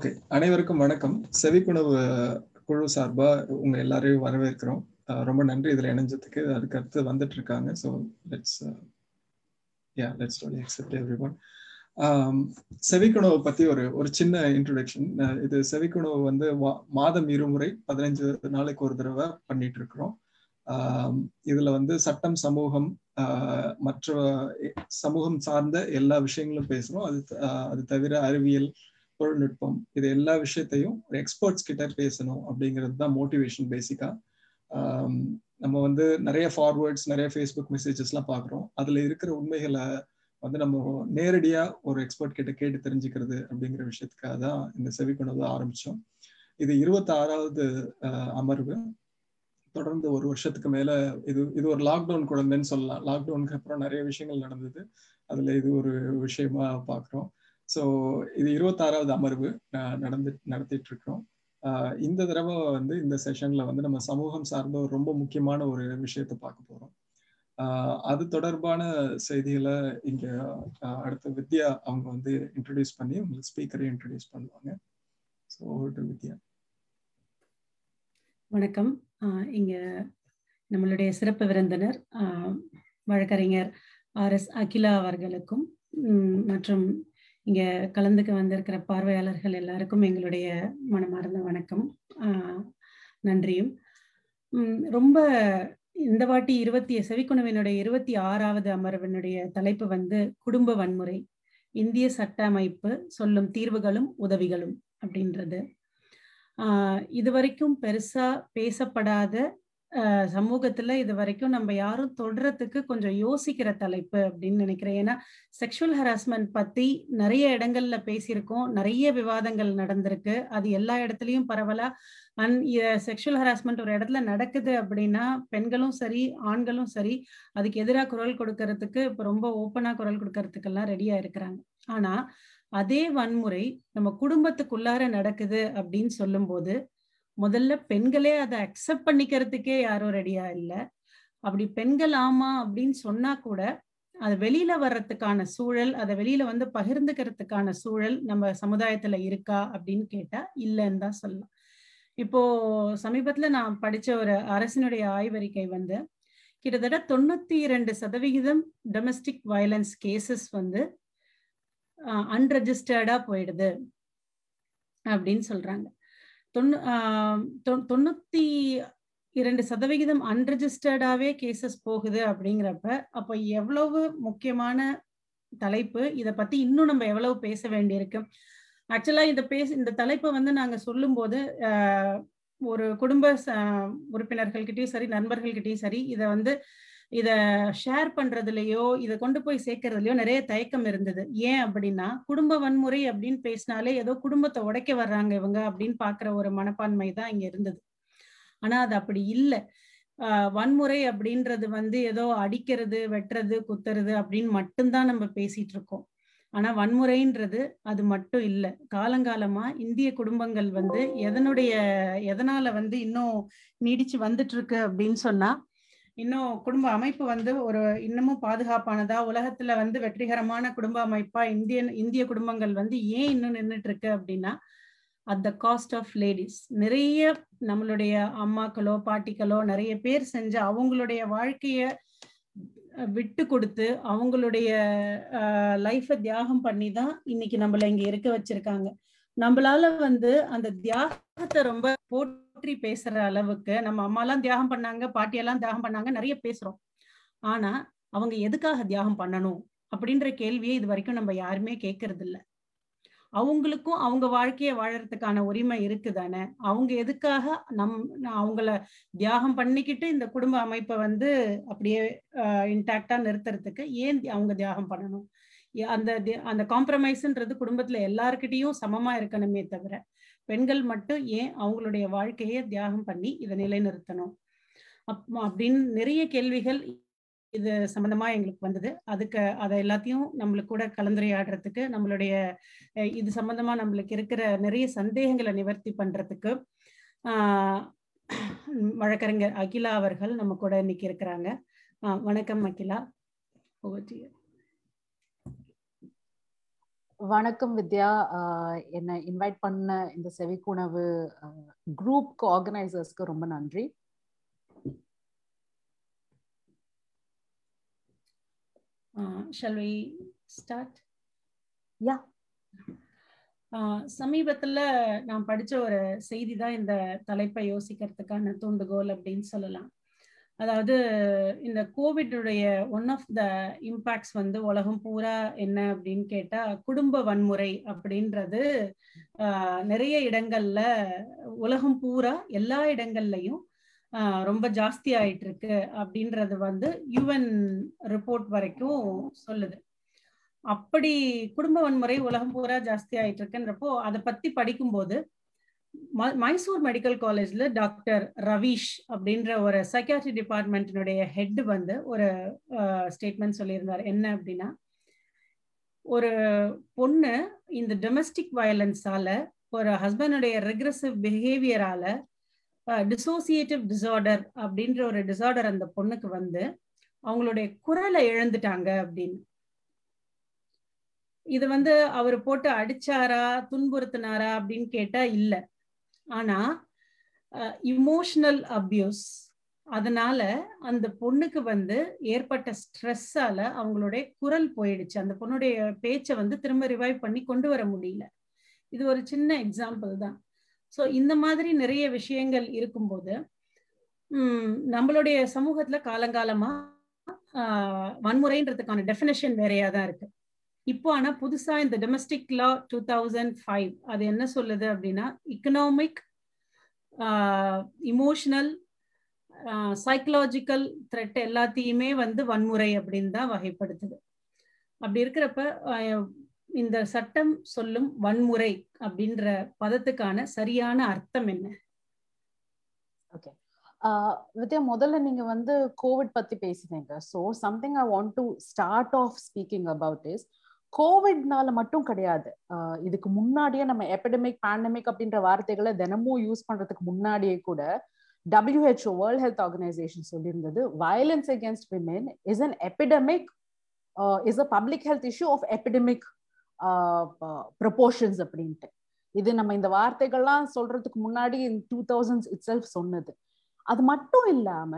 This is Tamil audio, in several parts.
ஓகே அனைவருக்கும் வணக்கம். செவிப்புணவு குழு சார்பா உங்க எல்லாரையும் வரவேற்கிறோம். ரொம்ப நன்றி இதுல இணைஞ்சதுக்கு. அதுக்கு அடுத்து வந்துட்டு இருக்காங்க so let's yeah let's accept everyone செவிக்குணவு பத்தி ஒரு ஒரு சின்ன இன்ட்ரொடக்ஷன் இது செவிக்குணவு வந்து மாதம் இருமுறை பதினஞ்சு நாளைக்கு ஒரு தடவை பண்ணிட்டு இருக்கிறோம் இதுல வந்து சட்டம் சமூகம் மற்ற சமூகம் சார்ந்த எல்லா விஷயங்களும் பேசுறோம். அது அது தவிர அறிவியல் தொழில்நுட்பம் இது எல்லா விஷயத்தையும் ஒரு எக்ஸ்பர்ட்ஸ் கிட்ட பேசணும் அப்படிங்கிறது தான் மோட்டிவேஷன் பேசிக்கா நம்ம வந்து நிறைய ஃபார்வேர்ட்ஸ் நிறைய ஃபேஸ்புக் மெசேஜஸ்லாம் பார்க்குறோம். அதில் இருக்கிற உண்மைகளை வந்து நம்ம நேரடியாக ஒரு எக்ஸ்பர்ட் கிட்ட கேட்டு தெரிஞ்சுக்கிறது அப்படிங்கிற விஷயத்துக்காக தான் இந்த செவிக்குணவு ஆரம்பித்தோம் இது இருபத்தாறாவது அமர்வு. தொடர்ந்து ஒரு வருஷத்துக்கு மேல இது இது ஒரு லாக்டவுன் குழந்தைன்னு சொல்லலாம். லாக்டவுனுக்கு அப்புறம் நிறைய விஷயங்கள் நடந்தது. அதுல இது ஒரு விஷயமா பாக்குறோம் ஸோ இது இருபத்தாறாவது அமர்வு நடந்து நடத்திட்டு இருக்கிறோம் இந்த தடவை வந்து இந்த செஷன்ல வந்து நம்ம சமூகம் சார்ந்த ஒரு ரொம்ப முக்கியமான ஒரு விஷயத்த பார்க்க போறோம். அது தொடர்பான செய்திகளை இங்க அடுத்த வித்யா அவங்க வந்து இன்ட்ரடியூஸ் பண்ணி உங்களுக்கு ஸ்பீக்கரை இன்ட்ரடியூஸ் பண்ணுவாங்க. ஸோ வித்யா. வணக்கம். இங்க நம்மளுடைய சிறப்பு விருந்தினர் வழக்கறிஞர் ஆர் எஸ் அகிலா அவர்களுக்கும் மற்றும் இங்க கலந்துக்க வந்திருக்கிற பார்வையாளர்கள் எல்லாருக்கும் எங்களுடைய மனமார்ந்த வணக்கம். நன்றியும். ரொம்ப இந்த வாட்டி இருபத்தி செவிக்குணவினுடைய இருபத்தி ஆறாவது அமர்வினுடைய தலைப்பு வந்து குடும்ப வன்முறை இந்திய சட்ட அமைப்பு சொல்லும் தீர்வுகளும் உதவிகளும் அப்படின்றது. இதுவரைக்கும் இது வரைக்கும் பெருசா பேசப்படாத சமூகத்துல இது வரைக்கும் நம்ம யாரும் தொடுறதுக்கு கொஞ்சம் யோசிக்கிற தலைப்பு அப்படின்னு நினைக்கிறேன். ஏன்னா செக்ஷுவல் ஹராஸ்மெண்ட் பத்தி நிறைய இடங்கள்ல பேசியிருக்கோம். நிறைய விவாதங்கள் நடந்திருக்கு. அது எல்லா இடத்துலயும் பரவலா. அன் செக்ஷுவல் ஹராஸ்மெண்ட் ஒரு இடத்துல நடக்குது அப்படின்னா பெண்களும் சரி ஆண்களும் சரி அதுக்கு எதிராக குரல் கொடுக்கறதுக்கு இப்ப ரொம்ப ஓப்பனா குரல் கொடுக்கறதுக்கெல்லாம் ரெடியா இருக்கிறாங்க. ஆனா அதே வன்முறை நம்ம குடும்பத்துக்குள்ளார நடக்குது அப்படின்னு சொல்லும்போது முதல்ல பெண்களே அதை அக்செப்ட் பண்ணிக்கிறதுக்கே யாரும் ரெடியா இல்லை. அப்படி பெண்கள் ஆமா அப்படின்னு சொன்னா கூட அது வெளியில வர்றதுக்கான சூழல் அதை வெளியில வந்து பகிர்ந்துக்கிறதுக்கான சூழல் நம்ம சமுதாயத்துல இருக்கா அப்படின்னு கேட்டா இல்லைன்னு தான் சொல்லலாம். இப்போ சமீபத்துல நான் படிச்ச ஒரு அரசினுடைய ஆய்வறிக்கை வந்து கிட்டத்தட்ட தொண்ணூத்தி இரண்டு சதவிகிதம் டொமஸ்டிக் வயலன்ஸ் கேசஸ் வந்து அன்ரெஜிஸ்டர்டா போயிடுது அப்படின்னு சொல்றாங்க. தொண்ணூ தொண்ணூத்தி இரண்டு சதவிகிதம் அன்ரெஜிஸ்டர்டாவே கேசஸ் போகுது அப்படிங்கிறப்ப அப்போ எவ்வளவு முக்கியமான தலைப்பு? இதை பத்தி இன்னும் நம்ம எவ்வளவு பேச வேண்டியிருக்கு? ஆக்சுவலா இந்த பேச இந்த தலைப்பை வந்து நாங்க சொல்லும் போது ஒரு குடும்ப உறுப்பினர்கள்கிட்டயும் சரி நண்பர்கள்கிட்டயும் சரி இதை வந்து இத ஷேர் பண்றதுலயோ இதை கொண்டு போய் சேர்க்கறதுலயோ நிறைய தயக்கம் இருந்தது. ஏன் அப்படின்னா குடும்ப வன்முறை அப்படின்னு பேசினாலே ஏதோ குடும்பத்தை உடைக்க வர்றாங்க இவங்க அப்படின்னு பாக்குற ஒரு மனப்பான்மை தான் இங்க இருந்தது. ஆனா அது அப்படி இல்லை. வன்முறை அப்படின்றது வந்து ஏதோ அடிக்கிறது வெட்டுறது குத்துறது அப்படின்னு மட்டும்தான் நம்ம பேசிட்டு இருக்கோம். ஆனா வன்முறைன்றது அது மட்டும் இல்லை. காலங்காலமா இந்திய குடும்பங்கள் வந்து எதனுடைய எதனால வந்து இன்னும் நீடிச்சு வந்துட்டு இருக்கு அப்படின்னு சொன்னா இன்னும் குடும்ப அமைப்பு வந்து ஒரு இன்னமும் பாதுகாப்பானதா? உலகத்துல வந்து வெற்றிகரமான குடும்ப அமைப்பா இந்தியன் இந்திய குடும்பங்கள் வந்து ஏன் இன்னும் நின்றுட்டு இருக்கு அப்படின்னா at the cost of ladies நிறைய நம்மளுடைய அம்மாக்களோ பாட்டிகளோ நிறைய பேர் செஞ்சு அவங்களுடைய வாழ்க்கைய விட்டு கொடுத்து அவங்களுடைய லைஃபை தியாகம் பண்ணி தான் இன்னைக்கு நம்மள இங்க இருக்க வச்சிருக்காங்க. நம்மளால வந்து அந்த தியாகத்தை ரொம்ப போற்றி பேசுற அளவுக்கு நம்ம அம்மாலாம் தியாகம் பண்ணாங்க பாட்டியெல்லாம் தியாகம் பண்ணாங்க நிறைய பேசுறோம். ஆனா அவங்க எதுக்காக தியாகம் பண்ணணும் அப்படின்ற கேள்வியை இது வரைக்கும் நம்ம யாருமே கேட்கறது இல்லை அவங்களுக்கும் அவங்க வாழ்க்கையை வாழறதுக்கான உரிமை இருக்குதானே? அவங்க எதுக்காக நம் அவங்கள தியாகம் பண்ணிக்கிட்டு இந்த குடும்ப அமைப்பை வந்து அப்படியே இன்டாக்டா நிறுத்துறதுக்கு ஏன் அவங்க தியாகம் பண்ணணும்? அந்த அந்த காம்ப்ரமைஸ்ன்றது குடும்பத்துல எல்லாருக்கிட்டையும் சமமா இருக்கணுமே தவிர பெண்கள் மட்டும் ஏன் அவங்களுடைய வாழ்க்கையை தியாகம் பண்ணி இதை நிலைநிறுத்தணும்? அப் அப்படின்னு நிறைய கேள்விகள் இது சம்பந்தமா எங்களுக்கு வந்தது. அதுக்கு அதை எல்லாத்தையும் நம்மளுக்கு கூட கலந்துரையாடுறதுக்கு நம்மளுடைய இது சம்பந்தமா நம்மளுக்கு இருக்கிற நிறைய சந்தேகங்களை நிவர்த்தி பண்றதுக்கு வழக்கறிஞர் அகிலா அவர்கள் நம்ம கூட இன்னைக்கு இருக்கிறாங்க. வணக்கம் அகிலா. ஓவர் வணக்கம் வித்யா. என்னை இன்வைட் பண்ண இந்த செவிக்குணவு குரூப்க்கு ஆர்கனைசர்ஸ்க்கு ரொம்ப நன்றி. யா சமீபத்துல நான் படிச்ச ஒரு செய்தி தான் இந்த தலைப்பை யோசிக்கிறதுக்கான தூண்டுகோல் அப்படின்னு சொல்லலாம். அதாவது இந்த கோவிடுடைய ஒன் ஆஃப் த இம்பாக்ட்ஸ் வந்து உலகம் பூரா என்ன அப்படின்னு கேட்டா குடும்ப வன்முறை அப்படின்றது நிறைய இடங்கள்ல உலகம் பூரா எல்லா இடங்கள்லையும் ரொம்ப ஜாஸ்தி ஆயிட்டு இருக்கு அப்படின்றது வந்து யுஎன் ரிப்போர்ட் வரைக்கும் சொல்லுது. அப்படி குடும்ப வன்முறை உலகம் பூரா ஜாஸ்தி ஆயிட்டு இருக்குன்றப்போ அதை பத்தி படிக்கும்போது மைசூர் மெடிக்கல் காலேஜ்ல டாக்டர் ரவீஷ் அப்படின்ற ஒரு சைக்காட்ரி டிபார்ட்மெண்ட்டினுடைய ஹெட் வந்து ஒரு ஸ்டேட்மெண்ட் சொல்லியிருந்தார். என்ன அப்படின்னா ஒரு பொண்ணு இந்த டொமஸ்டிக் வயலன்ஸால ஒரு ஹஸ்பண்டுடைய ரெக்ரெசிவ் பிஹேவியரால டிசோசியேட்டிவ் டிசார்டர் அப்படின்ற ஒரு டிசார்டர் அந்த பொண்ணுக்கு வந்து அவங்களுடைய குரலை இழந்துட்டாங்க அப்படின்னு. இது வந்து அவர் போட்டு அடிச்சாரா துன்புறுத்தினாரா அப்படின்னு கேட்டா இல்ல. ஆனா இமோஷனல் அபியூஸ் அதனால அந்த பொண்ணுக்கு வந்து ஏற்பட்ட ஸ்ட்ரெஸ்ஸால அவங்களுடைய குரல் போயிடுச்சு. அந்த பொண்ணுடைய பேச்சை வந்து திரும்ப ரிவைவ் பண்ணி கொண்டு வர முடியல. இது ஒரு சின்ன எக்ஸாம்பிள் தான். ஸோ இந்த மாதிரி நிறைய விஷயங்கள் இருக்கும்போது உம் நம்மளுடைய சமூகத்துல காலங்காலமா வன்முறைன்றதுக்கான டெஃபினேஷன் வேறையா தான் இருக்கு. இப்போ ஆனா புதுசா இந்த domestic law two thousand five அது என்ன சொல்லுது அப்படின்னா இக்கனாமிக் இமோஷனல் சைக்கலாஜிக்கல் த்ரெட் எல்லாத்தையுமே வந்து வன்முறை அப்படின்னு தான் வகைப்படுத்துது. அப்படி இருக்கிறப்ப இந்த சட்டம் சொல்லும் வன்முறை அப்படின்ற பதத்துக்கான சரியான அர்த்தம் என்ன? ஓகே வித்யா முதல்ல நீங்க வந்து கோவிட் பத்தி பேசினீங்க. So something I want to start off speaking about is கோவிட்னால மட்டும் கிடையாது. இதுக்கு முன்னாடியே நம்ம எபிடமிக் பேண்டமிக் அப்படின்ற வார்த்தைகளை தினமும் யூஸ் பண்றதுக்கு முன்னாடியே கூட WHO world health organisation சொல்லியிருந்தது violence against women is an epidemic is a public health issue of epidemic proportions அப்படின்ட்டு. இது நம்ம இந்த வார்த்தைகள்லாம் சொல்றதுக்கு முன்னாடி டூ தௌசண்ட்ஸ் இட் செல்ஃப் சொன்னது. அது மட்டும் இல்லாம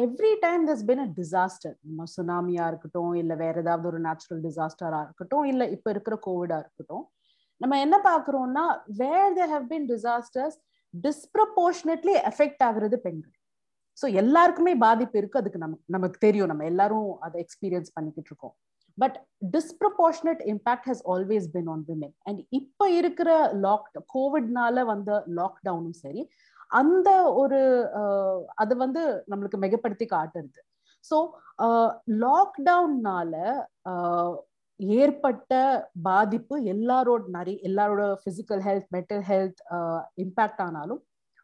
every time this been a disaster நம்ம சுனாமியா இருக்கட்டும் இல்ல வேற ஏதாவது ஒரு நேச்சுரல் டிசாஸ்டரா இருக்கட்டும் இல்ல இப்ப இருக்கிற கோவிடா இருக்கட்டும் நம்ம என்ன பாக்குறோம்னா where they have been disasters disproportionately affect ஆகுறது பெண்கள். ஸோ எல்லாருக்குமே பாதிப்பு இருக்கு அதுக்கு நமக்கு நமக்கு தெரியும். நம்ம எல்லாரும் அதை எக்ஸ்பீரியன்ஸ் பண்ணிக்கிட்டு இருக்கோம். But disproportionate impact has always been on women and இப்போ இருக்கிற லாக் கோவிட்னால வந்த லாக்டவுனும் சரி அந்த ஒரு அது வந்து நம்மளுக்கு மிகப்படுத்தி காட்டுறது. ஸோ லாக்டவுன்னால ஏற்பட்ட பாதிப்பு எல்லாரோட நிறைய எல்லாரோட physical health mental health impact ஆனாலும்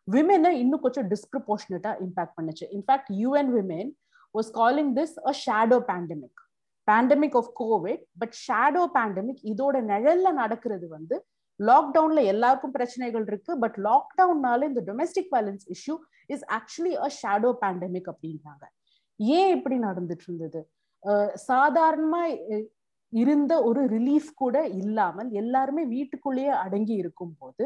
விமெனை இன்னும் கொஞ்சம் டிஸ்ப்ரப்போர்ஷனட்டா இம்பாக்ட் பண்ணுச்சு. In fact UN women was calling this a shadow pandemic pandemic of Covid but shadow pandemic இதோட நிழல்ல நடக்கிறது வந்து லாக்டவுன்ல எல்லாருக்கும் பிரச்சனைகள் இருக்கு பட் லாக்டவுன்னால இந்த domestic violence issue is actually a shadow pandemic அப்படின்றாங்க. ஏன் இப்படி நடந்துட்டு இருந்தது? சாதாரணமா இருந்த ஒரு ரிலீஃப் கூட இல்லாமல் எல்லாருமே வீட்டுக்குள்ளேயே அடங்கி இருக்கும் போது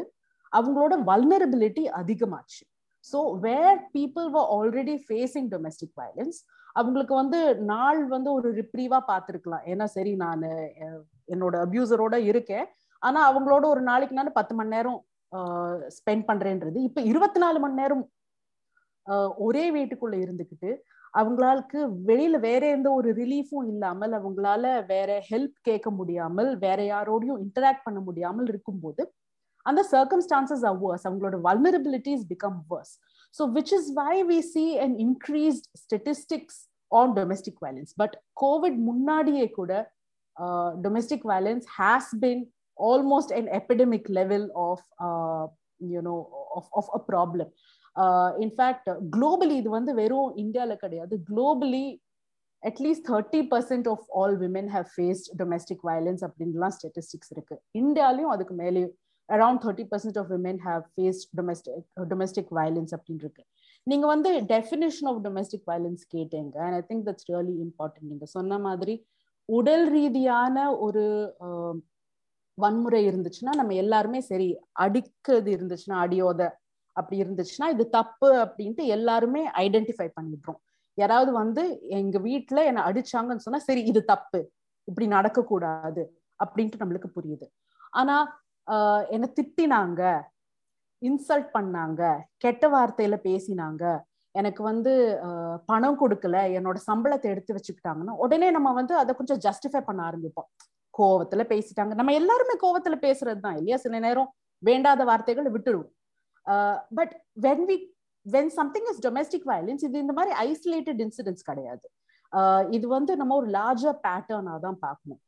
அவங்களோட வல்னரபிலிட்டி அதிகமாச்சு. So where people were already facing domestic violence அவங்களுக்கு வந்து நாள் வந்து ஒரு ரிப்ரீவா பார்த்துருக்கலாம். ஏன்னா சரி நான் என்னோட அபியூசரோட இருக்கேன். ஆனா அவங்களோட ஒரு நாளைக்கு நான் பத்து மணி நேரம் ஸ்பெண்ட் பண்றேன்றது. இப்ப இருபத்தி நாலு மணி நேரம் ஒரே வீட்டுக்குள்ள இருந்துக்கிட்டு அவங்களுக்கு வெளியில வேற எந்த ஒரு ரிலீஃபும் இல்லாமல் அவங்களால வேற ஹெல்ப் கேட்க முடியாமல் வேற யாரோடையும் இன்டராக்ட் பண்ண முடியாமல் இருக்கும்போது அந்த சர்க்கம்ஸ்டான்சஸ் ஆர் வர்ஸ் அவங்களோட vulnerabilities become worse so which is why we see and increased statistics on domestic violence but Covid முன்னாடியே கூட domestic violence has been almost an epidemic level of uh, you know of, of a problem uh, in fact globally இது வந்து வெறும் இந்தியால கிடையாது globally at least 30% of all women have faced domestic violence அப்படின்லாம் statistics இருக்கு இந்தியாலையும் அதுக்கு மேலே around 30% of women have faced domestic uh, domestic violence அப்படின்னு இருக்கு நீங்க வந்து டெஃபினேஷன் ஆஃப் டொமெஸ்டிக் வயலன்ஸ் கேட்டீங்க and I think that's really important நீங்க சொன்ன மாதிரி உடல் ரீதியான ஒரு வன்முறை இருந்துச்சுன்னா நம்ம எல்லாருமே சரி அடிக்கிறது இருந்துச்சுன்னா அடியோத அப்படி இருந்துச்சுன்னா இது தப்பு அப்படின்ட்டு எல்லாருமே ஐடென்டிஃபை பண்ணிடுறோம். யாராவது வந்து எங்க வீட்டுல என்னை அடிச்சாங்கன்னு சொன்னா சரி இது தப்பு இப்படி நடக்க கூடாது அப்படின்ட்டு நம்மளுக்கு புரியுது. ஆனா ஆஹ் என்ன திட்டினாங்க இன்சல்ட் பண்ணாங்க கெட்ட வார்த்தையில பேசினாங்க எனக்கு வந்து பணம் கொடுக்கல என்னோட சம்பளத்தை எடுத்து வச்சுக்கிட்டாங்கன்னா உடனே நம்ம வந்து அதை கொஞ்சம் ஜஸ்டிஃபை பண்ண ஆரம்பிப்போம். கோவத்துல பேசிட்டாங்க. நம்ம எல்லாருமே கோவத்துல பேசுறது தான் இல்லையா? சில நேரம் வேண்டாத வார்த்தைகளை விட்டுருவோம் but when we when something is domestic violence இது இந்த மாதிரி ஐசோலேட்டட் இன்சிடென்ட்ஸ் கிடையாது. இது வந்து நம்ம ஒரு லார்ஜர் பேட்டர்னா தான் பார்க்கணும்.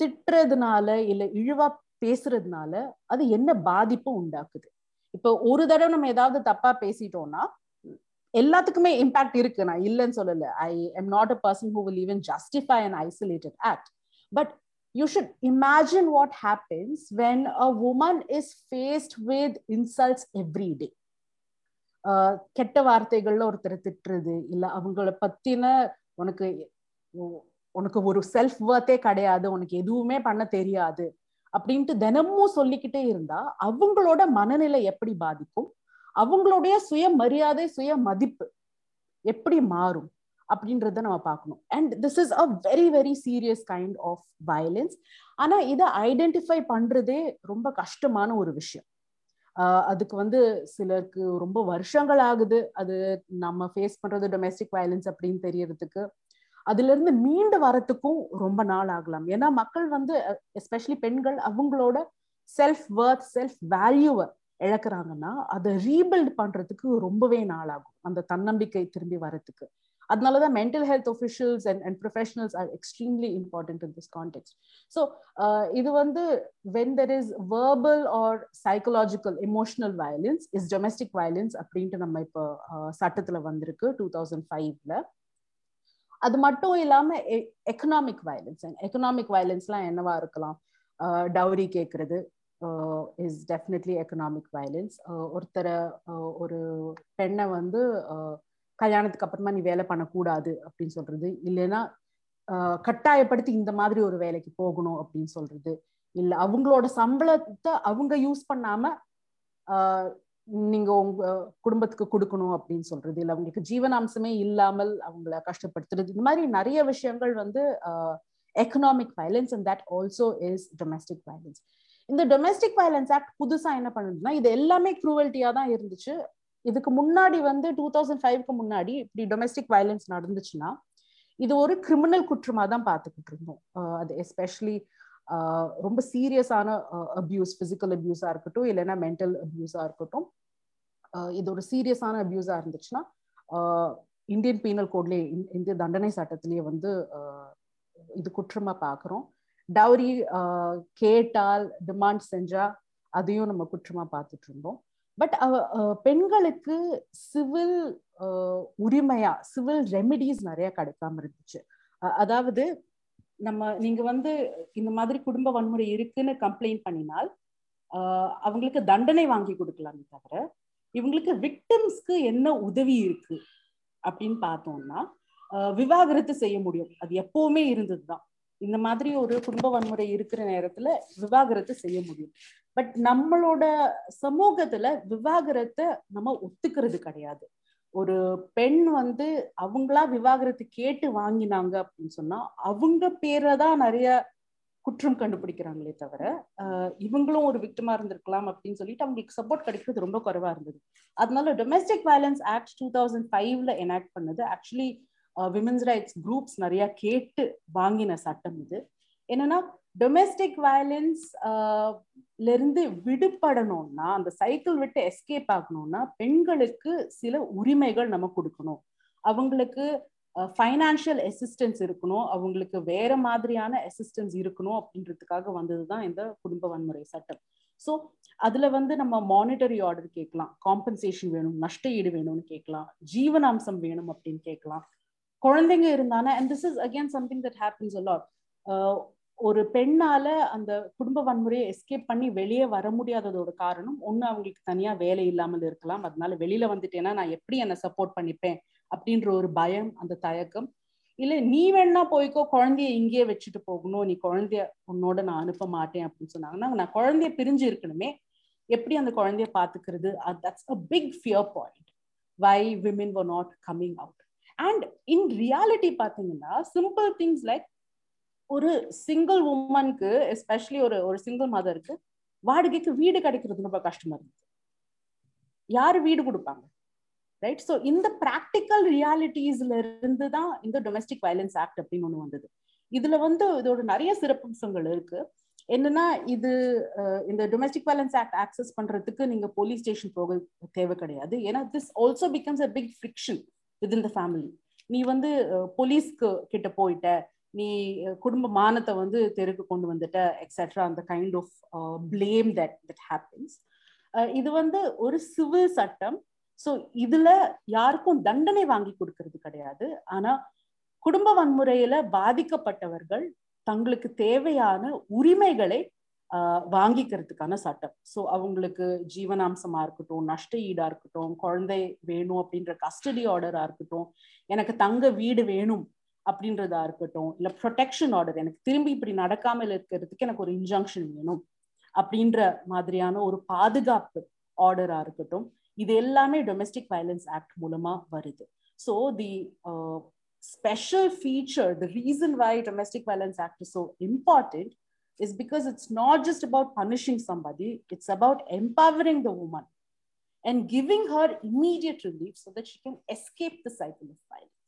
திட்டுறதுனால இல்ல இழிவா பேசுறதுனால அது என்ன பாதிப்பும் உண்டாக்குது? இப்போ ஒரு தடவை நம்ம ஏதாவது தப்பா பேசிட்டோம்னா எல்லாத்துக்குமே இம்பாக்ட் இருக்கு. நான் இல்லைன்னு சொல்லல. I am not a person who will even justify and isolated act but you should imagine what happens when a woman is faced with insults every day. Uh, கெட்ட வார்த்தைகள்ல ஒருத்தர் திட்டுறது இல்ல அவங்கள பத்தின உனக்கு உனக்கு ஒரு செல்ஃப் வர்த்தே கிடையாது உனக்கு எதுவுமே பண்ண தெரியாது அப்படின்ட்டு தினமும் சொல்லிக்கிட்டே இருந்தா அவங்களோட மனநிலை எப்படி பாதிக்கும்? அவங்களுடைய சுய மரியாதை சுய மதிப்பு எப்படி மாறும்? அப்படின்றத நம்ம பார்க்கணும். And this is a very very serious kind of violence ஆனா இதை ஐடென்டிஃபை பண்றதே ரொம்ப கஷ்டமான ஒரு விஷயம். அதுக்கு வந்து சிலருக்கு ரொம்ப வருஷங்கள் ஆகுது. அது நம்ம ஃபேஸ் பண்றது டொமெஸ்டிக் வயலன்ஸ் அப்படின்னு தெரியறதுக்கு. அதுல இருந்து மீண்டு வரத்துக்கும் ரொம்ப நாள் ஆகலாம். ஏன்னா மக்கள் வந்து எஸ்பெஷலி பெண்கள் அவங்களோட செல்ஃப் வர்த் செல்ஃப் வேல்யூவை இழக்கிறாங்கன்னா அதை ரீபில்ட் பண்றதுக்கு ரொம்பவே நாள் ஆகும். அந்த தன்னம்பிக்கை திரும்பி வரத்துக்கு. அதனாலதான் mental health officials and and professionals are extremely important in this context so இது வந்து when there is verbal or psychological emotional violence is domestic violence அப்படின்ட்டு நம்ம இப்போ சட்டத்துல வந்திருக்கு டூ தௌசண்ட் ஃபைவ்ல அது மட்டும் இல்லாம எக்கனாமிக் வயலன்ஸ் எக்கனாமிக் வயலன்ஸ்லாம் என்னவா இருக்கலாம்? டவுரி கேட்கறது இஸ் டெஃபினெட்லி எக்கனாமிக் வயலன்ஸ் ஒருத்தரை ஒரு பெண்ணை வந்து கல்யாணத்துக்கு அப்புறமா நீ வேலை பண்ணக்கூடாது அப்படின்னு சொல்றது. இல்லைன்னா கட்டாயப்படுத்தி இந்த மாதிரி ஒரு வேலைக்கு போகணும் அப்படின்னு சொல்றது. இல்ல அவங்களோட சம்பளத்தை அவங்க யூஸ் பண்ணாம நீங்க உங்க குடும்பத்துக்கு கொடுக்கணும் அப்படின்னு சொல்றது. இல்ல அவங்களுக்கு ஜீவனாம்சமே இல்லாமல் அவங்கள கஷ்டப்படுத்துறது. இந்த மாதிரி நிறைய விஷயங்கள் வந்து economic violence and that also is domestic violence இந்த டொமஸ்டிக் வயலன்ஸ் ஆக்ட் புதுசா என்ன பண்ணுதுன்னா இது எல்லாமே குரூவல்ட்டியா தான் இருந்துச்சு. இதுக்கு முன்னாடி வந்து டூ தௌசண்ட் ஃபைவ்க்கு முன்னாடி இப்படி டொமெஸ்டிக் வயலன்ஸ் நடந்துச்சுன்னா இது ஒரு கிரிமினல் குற்றமா தான் பார்த்துக்கிட்டு இருந்தோம். அது எஸ்பெஷலி ரொம்ப சீரியஸான அபியூஸ் பிசிக்கல் அபியூஸா இருக்கட்டும் இல்லைன்னா மென்டல் அபியூஸா இருக்கட்டும் இது ஒரு சீரியஸான அபியூஸா இருந்துச்சுன்னா இந்தியன் பீனல் கோட்லேயே இந்திய தண்டனை சட்டத்திலேயே வந்து இது குற்றமா பார்க்குறோம். டவுரி கேட்டால் டிமாண்ட் செஞ்சா அதையும் நம்ம குற்றமா பார்த்துட்டு இருந்தோம். பட் uh, uh, பெண்களுக்கு சிவில் uh, உரிமையா சிவில் ரெமிடிஸ் நிறைய கிடைக்காம இருந்துச்சு. அதாவது நம்ம நீங்க வந்து இந்த மாதிரி குடும்ப வன்முறை இருக்குன்னு கம்ப்ளைண்ட் பண்ணினால் அவங்களுக்கு தண்டனை வாங்கி கொடுக்கலாமே தவிர இவங்களுக்கு விக்டிம்ஸ்க்கு என்ன உதவி இருக்கு அப்படின்னு பார்த்தோம்னா விவாகரத்து செய்ய முடியும். அது எப்பவுமே இருந்ததுதான். இந்த மாதிரி ஒரு குடும்ப வன்முறை இருக்கிற நேரத்துல விவாகரத்து செய்ய முடியும். பட் நம்மளோட சமூகத்துல விவாகரத்தை நம்ம ஒத்துக்கிறது கிடையாது. ஒரு பெண் வந்து அவங்களா விவாகரத்து கேட்டு வாங்கினாங்க அப்படின்னு சொன்னா அவங்க பேரை தான் நிறைய குற்றம் கண்டுபிடிக்கிறாங்களே தவிர இவங்களும் ஒரு விக்டமா இருந்திருக்கலாம் அப்படின்னு சொல்லிட்டு அவங்களுக்கு சப்போர்ட் கிடைக்கிறது ரொம்ப குறைவா இருந்தது. அதனால domestic violence act two thousand ஃபைவ்ல எனாக்ட் பண்ணது. ஆக்சுவலி விமென்ஸ் ரைட்ஸ் குரூப்ஸ் நிறைய கேட்டு வாங்கின சட்டம் இது. என்னன்னா டொமெஸ்டிக் வயலன்ஸ்ல இருந்து விடுபடணும்னா அந்த சைக்கிள் விட்டு எஸ்கேப் ஆகணும்னா பெண்களுக்கு சில உரிமைகள் நம்ம கொடுக்கணும். அவங்களுக்கு uh, ஃபைனான்சியல் அசிஸ்டன்ஸ் இருக்கணும். அவங்களுக்கு வேற மாதிரியான அசிஸ்டன்ஸ் இருக்கணும் அப்படின்றதுக்காக வந்ததுதான் இந்த குடும்ப வன்முறை சட்டம். ஸோ அதுல வந்து நம்ம மானிட்டரி ஆர்டர் கேட்கலாம். காம்பன்சேஷன் வேணும் நஷ்ட ஈடு வேணும்னு கேட்கலாம். ஜீவனாம்சம் வேணும் அப்படின்னு கேட்கலாம். குழந்தைங்க இருந்தானா and this is again something that happens allot ஒரு பெண்ணால அந்த குடும்ப வன்முறையை எஸ்கேப் பண்ணி வெளியே வர முடியாததோட காரணம் ஒண்ணு அவங்களுக்கு தனியா வேலை இல்லாமல் இருக்கலாம். அதனால வெளியில வந்துட்டேன்னா நான் எப்படி என்ன சப்போர்ட் பண்ணிப்பேன்? அப்படின்ற ஒரு பயம் அந்த தயக்கம். இல்ல நீ வேணா போய்க்கோ குழந்தைய இங்கேயே வச்சுட்டு போகணும். நீ குழந்தைய உன்னோட நான் அனுப்ப மாட்டேன் அப்படின்னு சொன்னாங்கன்னா நான் குழந்தைய பிரிஞ்சு இருக்கணுமே. எப்படி அந்த குழந்தைய பாத்துக்கிறது that's a big fear point why women were not coming out and in reality பாத்தீங்கன்னா சிம்பிள் திங்ஸ் லைக் ஒரு சிங்கிள் உமனுக்கு எஸ்பெஷலி ஒரு ஒரு சிங்கிள் மதருக்கு வாடகைக்கு வீடு கிடைக்கிறது ரொம்ப கஷ்டமா இருந்தது யாரு வீடு கொடுப்பாங்க? ரைட் ஸோ இந்த ப்ராக்டிக்கல் ரியாலிட்டிஸ்ல இருந்து தான் இந்த டொமஸ்டிக் வயலன்ஸ் ஆக்ட் அப்படின்னு ஒன்று வந்தது. இதுல வந்து இதோட நிறைய சிறப்பம்சங்கள் இருக்கு. என்னன்னா இது இந்த டொமஸ்டிக் வயலன்ஸ் ஆக்ட் ஆக்சஸ் பண்றதுக்கு நீங்க போலீஸ் ஸ்டேஷன் போக தேவை கிடையாது. ஏன்னா this also becomes a big friction within the family நீ வந்து போலீஸ்க்கு கிட்ட போயிட்ட நீ குடும்ப மானத்தை வந்து தெருக்கு கொண்டு வந்துட்ட எக்ஸெட்ரா அந்த kind of blame that that happens இது வந்து ஒரு சிவில் சட்டம். ஸோ இதுல யாருக்கும் தண்டனை வாங்கி கொடுக்கறது கிடையாது. ஆனா குடும்ப வன்முறையில பாதிக்கப்பட்டவர்கள் தங்களுக்கு தேவையான உரிமைகளை வாங்கிக்கிறதுக்கான சட்டம். ஸோ அவங்களுக்கு ஜீவனாம்சமா இருக்கட்டும் நஷ்ட ஈடா இருக்கட்டும் குழந்தை வேணும் அப்படின்ற கஸ்டடி ஆர்டரா இருக்கட்டும் எனக்கு தங்க வீடு வேணும் அப்படின்றதா இருக்கட்டும் இல்ல ப்ரொடெக்ஷன் ஆர்டர் எனக்கு திரும்பி இப்படி நடக்காமல் இருக்கிறதுக்கு எனக்கு ஒரு இன்ஜங்ஷன் வேணும் அப்படின்ற மாதிரியான ஒரு பாதுகாப்பு ஆர்டரா இருக்கட்டும் இது எல்லாமே டொமெஸ்டிக் வயலன்ஸ் ஆக்ட் மூலமா வருது so the special feature the reason why domestic violence act is so important is because it's not just about punishing somebody, it's about empowering the woman and giving her immediate relief so that she can escape the cycle of violence.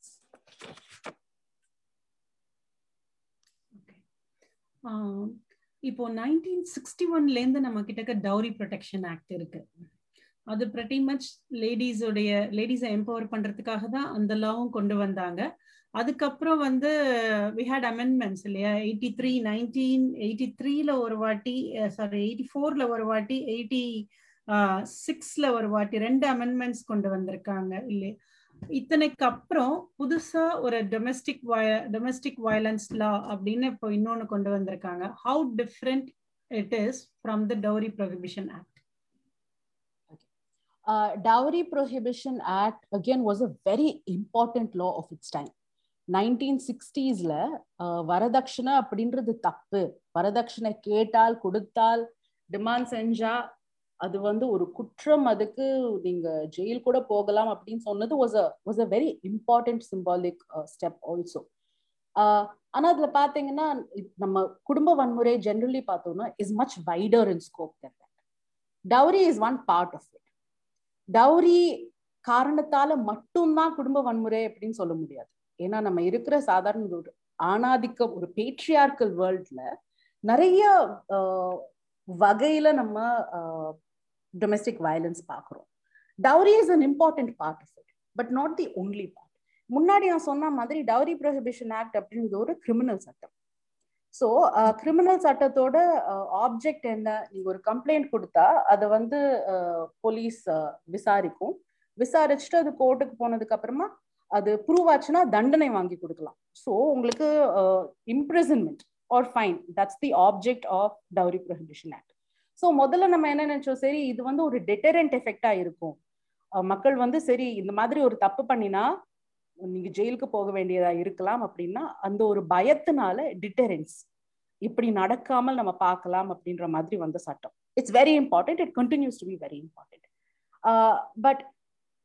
இப்போ நைன்டீன் சிக்ஸ்டி ஒன்லேருந்து நம்ம கிட்டக்க டவுரி ப்ரொடெக்ஷன் ஆக்ட் இருக்கு. அது பிரட்டி மச் லேடிஸோடைய லேடிஸை எம்பவர் பண்றதுக்காக தான் அந்த லாவும் கொண்டு வந்தாங்க. அதுக்கப்புறம் வந்து வி ஹேட் அமெண்ட்மெண்ட்ஸ் இல்லையா? எயிட்டி த்ரீ நைன்டீன் எயிட்டி த்ரீல ஒரு வாட்டி சாரி எயிட்டி ஃபோர்ல ஒரு வாட்டி எயிட்டி சிக்ஸ்ல ஒரு வாட்டி ரெண்டு அமெண்ட்மெண்ட்ஸ் கொண்டு வந்திருக்காங்க இல்லையா? இத்தனைக்கு அப்புறம் புதுசா ஒரு டொமெஸ்டிக் டொமெஸ்டிக் வயலன்ஸ் லா அப்படின்னு இப்போ இன்னொன்னு கொண்டு வந்திருக்காங்க. How different it is from the dowry prohibition act Uh, Dowry Prohibition Act again was a very important law of its time. நைன்டீன் சிக்ஸ்டீஸ்ல uh, வரதட்சணை அப்படின்றது தப்பு. வரதட்சணை கேட்டால் கொடுத்தால் டிமாண்ட் செஞ்சா அது வந்து ஒரு குற்றம் அதுக்கு நீங்க ஜெயில் கூட போகலாம் அப்படின்னு சொன்னது was a was a very important symbolic step also ஆனா அதுல பாத்தீங்கன்னா நம்ம குடும்ப வன்முறை ஜென்ரலி பார்த்தோம்னா is much wider in scope that dowry is one part of it dowry காரணத்தால மட்டும்தான் குடும்ப வன்முறை அப்படின்னு சொல்ல முடியாது. ஏன்னா நம்ம இருக்கிற சாதாரண ஒரு ஆணாதிக்க ஒரு பேட்ரியார்கல் வேர்ல்ட்ல நிறைய uh, வகையில நம்ம uh, டொமெஸ்டிக் வயலன்ஸ் பார்க்குறோம். Dowry is an important part of it but not the only part முன்னாடி நான் சொன்ன மாதிரி டவுரி ப்ரொஹிபிஷன் ஆக்ட் அப்படிங்கிறது ஒரு கிரிமினல் சட்டம். ஸோ கிரிமினல் சட்டத்தோட ஆப்ஜெக்ட் என்ன? நீங்க ஒரு கம்ப்ளைண்ட் கொடுத்தா அதை வந்து போலீஸ் விசாரிக்கும். விசாரிச்சுட்டு அது கோர்ட்டுக்கு போனதுக்கு அப்புறமா அது ப்ரூவ் ஆச்சுன்னா தண்டனை வாங்கி கொடுக்கலாம். ஸோ உங்களுக்கு imprisonment or fine that's the object of dowry prohibition act so முதல்ல நம்ம என்ன நினைச்சோம்? சரி இது வந்து ஒரு டெட்டரண்ட் எஃபெக்டா இருக்கும். மக்கள் வந்து சரி இந்த மாதிரி ஒரு தப்பு பண்ணினா நீங்க ஜெயிலுக்கு போக வேண்டியதா இருக்கலாம் அப்படின்னா அந்த ஒரு பயத்தினால டிட்டரன்ஸ் இப்படி நடக்காமல் நம்ம பார்க்கலாம் அப்படின்ற மாதிரி வந்த சட்டம். It's very important it continues to be very important but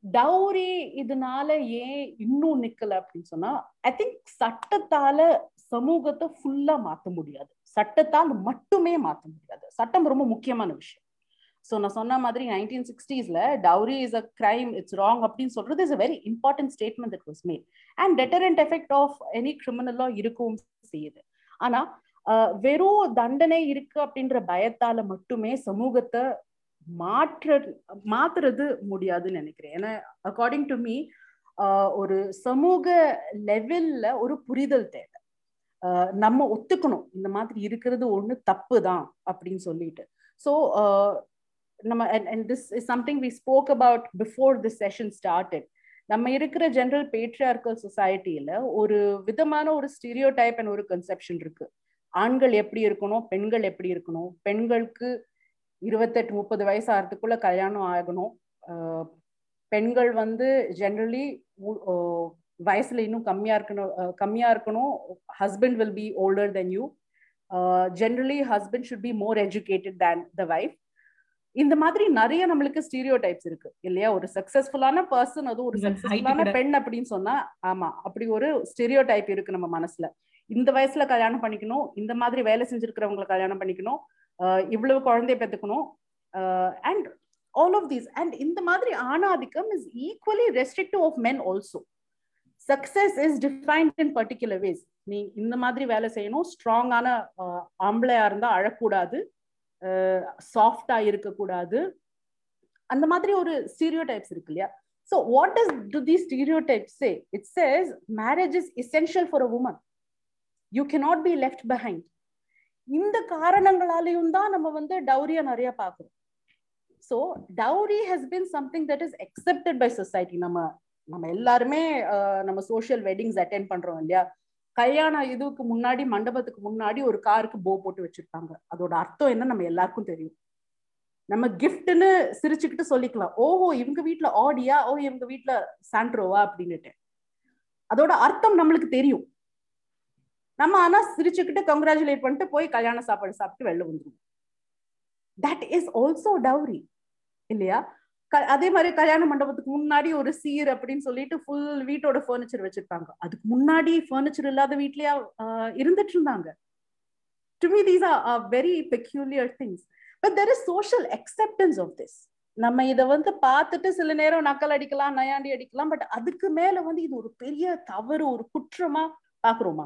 dowry இதனால ஏன் இன்னும் நிக்கல அப்படின்னு சொன்னா ஐ திங்க் சட்டத்தால சமூகத்தை ஃபுல்லா மாத்த முடியாது. சட்டத்தால் மட்டுமே மாற்ற முடியாது. சட்டம் ரொம்ப முக்கியமான விஷயம். ஸோ நான் சொன்ன மாதிரி nineteen சிக்ஸ்டீஸ்ல dowry is a crime it's wrong அப்படின்னு சொல்றது is a very important statement it was made and deterrent effect of any கிரிமினலா இருக்கவும் செய்யுது. ஆனா வெறும் தண்டனை இருக்கு அப்படின்ற பயத்தால மட்டுமே சமூகத்தை மாற்ற மாத்துறது முடியாதுன்னு நினைக்கிறேன். ஏன்னா அக்கார்டிங் டு மீ ஒரு சமூக லெவல்ல ஒரு புரிதல் தேவை. நம்ம ஒத்துக்கணும். இந்த மாதிரி இருக்கிறது ஒண்ணு தப்பு தான் அப்படின்னு சொல்லிட்டு. ஸோ நம்ம and this is something we spoke about before this session started நம்ம இருக்கிற ஜென்ரல் பேட்ரியார்கல் சொசைட்டியில ஒரு விதமான ஒரு ஸ்டீரியோ டைப் அண்ட் ஒரு கன்செப்ஷன் இருக்கு. ஆண்கள் எப்படி இருக்கணும்? பெண்கள் எப்படி இருக்கணும்? பெண்களுக்கு இருபத்தெட்டு முப்பது வயசு ஆகிறதுக்குள்ள கல்யாணம் ஆகணும். பெண்கள் வந்து ஜென்ரலி வயசுல இன்னும் கம்மியா இருக்கணும் கம்மியா இருக்கணும். Husband will be older then you generally husband should be more educated than the wife இந்த மாதிரி நிறைய நம்மளுக்கு ஸ்டீரியோ டைப்ஸ் இருக்கு இல்லையா? ஒரு சக்சஸ்ஃபுல்லான பர்சன் அது ஒரு சக்சஸ்ஃபுல்லான பெண் அப்படின்னு சொன்னா ஆமா அப்படி ஒரு ஸ்டீரியோ டைப் இருக்கு நம்ம மனசுல. இந்த வயசுல கல்யாணம் பண்ணிக்கணும் இந்த மாதிரி வேலை செஞ்சிருக்கிறவங்களை கல்யாணம் பண்ணிக்கணும் இவ்வளவு குழந்தைய பெற்றுக்கணும் and all of these and இந்த மாதிரி ஆணாதிக்கம் is equally restrictive of men also success is defined in particular ways நீ இந்த மாதிரி வேலை செய்யணும். ஸ்ட்ராங்கான ஆம்பளையா இருந்தா அழக்கூடாது. சாஃப்டா இருக்கக்கூடாது. அந்த மாதிரி ஒரு ஸ்டீரியோ டைப்ஸ் இருக்கு இல்லையா? So what is to the stereotypes say it says marriage is essential for a woman you cannot be left behind இந்த காரணங்களாலையும் தான் நம்ம வந்து டவுரியா நிறைய பார்க்குறோம். So dowry has been something that is accepted by society நம்ம நம்ம எல்லாருமே நம்ம சோஷியல் வெட்டிங்ஸ் அட்டென்ட் பண்றோம் இல்லையா? கல்யாண இதுக்கு முன்னாடி மண்டபத்துக்கு முன்னாடி ஒரு காருக்கு போ போட்டு வச்சிருப்பாங்க. அதோட அர்த்தம் என்ன நம்ம எல்லாருக்கும் தெரியும். நம்ம கிஃப்ட்னு சிரிச்சுக்கிட்டு சொல்லிக்கலாம். ஓஹோ இவங்க வீட்டுல ஆடியா? ஓ இவங்க வீட்டுல சாண்ட்ரோவா? அப்படின்னுட்டு. அதோட அர்த்தம் நம்மளுக்கு தெரியும். நம்ம ஆனா சிரிச்சுக்கிட்டு கங்க்ராச்சுலேட் பண்ணிட்டு போய் கல்யாண சாப்பாடு சாப்பிட்டு வெளில வந்துருவோம். தட் இஸ் ஆல்சோ டவுரி இல்லையா? அதே மாதிரி கல்யாண மண்டபத்துக்கு முன்னாடி ஒரு சீர் அப்படின்னு சொல்லிட்டு ஃபுல் வீட்டோட ஃபர்னிச்சர் வச்சிருப்பாங்க. அதுக்கு முன்னாடி ஃபர்னிச்சர் இல்லாத வீட்லயா இருந்துட்டு இருந்தாங்க. To me these are very peculiar things but there is social acceptance of this நம்ம இதை வந்து பார்த்துட்டு சில நேரம் நக்கல் அடிக்கலாம் நயாண்டி அடிக்கலாம் பட் அதுக்கு மேல வந்து இது ஒரு பெரிய தவறு ஒரு குற்றமா பாக்குறோமா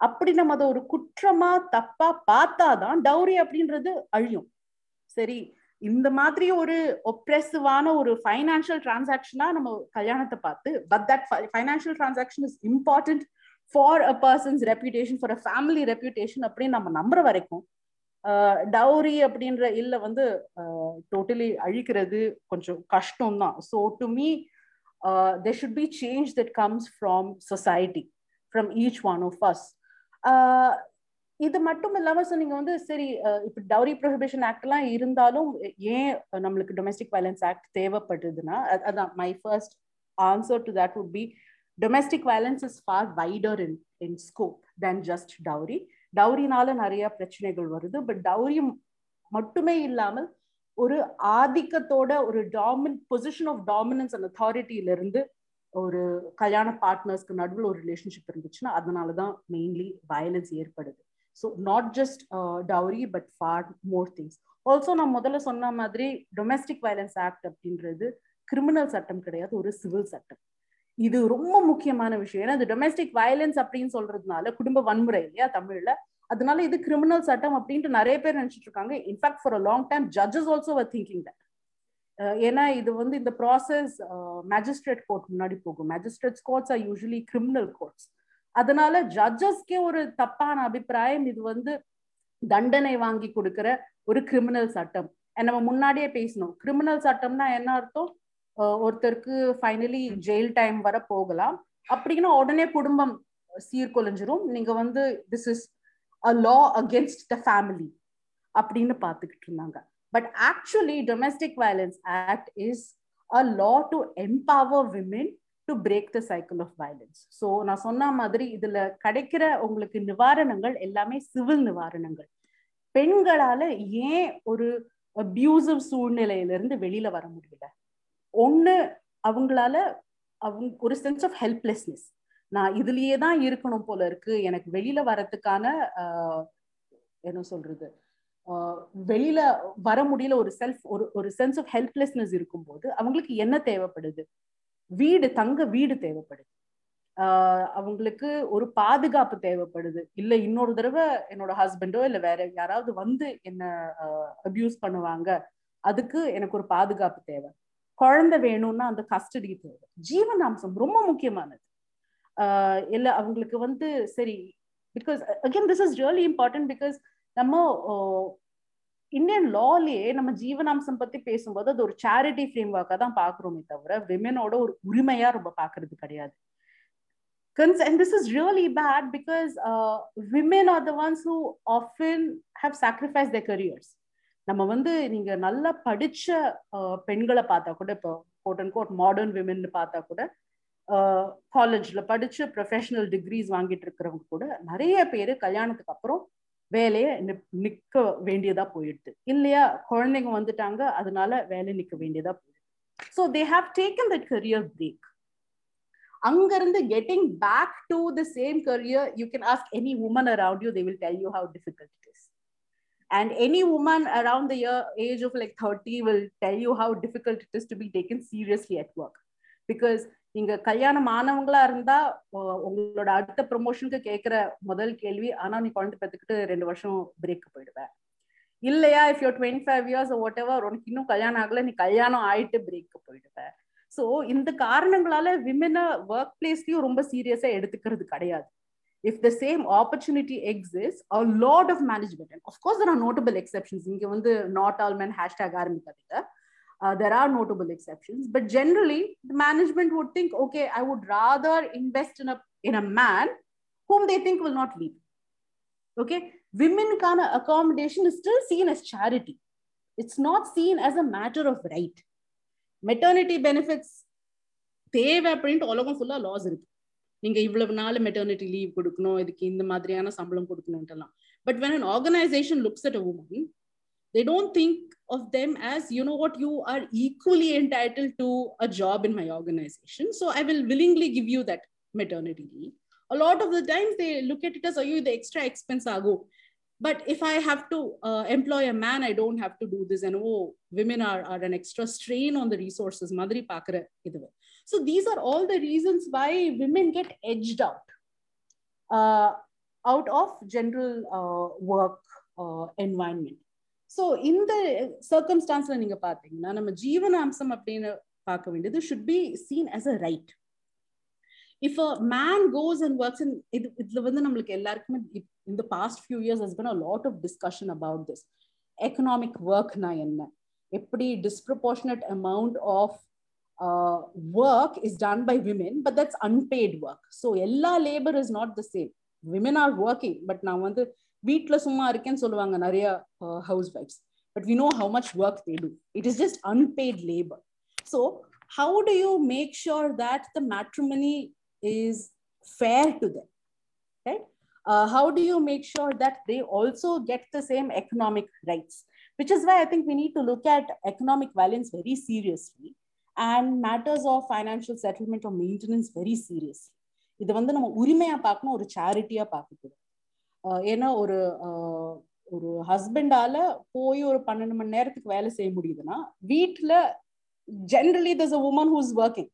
அப்படி நம்ம அதை ஒரு குற்றமா தப்பா பார்த்தாதான் டவுரி அப்படின்றது அழியும். சரி இந்த மாதிரி ஒரு ஒப்ரெசிவான ஒரு ஃபைனான்சியல் டிரான்சாக்ஷனா நம்ம கல்யாணத்தை பார்த்து but that financial transaction is important for a person's reputation for a family reputation அப்படின்னு நம்ம நம்புற வரைக்கும் டவுரி அப்படின்ற இல்ல வந்து டோட்டலி அழிக்கிறது கொஞ்சம் கஷ்டம் தான் so to me there should be change that comes from society from each one of us இது மட்டும் இல்லாம ஸோ நீங்க வந்து சரி இப்போ டவுரி ப்ரொஹிபிஷன் ஆக்ட் எல்லாம் இருந்தாலும் ஏன் நம்மளுக்கு டொமஸ்டிக் வயலன்ஸ் ஆக்ட் தேவைப்படுதுன்னா அதான் my first answer to that would be domestic violence is far wider in in scope then just dowry டவுரினால நிறைய பிரச்சனைகள் வருது பட் டவுரி மட்டுமே இல்லாமல் ஒரு ஆதிக்கத்தோட ஒரு dominant position of dominance and அத்தாரிட்டியில இருந்து ஒரு கல்யாண பார்ட்னர்ஸ்க்கு நடுவில் ஒரு ரிலேஷன்ஷிப் இருந்துச்சுன்னா அதனாலதான் மெயின்லி வயலன்ஸ் ஏற்படுது. So not just dowry but for more things also நான் முதல்ல சொன்ன மாதிரி டொமஸ்டிக் வயலன்ஸ் ஆக்ட் அப்படின்றது கிரிமினல் சட்டம் கிடையாது ஒரு சிவில் சட்டம். இது ரொம்ப முக்கியமான விஷயம். ஏன்னா இது டொமெஸ்டிக் வயலன்ஸ் அப்படின்னு சொல்றதுனால குடும்ப வன்முறை இல்லையா தமிழ்ல? அதனால இது கிரிமினல் சட்டம் அப்படின்ட்டு நிறைய பேர் நினைச்சிட்டு இருக்காங்க. In fact for a long time judges also were thinking that ஏன்னா இது வந்து இந்த ப்ராசஸ் மேஜிஸ்ட்ரேட் கோர்ட் முன்னாடி போகும். Magistrate courts are usually criminal courts அதனால ஜட்ஜஸ்க்கே ஒரு தப்பான அபிப்பிராயம் இது வந்து தண்டனை வாங்கி கொடுக்கிற ஒரு கிரிமினல் சட்டம். நம்ம முன்னாடியே பேசணும் கிரிமினல் சட்டம்னா என்ன அர்த்தம்? ஒருத்தருக்கு ஃபைனலி ஜெயில் டைம் வர போகலாம். அப்படின்னா உடனே குடும்பம் சீர்குலைஞ்சிரும். நீங்க வந்து this is a law against the family அப்படின்னு பார்த்துக்கிட்டு இருந்தாங்க. But actually domestic violence act is a law to empower women to break the cycle of violence so நான் சொன்ன மாதிரி இதுல கிடைக்கிற உங்களுக்கு நிவாரணங்கள் எல்லாமே சிவில் நிவாரணங்கள். பெண்களால ஏன் ஒரு அபியூசிவ் சூழ்நிலையிலிருந்து வெளியில வர முடியல? ஒன்னு அவங்களால அவங்க ஒரு சென்ஸ் ஆஃப் ஹெல்ப்லெஸ்னஸ் நான் இதுலயே தான் இருக்கணும் போல இருக்கு. எனக்கு வெளியில வரத்துக்கான என்ன சொல்றது? வெளியில வர முடியல ஒரு செல்ஃப் ஒரு ஒரு சென்ஸ் ஆஃப் ஹெல்ப்லெஸ்னஸ் இருக்கும்போது அவங்களுக்கு என்ன தேவைப்படுது? வீடு தங்க வீடு தேவைப்படுது. ஆஹ் அவங்களுக்கு ஒரு பாதுகாப்பு தேவைப்படுது. இல்ல இன்னொரு தடவை என்னோட ஹஸ்பண்டோ இல்ல வேற யாராவது வந்து என்ன அபியூஸ் பண்ணுவாங்க அதுக்கு எனக்கு ஒரு பாதுகாப்பு தேவை. குழந்தை வேணும்னா அந்த கஸ்டடி தேவை. ஜீவனாம்சம் ரொம்ப முக்கியமானது. இல்ல அவங்களுக்கு வந்து சரி because again this is really important because நம்ம இந்தியன் லாலேயே நம்ம ஜீவனாம்சம் பத்தி பேசும்போது அது ஒரு சேரிட்டி ஃப்ரேம் ஒர்க்கா தான் பாக்குறோமே தவிர விமனோட ஒரு உரிமையா ரொம்ப பாக்குறது கிடையாது. And this is really bad because uh, women are the ones who often have sacrificed their careers. நம்ம வந்து நீங்க நல்லா படிச்ச uh, பெண்களை பார்த்தா கூட இப்போ quote and quote modern women பார்த்தா கூட uh, காலேஜ்ல படிச்சு ப்ரொஃபஷனல் டிகிரிஸ் வாங்கிட்டு இருக்கிறவங்க கூட நிறைய பேர் கல்யாணத்துக்கு அப்புறம் வேலையை நிக்க வேண்டியதா போயிடுது. இல்லையா? குழந்தைங்க வந்துட்டாங்க அதனால வேலை நிக்க வேண்டியதா போயிடுது. So they have taken that career break அங்கிருந்து getting back to the same career you can ask any woman around you they will tell you how difficult it is and any woman around the year age of like 30 will tell you how difficult it is to be taken seriously at work. Because நீங்க கல்யாணம் ஆனவங்களா இருந்தா உங்களோட அடுத்த ப்ரொமோஷனுக்கு கேட்கிற முதல் கேள்வி ஆனா நீ குழந்தை பெற்றுக்கிட்டு ரெண்டு வருஷம் பிரேக் போயிடுவேன் இல்லையா if your twenty five years whatever உனக்கு இன்னும் கல்யாணம் ஆகல நீ கல்யாணம் ஆயிட்டு பிரேக் போயிடுவேன் ஸோ இந்த காரணங்களால விமனை ஒர்க் பிளேஸ்லயும் ரொம்ப சீரியஸா எடுத்துக்கிறது கிடையாது. If the same opportunity exist a lot of management and of course notable exceptions இங்கே வந்து நாட் ஆல் மேன் ஹேஷ்டேக் ஆரம்பிக்காதீங்க. uh, there are notable exceptions, but generally the management would think, okay, I would rather invest in a in a man whom they think will not leave. Okay, women kind of accommodation is still seen as charity. It's not seen as a matter of right. Maternity benefits, தேவை அப்படின்ட்டு உலகம் ஃபுல்லா லாஸ் இருக்கு நீங்க இவ்வளவு நாள் மெட்டர்னிட்டி லீவ் கொடுக்கணும் இதுக்கு இந்த மாதிரியான சம்பளம் கொடுக்கணும்ட்டுலாம் but when an organisation looks at a woman they don't think of them as you know what you are equally entitled to a job in my organization. So i will willingly give you that maternity leave. A lot of the times they look at it as are you the extra expense ago. But if i have to uh, employ a man i don't have to do this. And oh women are, are an extra strain on the resources. Madri iduve so these are all the reasons why women get edged out uh, out of general uh, work uh, environment so இந்த சர்க்கம்ஸ்டான்ஸ்ல நீங்க பாத்தீங்கன்னா நம்ம ஜீவனாம்சம் அப்படின்னு பார்க்க வேண்டியது should be seen as a right if a man goes and works in இது இதுல வந்து நம்மளுக்கு எல்லாருக்குமே இந்த past few years has been a lot of discussion about this economic ஒர்க்னா என்ன? எப்படி disproportionate amount of work is done by women but that's unpaid work so எல்லா labour is not the same women are working but நான் வந்து வீட்டுல சும்மா இருக்கேன்னு சொல்லுவாங்க நிறைய house wife's but we know how much work they do it is just unpaid labour so how do you make sure that the matrimony is fair to them right how do you make sure that they also get the same economic rights which is why i think we need to look at economic violence very seriously and matters of financial settlement or maintenance very seriously இது வந்து நம்ம உரிமையா பார்க்கணும் ஒரு சேரிட்டியா பார்க்கக்கூடாது ஏன்னா ஒரு ஒரு ஹஸ்பண்டால போய் ஒரு பன்னெண்டு மணி நேரத்துக்கு வேலை செய்ய முடியுதுன்னா வீட்டுல generally thus a woman who's working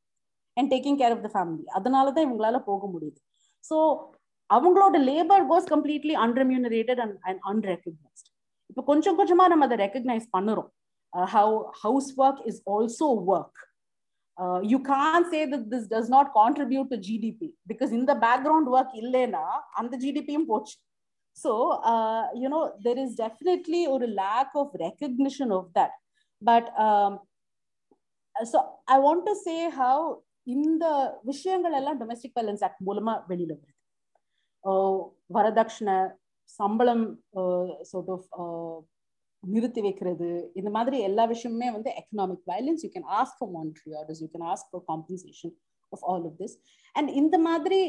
and taking care of the family அதனாலதான் இவங்களால போக முடியுது. ஸோ அவங்களோட labour goes completely unremunerated and and unrecognised இப்போ கொஞ்சம் கொஞ்சமா நம்ம அதை ரெக்கக்னைஸ் பண்ணுறோம். How house work is also work you can say that this does not contribute to GDP because இந்த பேக்ரவுண்ட் ஒர்க் இல்லைன்னா அந்த ஜிடிபியும் போச்சு. So GDP poach. So, uh, definitely ஒரு know, of recognition of that but of recognition I that. Say um, இந்த விஷயங்கள் எல்லாம் டொமஸ்டிக் வயலன்ஸ் ஆக்ட் மூலமா வெளியில வருது வரதட்சணை சம்பளம் சோர்ட் ஆஃப் நிறுத்தி வைக்கிறது இந்த மாதிரி எல்லா விஷயமுமே வந்து economic violence you can ask for monetary orders you can ask for compensation of all of this and இந்த மாதிரி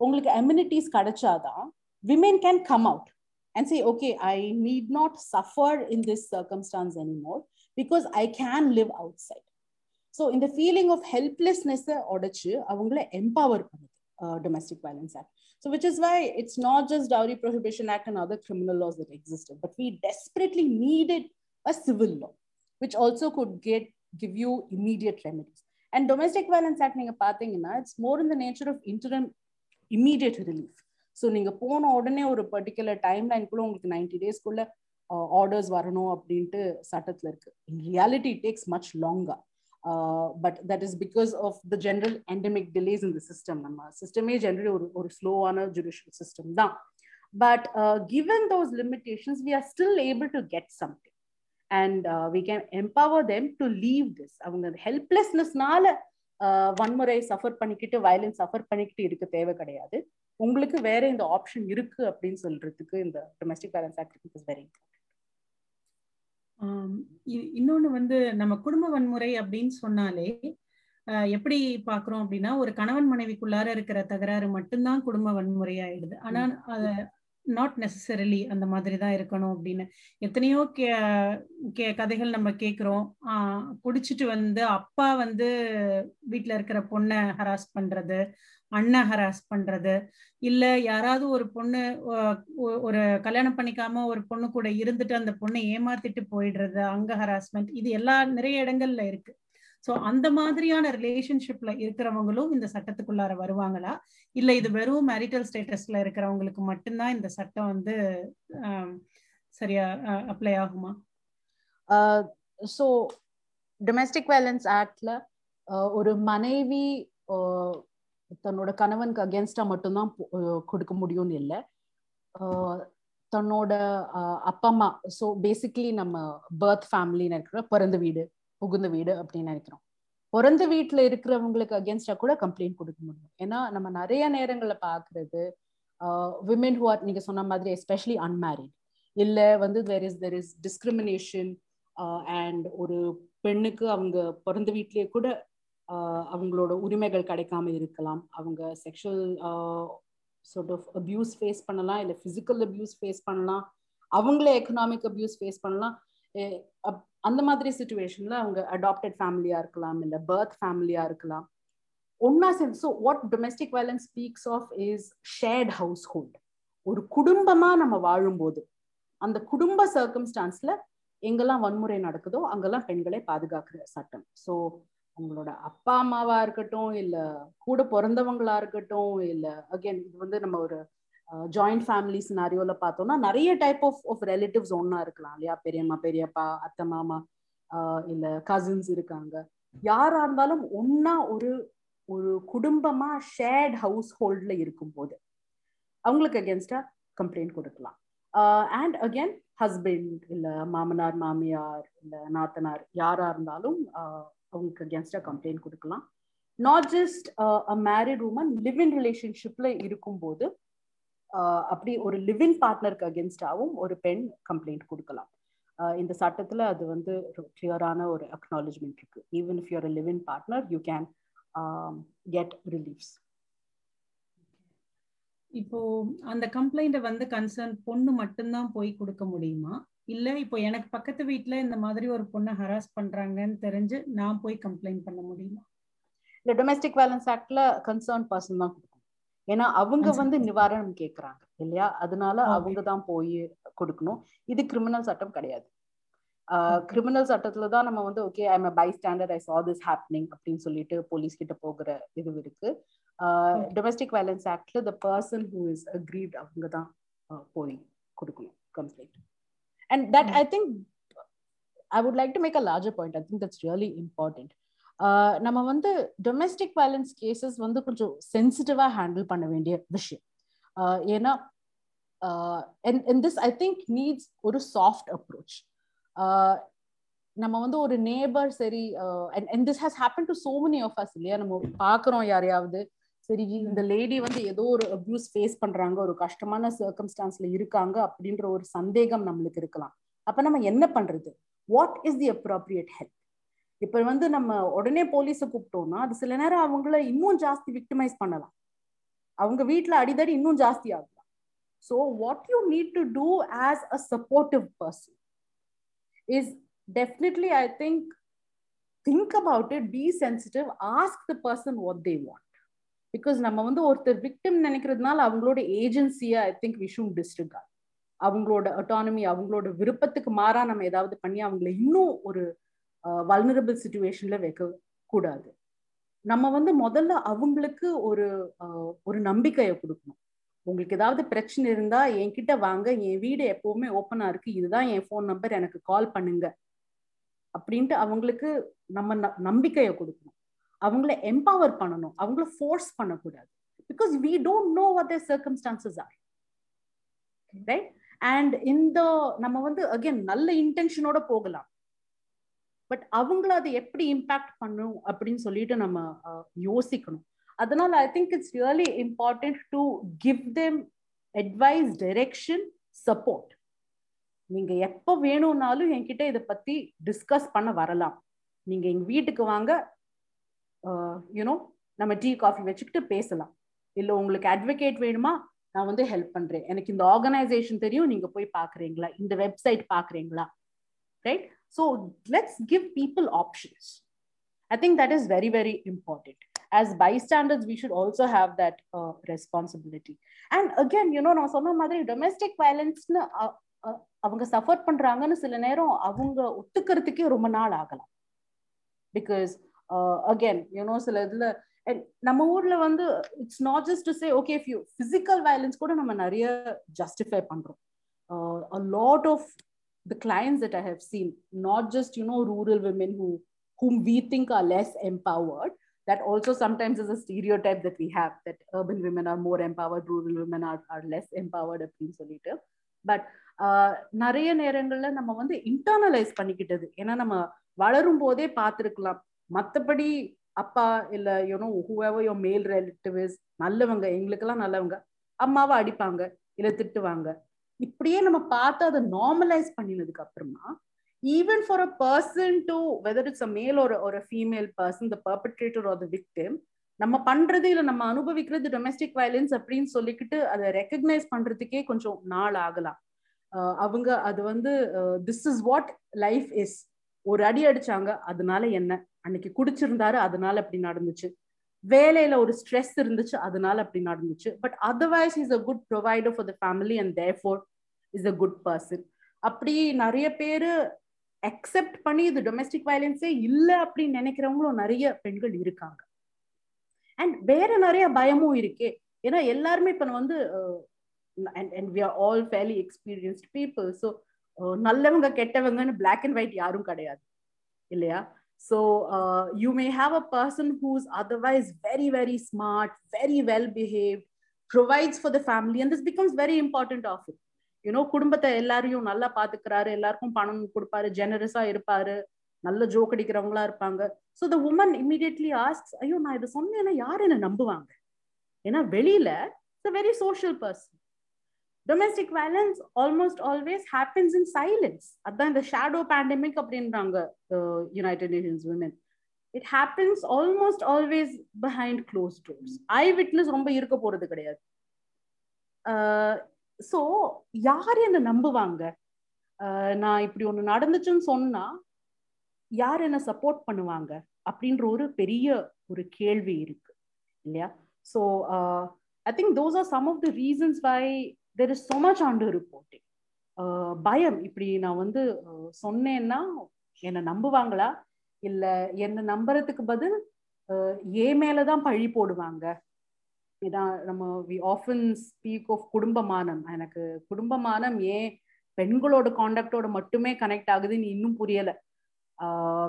உங்களுக்கு immunities கிடைச்சாதான் women can come out and say okay I need not suffer in this circumstance anymore because I can live outside so இந்த ஃபீலிங் ஆஃப் ஹெல்ப்லெஸ்னஸை உடைச்சு அவங்கள எம்பவர் பண்ணுது domestic violence act so which is why it's not just dowry prohibition act and other criminal laws that existed but we desperately needed a civil law which also could get give you immediate remedies and domestic violence act நீங்க பாத்தீங்கன்னா it's more in the nature of interim immediate relief so நீங்க போன உடனே ஒரு பர்டிகுலர் டைம் லைன்குள்ள உங்களுக்கு நைன்டி டேஸ்க்குள்ள ஆர்டர்ஸ் வரணும் அப்படின்ட்டு சட்டத்துல இருக்கு. இன் ரியாலிட்டி டேக்ஸ் மச் லாங்கா but that is because of the general endemic delays இந்த சிஸ்டம் நம்ம சிஸ்டமே ஜென்ரலி ஒரு ஒரு ஸ்லோவான ஜுடிஷியல் சிஸ்டம் தான். But given those limitations we are still able to get something and we can empower them to leave this அவங்க ஹெல்ப்லெஸ்னஸ்னால வன்முறை சஃபர் பண்ணிக்கிட்டு வயலன்ஸ் சஃபர் பண்ணிக்கிட்டு இருக்க தேவை கிடையாது. உங்களுக்கு வேற இந்த ஆப்ஷன் இருக்கு அப்படின்னு சொல்றதுக்கு இந்த domestic violence act is very இன்னொன்னு வந்து நம்ம குடும்ப வன்முறை அப்படின்னு சொன்னாலே எப்படி பாக்குறோம் அப்படின்னா ஒரு கணவன் மனைவிக்குள்ளார இருக்கிற தகராறு மட்டும்தான் குடும்ப வன்முறையாயிடுது ஆனா அத நாட் நெசசரிலி அந்த மாதிரி தான் இருக்கணும் அப்படின்னு. எத்தனையோ கே கே கதைகள் நம்ம கேட்குறோம் குடிச்சிட்டு வந்து அப்பா வந்து வீட்டில் இருக்கிற பொண்ணை ஹராஸ் பண்றது அண்ணன் ஹராஸ் பண்றது இல்ல யாராவது ஒரு பொண்ணு ஒரு கல்யாணம் பண்ணிக்காம ஒரு பொண்ணு கூட இருந்துட்டு அந்த பொண்ணை ஏமாத்திட்டு போயிடுறது அங்க ஹராஸ்மெண்ட் இது எல்லா நிறைய இடங்கள்ல இருக்கு. ஸோ அந்த மாதிரியான ரிலேஷன்ஷிப்ல இருக்கிறவங்களும் இந்த சட்டத்துக்குள்ளார வருவாங்களா? இல்ல இது வெறும் மேரிட்டல் ஸ்டேட்டஸ்ல இருக்கிறவங்களுக்கு மட்டும்தான் இந்த சட்டம் வந்து சரியா அப்ளை ஆகுமா? ஸோ டொமெஸ்டிக் வயலன்ஸ் ஆக்ட்ல ஒரு மனைவி தன்னோட கணவனுக்கு அகேன்ஸ்டா மட்டும்தான் கொடுக்க முடியும்னு இல்லை. தன்னோட அப்பா அம்மா ஸோ பேசிக்லி நம்ம பர்த் ஃபேமிலின்னு இருக்கிற பிறந்த வீடு புகுந்த வீடு அப்படின்னு நினைக்கிறோம். பிறந்த வீட்டுல இருக்கிறவங்களுக்கு அகேன்ஸ்டா கூட கம்ப்ளைண்ட் கொடுக்க முடியும். ஏன்னா நம்ம நிறைய நேரங்களில் பாக்குறது விமென் ஹூ ஆர் நீங்க சொன்ன மாதிரி எஸ்பெஷலி அன்மேரிட் இல்ல வந்து there is there is discrimination and ஒரு பெண்ணுக்கு அவங்க பிறந்த வீட்லயே கூட அவங்களோட உரிமைகள் கிடைக்காம இருக்கலாம். அவங்க sexual sort of abuse face பண்ணலாம். இல்லை ஃபிசிக்கல் அபியூஸ் ஃபேஸ் பண்ணலாம். அவங்களே எக்கனாமிக் அபியூஸ் ஃபேஸ் பண்ணலாம். அந்த மாதிரி சுச்சுவேஷன்ல அவங்க அடாப்டட் ஃபேமிலியா இருக்கலாம். இல்லை பர்த் ஃபேமிலியா இருக்கலாம். ஒன்னா சேர்ந்து so what domestic violence speaks of is shared household ஒரு குடும்பமா நம்ம வாழும்போது அந்த குடும்ப சர்க்கம்ஸ்டான்ஸ்ல எங்கெல்லாம் வன்முறை நடக்குதோ அங்கெல்லாம் பெண்களை பாதுகாக்கிற சட்டம். ஸோ உங்களோட அப்பா அம்மாவா இருக்கட்டும் இல்ல கூட பிறந்தவங்களா இருக்கட்டும் இல்ல அகைன் இது வந்து நம்ம ஒரு ஜாயிண்ட் ஃபேமிலி சினாரியோல பார்த்தோம்னா நிறைய டைப் ஆஃப் ஆஃப் ரிலேட்டிவ்ஸ் ஒன்னா இருக்கலாம் இல்லையா? பெரியம்மா பெரியப்பா அத்தை மாமா இல்ல கசின்ஸ் இருக்காங்க. யாரா இருந்தாலும் ஒன்னா ஒரு ஒரு குடும்பமா ஷேர்ட் ஹவுஸ் ஹோல்ட்ல இருக்கும்போது அவங்களுக்கு அகேன்ஸ்டா கம்ப்ளைண்ட் கொடுக்கலாம். அண்ட் அகேன் ஹஸ்பண்ட் இல்ல மாமனார் மாமியார் இல்ல நாத்தனார் யாரா இருந்தாலும் அவங்களுக்கு அகேன்ஸ்டா கம்ப்ளைண்ட் கொடுக்கலாம். Not just a married woman live in ரிலேஷன்ஷிப்ல இருக்கும்போது uh, அப்படி ஒரு லிவின் பார்ட்னருக்கு அகேன்ஸ்டாவும் ஒரு பெண் கம்ப்ளைண்ட் கொடுக்கலாம். Uh, இந்த சட்டத்துல அது வந்து கிளியரான ஒரு அக்னாலஜ்மெண்ட் இருக்கு. Even if your live in partner you can get reliefs இப்போ அந்த கம்ப்ளைண்ட வந்து கன்சர்ன் பொண்ணு மட்டும்தான் போய் கொடுக்க முடியுமா? இல்ல இப்போ எனக்கு பக்கத்து வீட்டுல இந்த மாதிரி ஒரு பொண்ணை ஹராஸ் பண்றாங்கன்னு தெரிஞ்சு நான் போய் கம்ப்ளைண்ட் பண்ண முடியுமா? இல்ல டொமெஸ்டிக் வயலன்ஸ் ஆக்ட்ல கன்சர்ன் பர்சன் தான் கொடுக்கணும். ஏன்னா அவங்க வந்து நிவாரணம் கேட்கறாங்க இல்லையா? அதனால அவங்க தான் போய் கொடுக்கணும். இது கிரிமினல் சட்டம் கிடையாது. கிரிமினல் சட்டத்துல தான் நம்ம வந்து okay I bystander I saw this happening அப்படின்னு சொல்லிட்டு போலீஸ் கிட்ட போகிற இது இருக்கு. Domestic violence ஆக்ட்ல the person who is aggrieved அவங்க தான் போய் கொடுக்கணும். And that I think I would like to make a larger point I think that's really important நம்ம வந்து டொமெஸ்டிக் வயலன்ஸ் கேசஸ் வந்து கொஞ்சம் சென்சிட்டிவா ஹேண்டில் பண்ண வேண்டிய விஷயம். ஏன்னா திஸ் ஐ திங்க் நீட்ஸ் ஒரு சாஃப்ட் அப்ரோச் நம்ம வந்து ஒரு நேபர் சரி and this has happen to so many of us இல்லையா? நம்ம பாக்குறோம் யாரையாவது. சரி இந்த லேடி வந்து ஏதோ ஒரு அபியூஸ் ஃபேஸ் பண்றாங்க ஒரு கஷ்டமான சர்க்கம்ஸ்டான்ஸ்ல இருக்காங்க அப்படின்ற ஒரு சந்தேகம் நம்மளுக்கு இருக்கலாம். அப்ப நம்ம என்ன பண்றது? What is the appropriate help இப்ப வந்து நம்ம உடனே போலீஸ கூப்பிட்டோம்னா அது சில நேரம் அவங்கள இன்னும் ஜாஸ்தி விக்டிமைஸ் பண்ணலாம். அவங்க வீட்டுல அடிதடி இன்னும் ஜாஸ்தி ஆகலாம். So what you need to do as a supportive person is definitely I think think about it be sensitive ask the person what they want because நம்ம வந்து ஒருத்தர் விக்டிம் நினைக்கிறதுனால அவங்களோட ஏஜென்சியை ஐ திங்க் விஷும் டிஸ்ட்ரிகார்ட் அவங்களோட அட்டானமி அவங்களோட விருப்பத்துக்கு மாறா நம்ம ஏதாவது பண்ணி அவங்கள இன்னும் ஒரு வல்னரபிள் சுச்சுவேஷன்ல வைக்க கூடாது. நம்ம வந்து முதல்ல அவங்களுக்கு ஒரு ஒரு நம்பிக்கையை கொடுக்கணும். உங்களுக்கு ஏதாவது பிரச்சனை இருந்தா என்கிட்ட வாங்க என் வீடு எப்பவுமே ஓப்பனா இருக்கு இதுதான் என் ஃபோன் நம்பர் எனக்கு கால் பண்ணுங்க. அப்படின்ட்டு அவங்களுக்கு நம்ம நம்பிக்கையை கொடுக்கணும். அவங்கள எம்பவர் பண்ணணும். அவங்கள ஃபோர்ஸ் பண்ணக்கூடாது. Because we don't know what their circumstances are right and இந்த நம்ம வந்து அகைன் நல்ல இன்டென்ஷனோட போகலாம். பட் அவங்கள அதை எப்படி இம்பாக்ட் பண்ணும் அப்படின்னு சொல்லிட்டு நம்ம யோசிக்கணும். அதனால I think it's really important to give them advice direction support நீங்க எப்போ வேணும்னாலும் என்கிட்ட இதை பத்தி டிஸ்கஸ் பண்ண வரலாம். நீங்க எங்க வீட்டுக்கு வாங்க Uh, யூனோ நம்ம டீ காஃபி வச்சுக்கிட்டு பேசலாம். இல்லை உங்களுக்கு அட்வொகேட் வேணுமா? நான் வந்து ஹெல்ப் பண்றேன். எனக்கு இந்த ஆர்கனைசேஷன் தெரியும் நீங்க போய் பாக்குறீங்களா இந்த வெப்சைட் பாக்குறீங்களா right so let's give people options I think that is very very important as bystanders we should also have that uh, responsibility. And again you know நான் சொன்ன மாதிரி டொமெஸ்டிக் வயலன்ஸ்னு அவங்க சஃபர் பண்றாங்கன்னு சில நேரம் அவங்க ஒத்துக்கிறதுக்கே ரொம்ப நாள் ஆகலாம். பிகாஸ் அகேன் யூனோ சில இதுல நம்ம ஊர்ல வந்து it's not just to say okay few physical violence கூட நம்ம நிறைய ஜஸ்டிஃபை பண்றோம் a lot of the clients that I have seen, not just you know rural women who whom we think are less empowered, that also sometimes is a stereotype that we have that urban women are more empowered, rural women are, are less empowered அப்படின்னு சொல்லிட்டு பட் நிறைய நேரங்கள்ல நம்ம வந்து இன்டர்னலைஸ் பண்ணிக்கிட்டது ஏன்னா நம்ம வளரும் போதே பார்த்துருக்கலாம் மற்றபடி அப்பா இல்ல you know whoever your male relatives நல்லவங்க எங்களுக்கெல்லாம் நல்லவங்க அம்மாவை அடிப்பாங்க இல்ல திட்டுவாங்க. இப்படியே நம்ம பார்த்து அதை நார்மலைஸ் பண்ணினதுக்கு அப்புறமா even for a person to whether it's a male ஒரு ஒரு female person the perpetrator or the victim நம்ம பண்றது இல்ல நம்ம அனுபவிக்கிறது டொமெஸ்டிக் வயலன்ஸ் அப்படின்னு சொல்லிக்கிட்டு அதை ரெக்கக்னைஸ் பண்றதுக்கே கொஞ்சம் நாள் ஆகலாம். அவங்க அது வந்து this is what life is ஒரு அடி அடிச்சாங்க அதனால என்ன? அன்னைக்கு குடிச்சிருந்தாரு அதனால அப்படி நடந்துச்சு. வேலையில ஒரு ஸ்ட்ரெஸ் இருந்துச்சு அதனால அப்படி நடந்துச்சு. But otherwise is a good provider for the family and therefore is a good person அப்படி நிறைய பேரு அக்செப்ட் பண்ணி இது டொமெஸ்டிக் வயலன்ஸே இல்லை அப்படின்னு நினைக்கிறவங்களும் நிறைய பெண்கள் இருக்காங்க. அண்ட் வேற நிறைய பயமும் இருக்கே. ஏன்னா எல்லாருமே இப்போ வந்து and we are all fairly experienced people so நல்லவங்க கெட்டவங்கன்னு பிளாக் அண்ட் ஒயிட் யாரும் கிடையாது. இல்லையா? So you may have a person who's otherwise very very smart very well behaved provides for the family and this becomes very important of it you know குடும்பத்தை எல்லாரையும் நல்லா பாத்துக்கிறாரு எல்லாருக்கும் பணம் கொடுப்பாரு ஜெனரஸா இருப்பாரு நல்ல ஜோக் அடிக்கிறவங்களா இருப்பாங்க. So the woman immediately ask ஐயோ நான் இதை சொன்னேன்னா யார் என்ன நம்புவாங்க? ஏன்னா வெளியில it's very social person domestic violence almost always happens in silence அதான் இந்த ஷேடோ பேண்டமிக் அப்படின்றாங்க United Nations women it happens almost always behind close doors I witness ரொம்ப இருக்க போறது கிடையாது. Uh, ஸோ யார் என்ன நம்புவாங்க? Uh, நான் இப்படி ஒண்ணு நடந்துச்சுன்னு சொன்னா யார் என்ன சப்போர்ட் பண்ணுவாங்க? அப்படின்ற ஒரு பெரிய ஒரு கேள்வி இருக்கு இல்லையா? So I think those are some of the reasons why there is so much under reporting பயம். இப்படி நான் வந்து uh, சொன்னேன்னா என்னை நம்புவாங்களா? இல்ல என்ன நம்புறதுக்கு பதில் uh, ஏ மேலதான் பழி போடுவாங்க? இதான் நம்ம வி ஆஃபன் ஸ்பீக் ஆஃப் குடும்பமானம். எனக்கு குடும்பமானம் ஏன் பெண்களோட காண்டாக்டோட மட்டுமே கனெக்ட் ஆகுதுன்னு இன்னும் புரியல.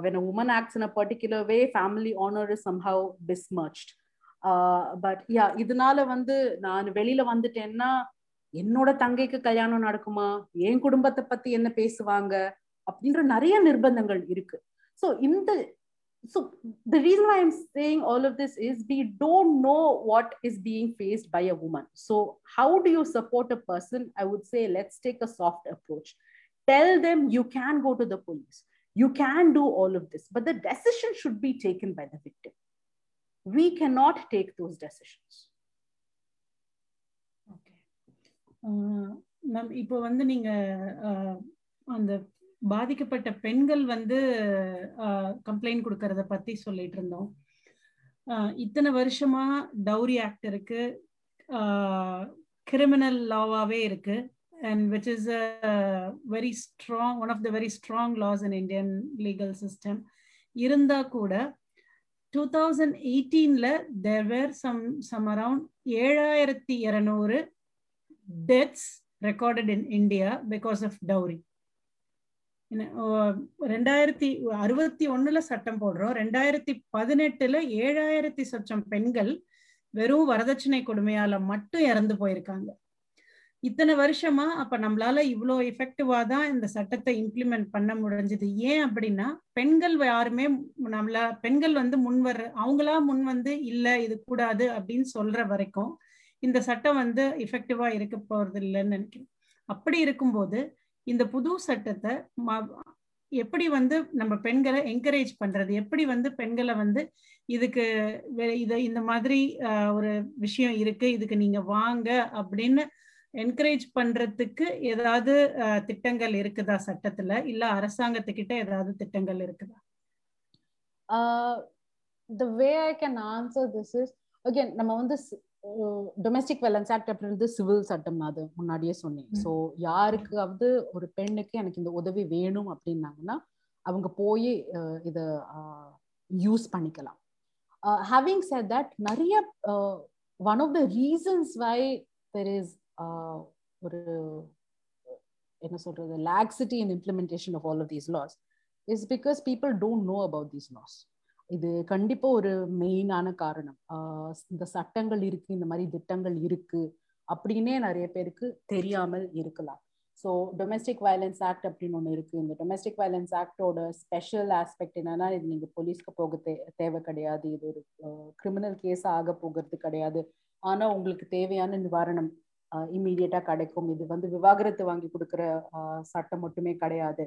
When woman acts in a particular way family honour is somehow besmirched but yeah இதனால வந்து நான் வெளியில வந்துட்டேன்னா என்னோட தங்கைக்கு கல்யாணம் நடக்குமா என் குடும்பத்தை பத்தி என்ன பேசுவாங்க அப்படின்ற நிறைய நிர்பந்தங்கள் இருக்கு ஸோ இந்த so the reason I am saying all of this is we don't know what is being faced by a woman so how do you support a person I would say let's take a soft approach tell them you can go to the police you can do all of this but the decision should be taken by the victim we cannot take those decisions ma'am இப்போ வந்து நீங்க அந்த பாதிக்கப்பட்ட பெண்கள் வந்து கம்ப்ளைண்ட் கொடுக்கறத பத்தி சொல்லிட்டு இருந்தோம். இத்தனை வருஷமா டவுரி ஆக்ட் இருக்கு. கிரிமினல் லாவாவே இருக்கு. And which is a very strong one of the very strong laws in Indian legal system இருந்தா கூட two thousand எயிட்டீன்ல there were some some around ஏழாயிரத்தி இரநூறு deaths recorded in India because of dowry ரெண்டாயிரத்தி அறுபத்தி ஒண்ணுல சட்டம் போடுறோம். ரெண்டாயிரத்தி பதினெட்டுல ஏழாயிரத்தி சொச்சம் பெண்கள் வெறும் வரதட்சணை கொடுமையால மட்டும் இறந்து போயிருக்காங்க. இத்தனை வருஷமா அப்ப நம்மளால இவ்வளோ எஃபெக்டிவா தான் இந்த சட்டத்தை இம்ப்ளிமெண்ட் பண்ண முடிஞ்சது. ஏன் அப்படின்னா பெண்கள் யாருமே நம்மள பெண்கள் வந்து முன் வர்ற அவங்களா முன் வந்து இல்ல இது கூடாது அப்படின்னு சொல்ற வரைக்கும் இந்த சட்டம் வந்து எஃபெக்டிவா இருக்க போறது இல்லைன்னு நினைக்கிறேன். அப்படி இருக்கும்போது இந்த புது சட்டத்தை எப்படி வந்து நம்ம பெண்களை என்கரேஜ் பண்றது? எப்படி வந்து பெண்களை வந்து இதுக்கு இதை இந்த மாதிரி ஒரு விஷயம் இருக்கு இதுக்கு நீங்க வாங்க அப்படின்னு என்கரேஜ் பண்றதுக்கு ஏதாவது திட்டங்கள் இருக்குதா சட்டத்துல? இல்ல அரசாங்கத்துக்கிட்ட ஏதாவது திட்டங்கள் இருக்குதா? the way I can answer this is again நம்ம வந்து டொமெஸ்டிக் வெலன்ஸ் ஆக்ட் அப்படின்றது சிவில் சட்டம் அது முன்னாடியே சொன்னேன். ஸோ யாருக்காவது ஒரு பெண்ணுக்கு எனக்கு இந்த உதவி வேணும் அப்படின்னாங்கன்னா அவங்க போய் இதை யூஸ் பண்ணிக்கலாம். ஹேவிங் செட் தட் நிறைய one of the reasons why there is ஒரு என்ன சொல்றது laxity in implementation of all of these laws is because people don't know about these laws இது கண்டிப்பா ஒரு மெயினான காரணம். இந்த சட்டங்கள் இருக்கு இந்த மாதிரி திட்டங்கள் இருக்கு அப்படின்னே நிறைய பேருக்கு தெரியாமல் இருக்கலாம். ஸோ டொமெஸ்டிக் வயலன்ஸ் ஆக்ட் அப்படின்னு ஒன்று இருக்கு. இந்த டொமெஸ்டிக் வயலன்ஸ் ஆக்டோட ஸ்பெஷல் ஆஸ்பெக்ட் என்னன்னா இது நீங்க போலீஸ்க்கு போக தே தேவை கிடையாது. இது ஒரு கிரிமினல் கேஸ் ஆக போகிறது கிடையாது. ஆனா உங்களுக்கு தேவையான நிவாரணம் இம்மீடியட்டா கிடைக்கும். இது வந்து விவாகரத்து வாங்கி கொடுக்குற சட்டம் மட்டுமே கிடையாது.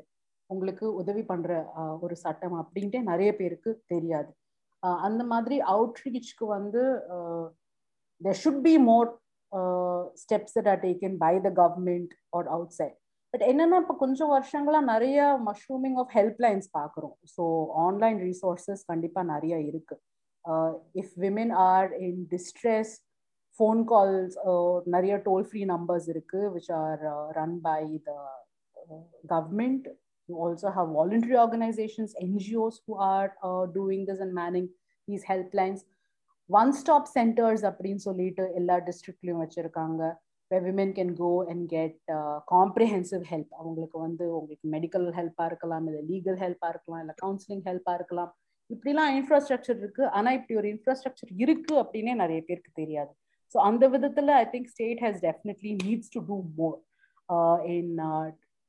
உங்களுக்கு உதவி பண்ற ஒரு சட்டம் அப்படின்ட்டு நிறைய பேருக்கு தெரியாது. அந்த மாதிரி அவுட்ரீச்க்கு வந்து there should be more steps that are taken by the government or outside but என்னன்னா இப்போ கொஞ்சம் வருஷங்களா நிறைய மஷ்ரூமிங் ஆஃப் ஹெல்ப் லைன்ஸ் பார்க்குறோம் ஸோ ஆன்லைன் ரிசோர்ஸஸ் கண்டிப்பாக நிறைய இருக்கு. If women are in distress phone calls நிறைய டோல் ஃப்ரீ நம்பர்ஸ் இருக்கு which are run by the government You also have voluntary organizations, NGOs who are uh, doing this and manning these helplines. One stop centers அப்படின்னு சொல்லிட்டு எல்லா டிஸ்ட்ரிக்ட்லயும் வச்சிருக்காங்க where women can go and get uh, comprehensive help. அவங்களுக்கு வந்து உங்களுக்கு மெடிக்கல் ஹெல்ப்பா இருக்கலாம் இல்லை லீகல் ஹெல்ப்பா இருக்கலாம் இல்லை கவுன்சிலிங் ஹெல்ப்பா இருக்கலாம். இப்படிலாம் இன்ஃப்ராஸ்ட்ரக்சர் இருக்கு. ஆனா இப்படி ஒரு இன்ஃப்ராஸ்ட்ரக்சர் இருக்கு அப்படின்னே நிறைய பேருக்கு தெரியாது. ஸோ அந்த விதத்துல I think state has definitely needs to do more in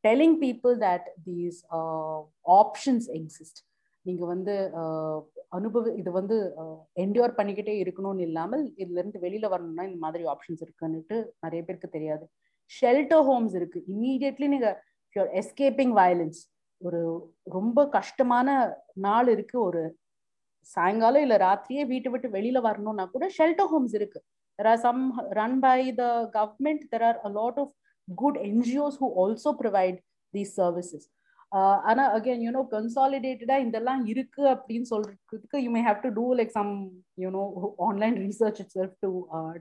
telling people that these uh, options exist. நீங்க வந்து அனுபவ இது வந்து என்டியோர் பண்ணிக்கிட்டே இருக்கணும்னு இல்லாமல் இதுல இருந்து வெளியில வரணும்னா இந்த மாதிரி ஆப்ஷன்ஸ் இருக்குன்னுட்டு நிறைய பேருக்கு தெரியாது. ஷெல்டர் ஹோம்ஸ் இருக்கு. இம்மீடியட்லி நீங்க எஸ்கேப்பிங் வயலன்ஸ் ஒரு ரொம்ப கஷ்டமான நாள் இருக்கு. ஒரு சாயங்காலம் இல்ல ராத்திரியே வீட்டை விட்டு வெளியில வரணும்னா கூட ஷெல்டர் ஹோம்ஸ் இருக்கு. There are some run by the government there are a lot of good NGOs who also provide these services. Uh, ஆனா அகேன் யூனோ கன்சாலிடேட்டடா இதெல்லாம் இருக்கு அப்படின்னு சொல்றதுக்கு you may have to do like some you know online research itself to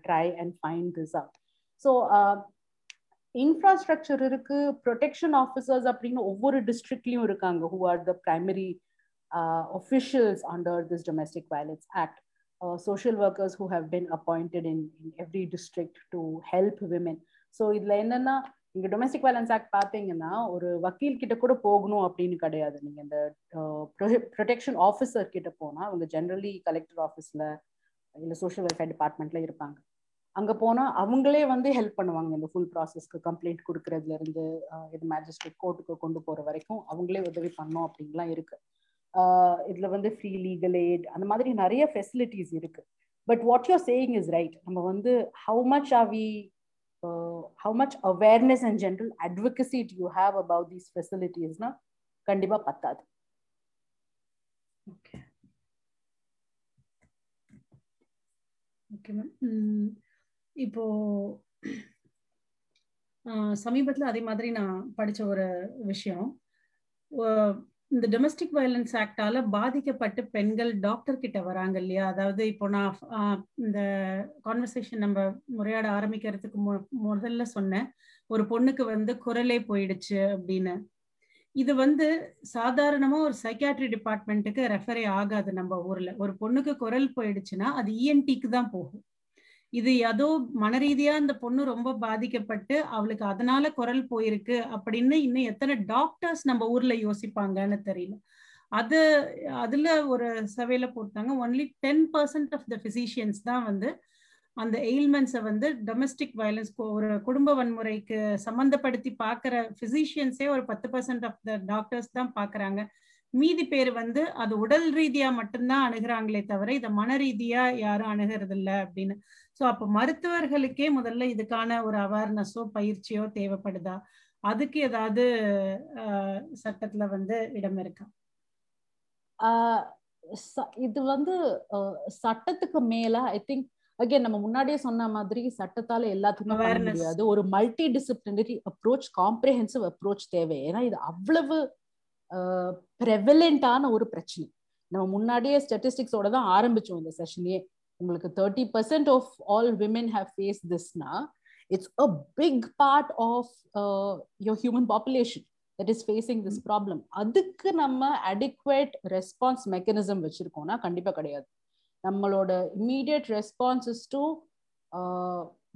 try and find this out so infrastructure இருக்கு ப்ரொடெக்ஷன் ஆஃபீஸர்ஸ் அப்படின்னு ஒவ்வொரு டிஸ்ட்ரிக்ட்லயும் இருக்காங்க who are the primary officials under this domestic violence act. Uh, social workers who have been appointed in, in every district to help women. So இதுல என்னன்னா நீங்க டொமஸ்டிக் வயலன்ஸ் ஆக்ட் பாத்தீங்கன்னா ஒரு வக்கீல் கிட்ட கூட போகணும் அப்படின்னு கிடையாது. நீங்க இந்த ப்ரொடெக்ஷன் ஆஃபீஸர் கிட்ட போனா அவங்க ஜென்ரலி கலெக்டர் ஆஃபீஸ்ல இல்ல சோஷியல் வெல்ஃபேர் டிபார்ட்மெண்ட்ல இருப்பாங்க. அங்க போனா அவங்களே வந்து ஹெல்ப் பண்ணுவாங்க. இந்த ஃபுல் ப்ராசஸ்க்கு கம்ப்ளைண்ட் கொடுக்கறதுல இருந்து இது மேஜிஸ்ட்ரேட் கோர்ட்டுக்கு கொண்டு போற வரைக்கும் அவங்களே உதவி பண்ணோம் அப்படின்லாம் இருக்கு. இதுல வந்து ஃப்ரீ லீகல் எய்ட் அந்த மாதிரி நிறைய ஃபெசிலிட்டிஸ் இருக்கு. But what you're saying is right நம்ம வந்து how much are we how much awareness and general advocacy you have about these ஃபெசிலிட்டிஸ்னா கண்டிப்பாக பத்தாது ஓகே ஓகே மேம் இப்போ சமீபத்தில் அதே மாதிரி நான் படித்த ஒரு விஷயம் இந்த டொமஸ்டிக் வயலன்ஸ் ஆக்டால பாதிக்கப்பட்டு பெண்கள் டாக்டர் கிட்ட வராங்க இல்லையா? அதாவது இப்போ நான் இந்த கான்வர்சேஷன் நம்ம முறையாட ஆரம்பிக்கிறதுக்கு முதல்ல சொன்னேன். ஒரு பொண்ணுக்கு வந்து குரலே போயிடுச்சு அப்படின்னு. இது வந்து சாதாரணமா ஒரு சைக்காட்ரி டிபார்ட்மெண்ட்டுக்கு ரெஃபரே ஆகாது நம்ம ஊர்ல. ஒரு பொண்ணுக்கு குரல் போயிடுச்சுன்னா அது இஎன்டிக்கு தான் போகும். இது ஏதோ மனரீதியா அந்த பொண்ணு ரொம்ப பாதிக்கப்பட்டு அவளுக்கு அதனால குரல் போயிருக்கு அப்படின்னு இன்னும் எத்தனை டாக்டர்ஸ் நம்ம ஊர்ல யோசிப்பாங்கன்னு தெரியல. அது அதுல ஒரு சர்வேல போட்டாங்க only ten percent of the physicians தான் வந்து அந்த எயில்மெண்ட்ஸை வந்து டொமஸ்டிக் வயலன்ஸ் ஒரு குடும்ப வன்முறைக்கு சம்மந்தப்படுத்தி பார்க்குற பிசிஷியன்ஸே ஒரு பத்து பர்சன்ட் ஆஃப் த டாக்டர்ஸ் தான் பார்க்குறாங்க மீதி பேர் வந்து அது உடல் ரீதியா மட்டும்தான் அணுகிறாங்களே தவிர இதை மன ரீதியா யாரும் அணுகிறது இல்லை அப்படின்னு. ஸோ அப்போ மருத்துவர்களுக்கே முதல்ல இதுக்கான ஒரு அவேர்னஸோ பயிற்சியோ தேவைப்படுதா? அதுக்கு ஏதாவது சட்டத்துல வந்து இடம் இருக்கா? இது வந்து சட்டத்துக்கு மேல ஐ திங்க் அகைன் நம்ம முன்னாடியே சொன்ன மாதிரி சட்டத்தால எல்லாத்துக்குமே பண்ண முடியாது. ஒரு multidisciplinary approach comprehensive approach தேவை. ஏன்னா இது அவ்வளவு ப்ரெவலண்டான ஒரு பிரச்சனை. நம்ம முன்னாடியே ஸ்டாட்டிஸ்டிக்ஸோட தான் ஆரம்பிச்சோம் இந்த செஷனையே உங்களுக்கு thirty percent of all women have face Thisna it's a big part of your human population that is facing this problem அதுக்கு நம்ம அடிக்வேட் ரெஸ்பான்ஸ் மெக்கானிசம் வச்சிருக்கோம்னா கண்டிப்பா கிடையாது. நம்மளோட immediate response is to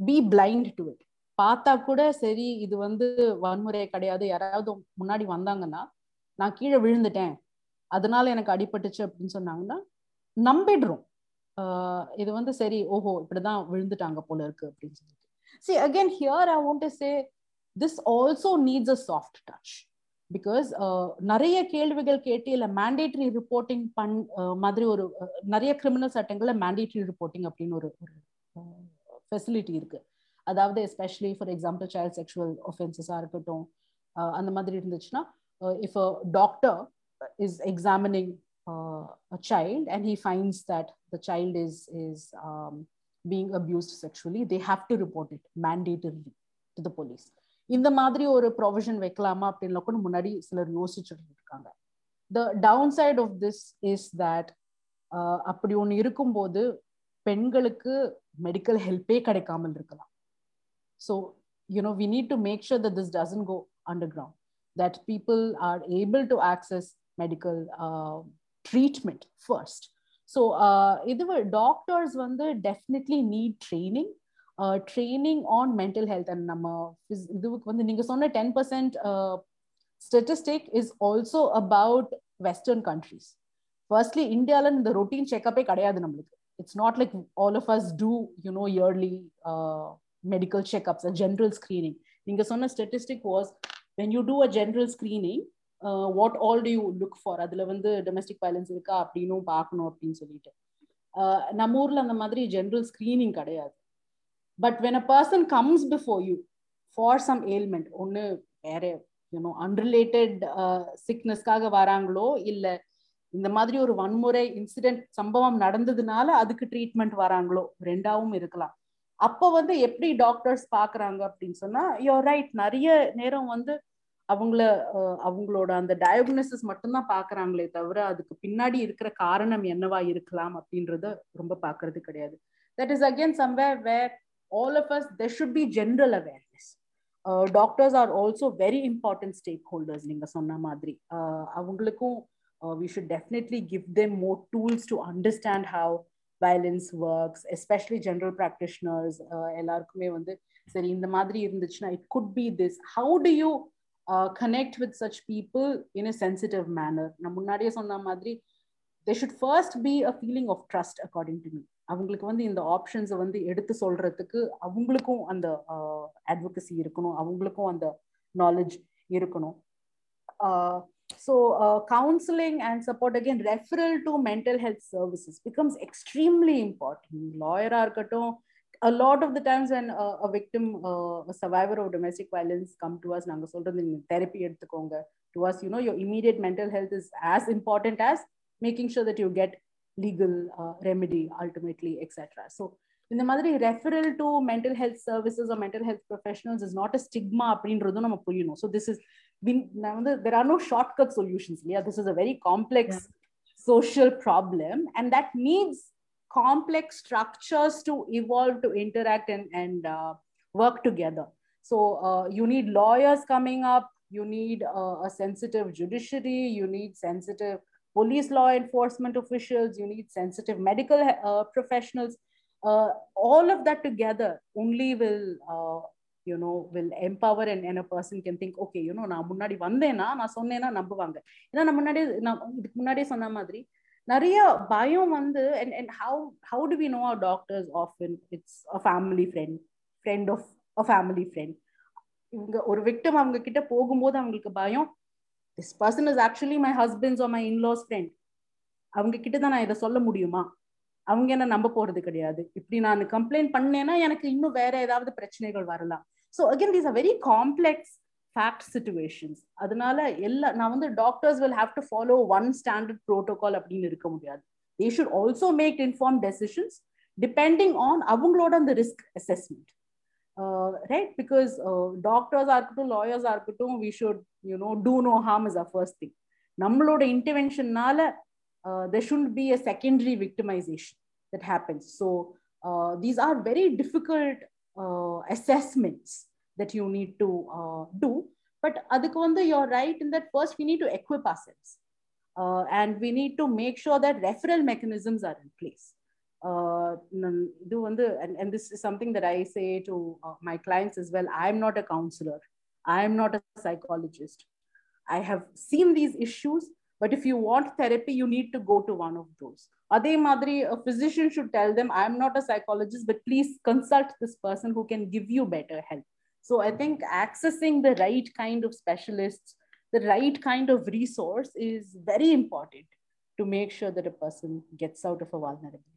be blind to it பார்த்தா கூட சரி இது வந்து வன்முறை கிடையாது. யாராவது முன்னாடி வந்தாங்கன்னா நான் கீழே விழுந்துட்டேன். அதனால எனக்கு அடிபட்டுச்சு அப்படின்னு சொன்னாங்கன்னா நம்பிடுறோம். இது வந்து சரி ஓஹோ இப்படிதான் விழுந்துட்டாங்க போல இருக்கு அப்படின்னு சொல்லிட்டு. See again here I want to say this also needs a soft touch because நிறைய கேள்விகள் கேட்டு இல்ல மேண்டேட்டரி ரிப்போர்ட்டிங் பண் மாதிரி ஒரு நிறைய கிரிமினல் சட்டங்களில் மேண்டேட்டரி ரிப்போர்ட்டிங் அப்படின்னு ஒரு ஃபெசிலிட்டி இருக்கு. அதாவது especially for example child sexual ஒஃபென்சஸாக இருக்கட்டும் அந்த மாதிரி இருந்துச்சுன்னா if a doctor is examining Uh, a child and he finds that the child is is um, being abused sexually they have to report it mandatorily to the police. இந்த மாதிரி ஒரு ப்ரொவிஷன் வைக்கலாமா அப்படின்னு கூட முன்னாடி சிலர் யோசிச்சுட்டு இருக்காங்க the downside of this is that uh, அப்படி ஒன்று இருக்கும்போது பெண்களுக்கு மெடிக்கல் ஹெல்ப்பே கிடைக்காமல் இருக்கலாம். So you know we need to make sure that this doesn't go underground that people are able to access medical treatment first so இது டாக்டர்ஸ் வந்து definitely need training training on mental health and நம்ம இதுக்கு வந்து நீங்க சொன்ன ten percent statistic is also about western countries firstly இந்தியாவில் இந்த ரொட்டீன் செக்கப்பே கிடையாது நம்மளுக்கு. It's not like all of us do you know early medical checkups general screening நீங்க சொன்ன statistic was when you do a general screening what all do you look for அதுல வந்து டொமஸ்டிக் வயலன்ஸ் இருக்கா அப்படின்னும் பார்க்கணும் அப்படின்னு சொல்லிட்டு. நம்ம ஊர்ல அந்த மாதிரி ஜென்ரல் ஸ்கிரீனிங் கிடையாது. But when a person comes before you for some ailment ஒன்று வேற யூனோ அன்ரிலேட்டட் சிக்னஸ்க்காக வராங்களோ இல்லை இந்த மாதிரி ஒரு வன்முறை இன்சிடென்ட் சம்பவம் நடந்ததுனால அதுக்கு ட்ரீட்மெண்ட் வராங்களோ ரெண்டாவும் இருக்கலாம். அப்போ வந்து எப்படி டாக்டர்ஸ் பார்க்குறாங்க அப்படின்னு சொன்னா யோ ரைட் நிறைய நேரம் வந்து அவங்கள அவங்களோட அந்த டயக்னோசிஸ் மட்டும்தான் பாக்குறாங்களே தவிர அதுக்கு பின்னாடி இருக்கிற காரணம் என்னவா இருக்கலாம் அப்படின்றத ரொம்ப பாக்குறது கிடையாது that is again somewhere where all of us there should be general awareness doctors are also very important stakeholders நீங்க சொன்ன மாதிரி அவங்களுக்கும் we should definitely give them more tools to understand how violence works especially general practitioners எல்லாருக்குமே வந்து சரி இந்த மாதிரி இருந்துச்சுன்னா it could be this how do you connect with such people in a sensitive manner நான் முன்னாடியே சொன்ன மாதிரி they should first be a feeling of trust according to me அவங்களுக்கு வந்து இந்த ஆப்ஷன்ஸை வந்து எடுத்து சொல்றதுக்கு அவங்களுக்கும் அந்த uh, அட்வொகசி இருக்கணும். அவங்களுக்கும் அந்த நாலேஜ் இருக்கணும். So counselling and support again referral to mental health services becomes extremely important லாயராக இருக்கட்டும் a lot of the times when uh, a victim uh, a survivor of domestic violence come to us நாங்க சொல்றது நீங்க therapy எடுத்துக்கோங்க to us you know your immediate mental health is as important as making sure that you get legal uh, remedy ultimately etc so இந்த மாதிரி referral to mental health services or mental health professionals is not a stigma அப்படின்றதும் நம்ம புரியணும் ஸோ திஸ் இஸ் நான் வந்து there are no shortcut solutions இல்லையா this is a very complex social problem and that needs complex structures to evolve to interact and, and uh, work together so uh, you need lawyers coming up you need uh, a sensitive judiciary you need sensitive police law enforcement officials you need sensitive medical professionals all of that together only will you know will empower and, and a person can think okay you know நான் முன்னாடி வந்தேன்னா நான் சொன்னேன்னா நம்புவாங்க ஏன்னா நான் முன்னாடி நான் இதுக்கு முன்னாடியே சொன்ன மாதிரி நிறைய பயம் வந்து and and how how do we know our doctors often? It's a family friend friend of a family friend இவங்க ஒரு விக்டம் அவங்க கிட்ட போகும்போது அவங்களுக்கு பயம் this person is actually my husband's or my in-laws friend அவங்க கிட்ட தான் நான் இதை சொல்ல முடியுமா? அவங்க என்ன நம்ப போறது கிடையாது. இப்படி நான் கம்ப்ளைண்ட் பண்ணேன்னா எனக்கு இன்னும் வேற ஏதாவது பிரச்சனைகள் வரலாம். So again these a very complex fact situations அதனால எல்லா நான் வந்து doctors will have to follow one standard protocol அப்படின்னு இருக்க முடியாது. They should also make inform decisions depending on அவங்களோட அந்த ரிஸ்க் அசஸ்மெண்ட் ரைட் பிகாஸ் டாக்டர்ஸாக இருக்கட்டும் லாயர்ஸாக இருக்கட்டும் we should you know do no harm is a first thing நம்மளோட இன்டர்வென்ஷன்னால there shouldn't be a secondary victimization that happens. So uh, these are very difficult uh, assessments. That you need to uh, do. But vandu you're right in that first we need to equip ourselves. Uh, and we need to make sure that referral mechanisms are in place. Uh, and, and this is something that i say to uh, my clients as well. I'm not a counselor. I'm not a psychologist. I have seen these issues but if you want therapy you need to go to one of those. adhe madri a physician should tell them i'm not a psychologist but please consult this person who can give you better help so i think accessing the right kind of specialists the right kind of resource is very important to make sure that a person gets out of a vulnerability.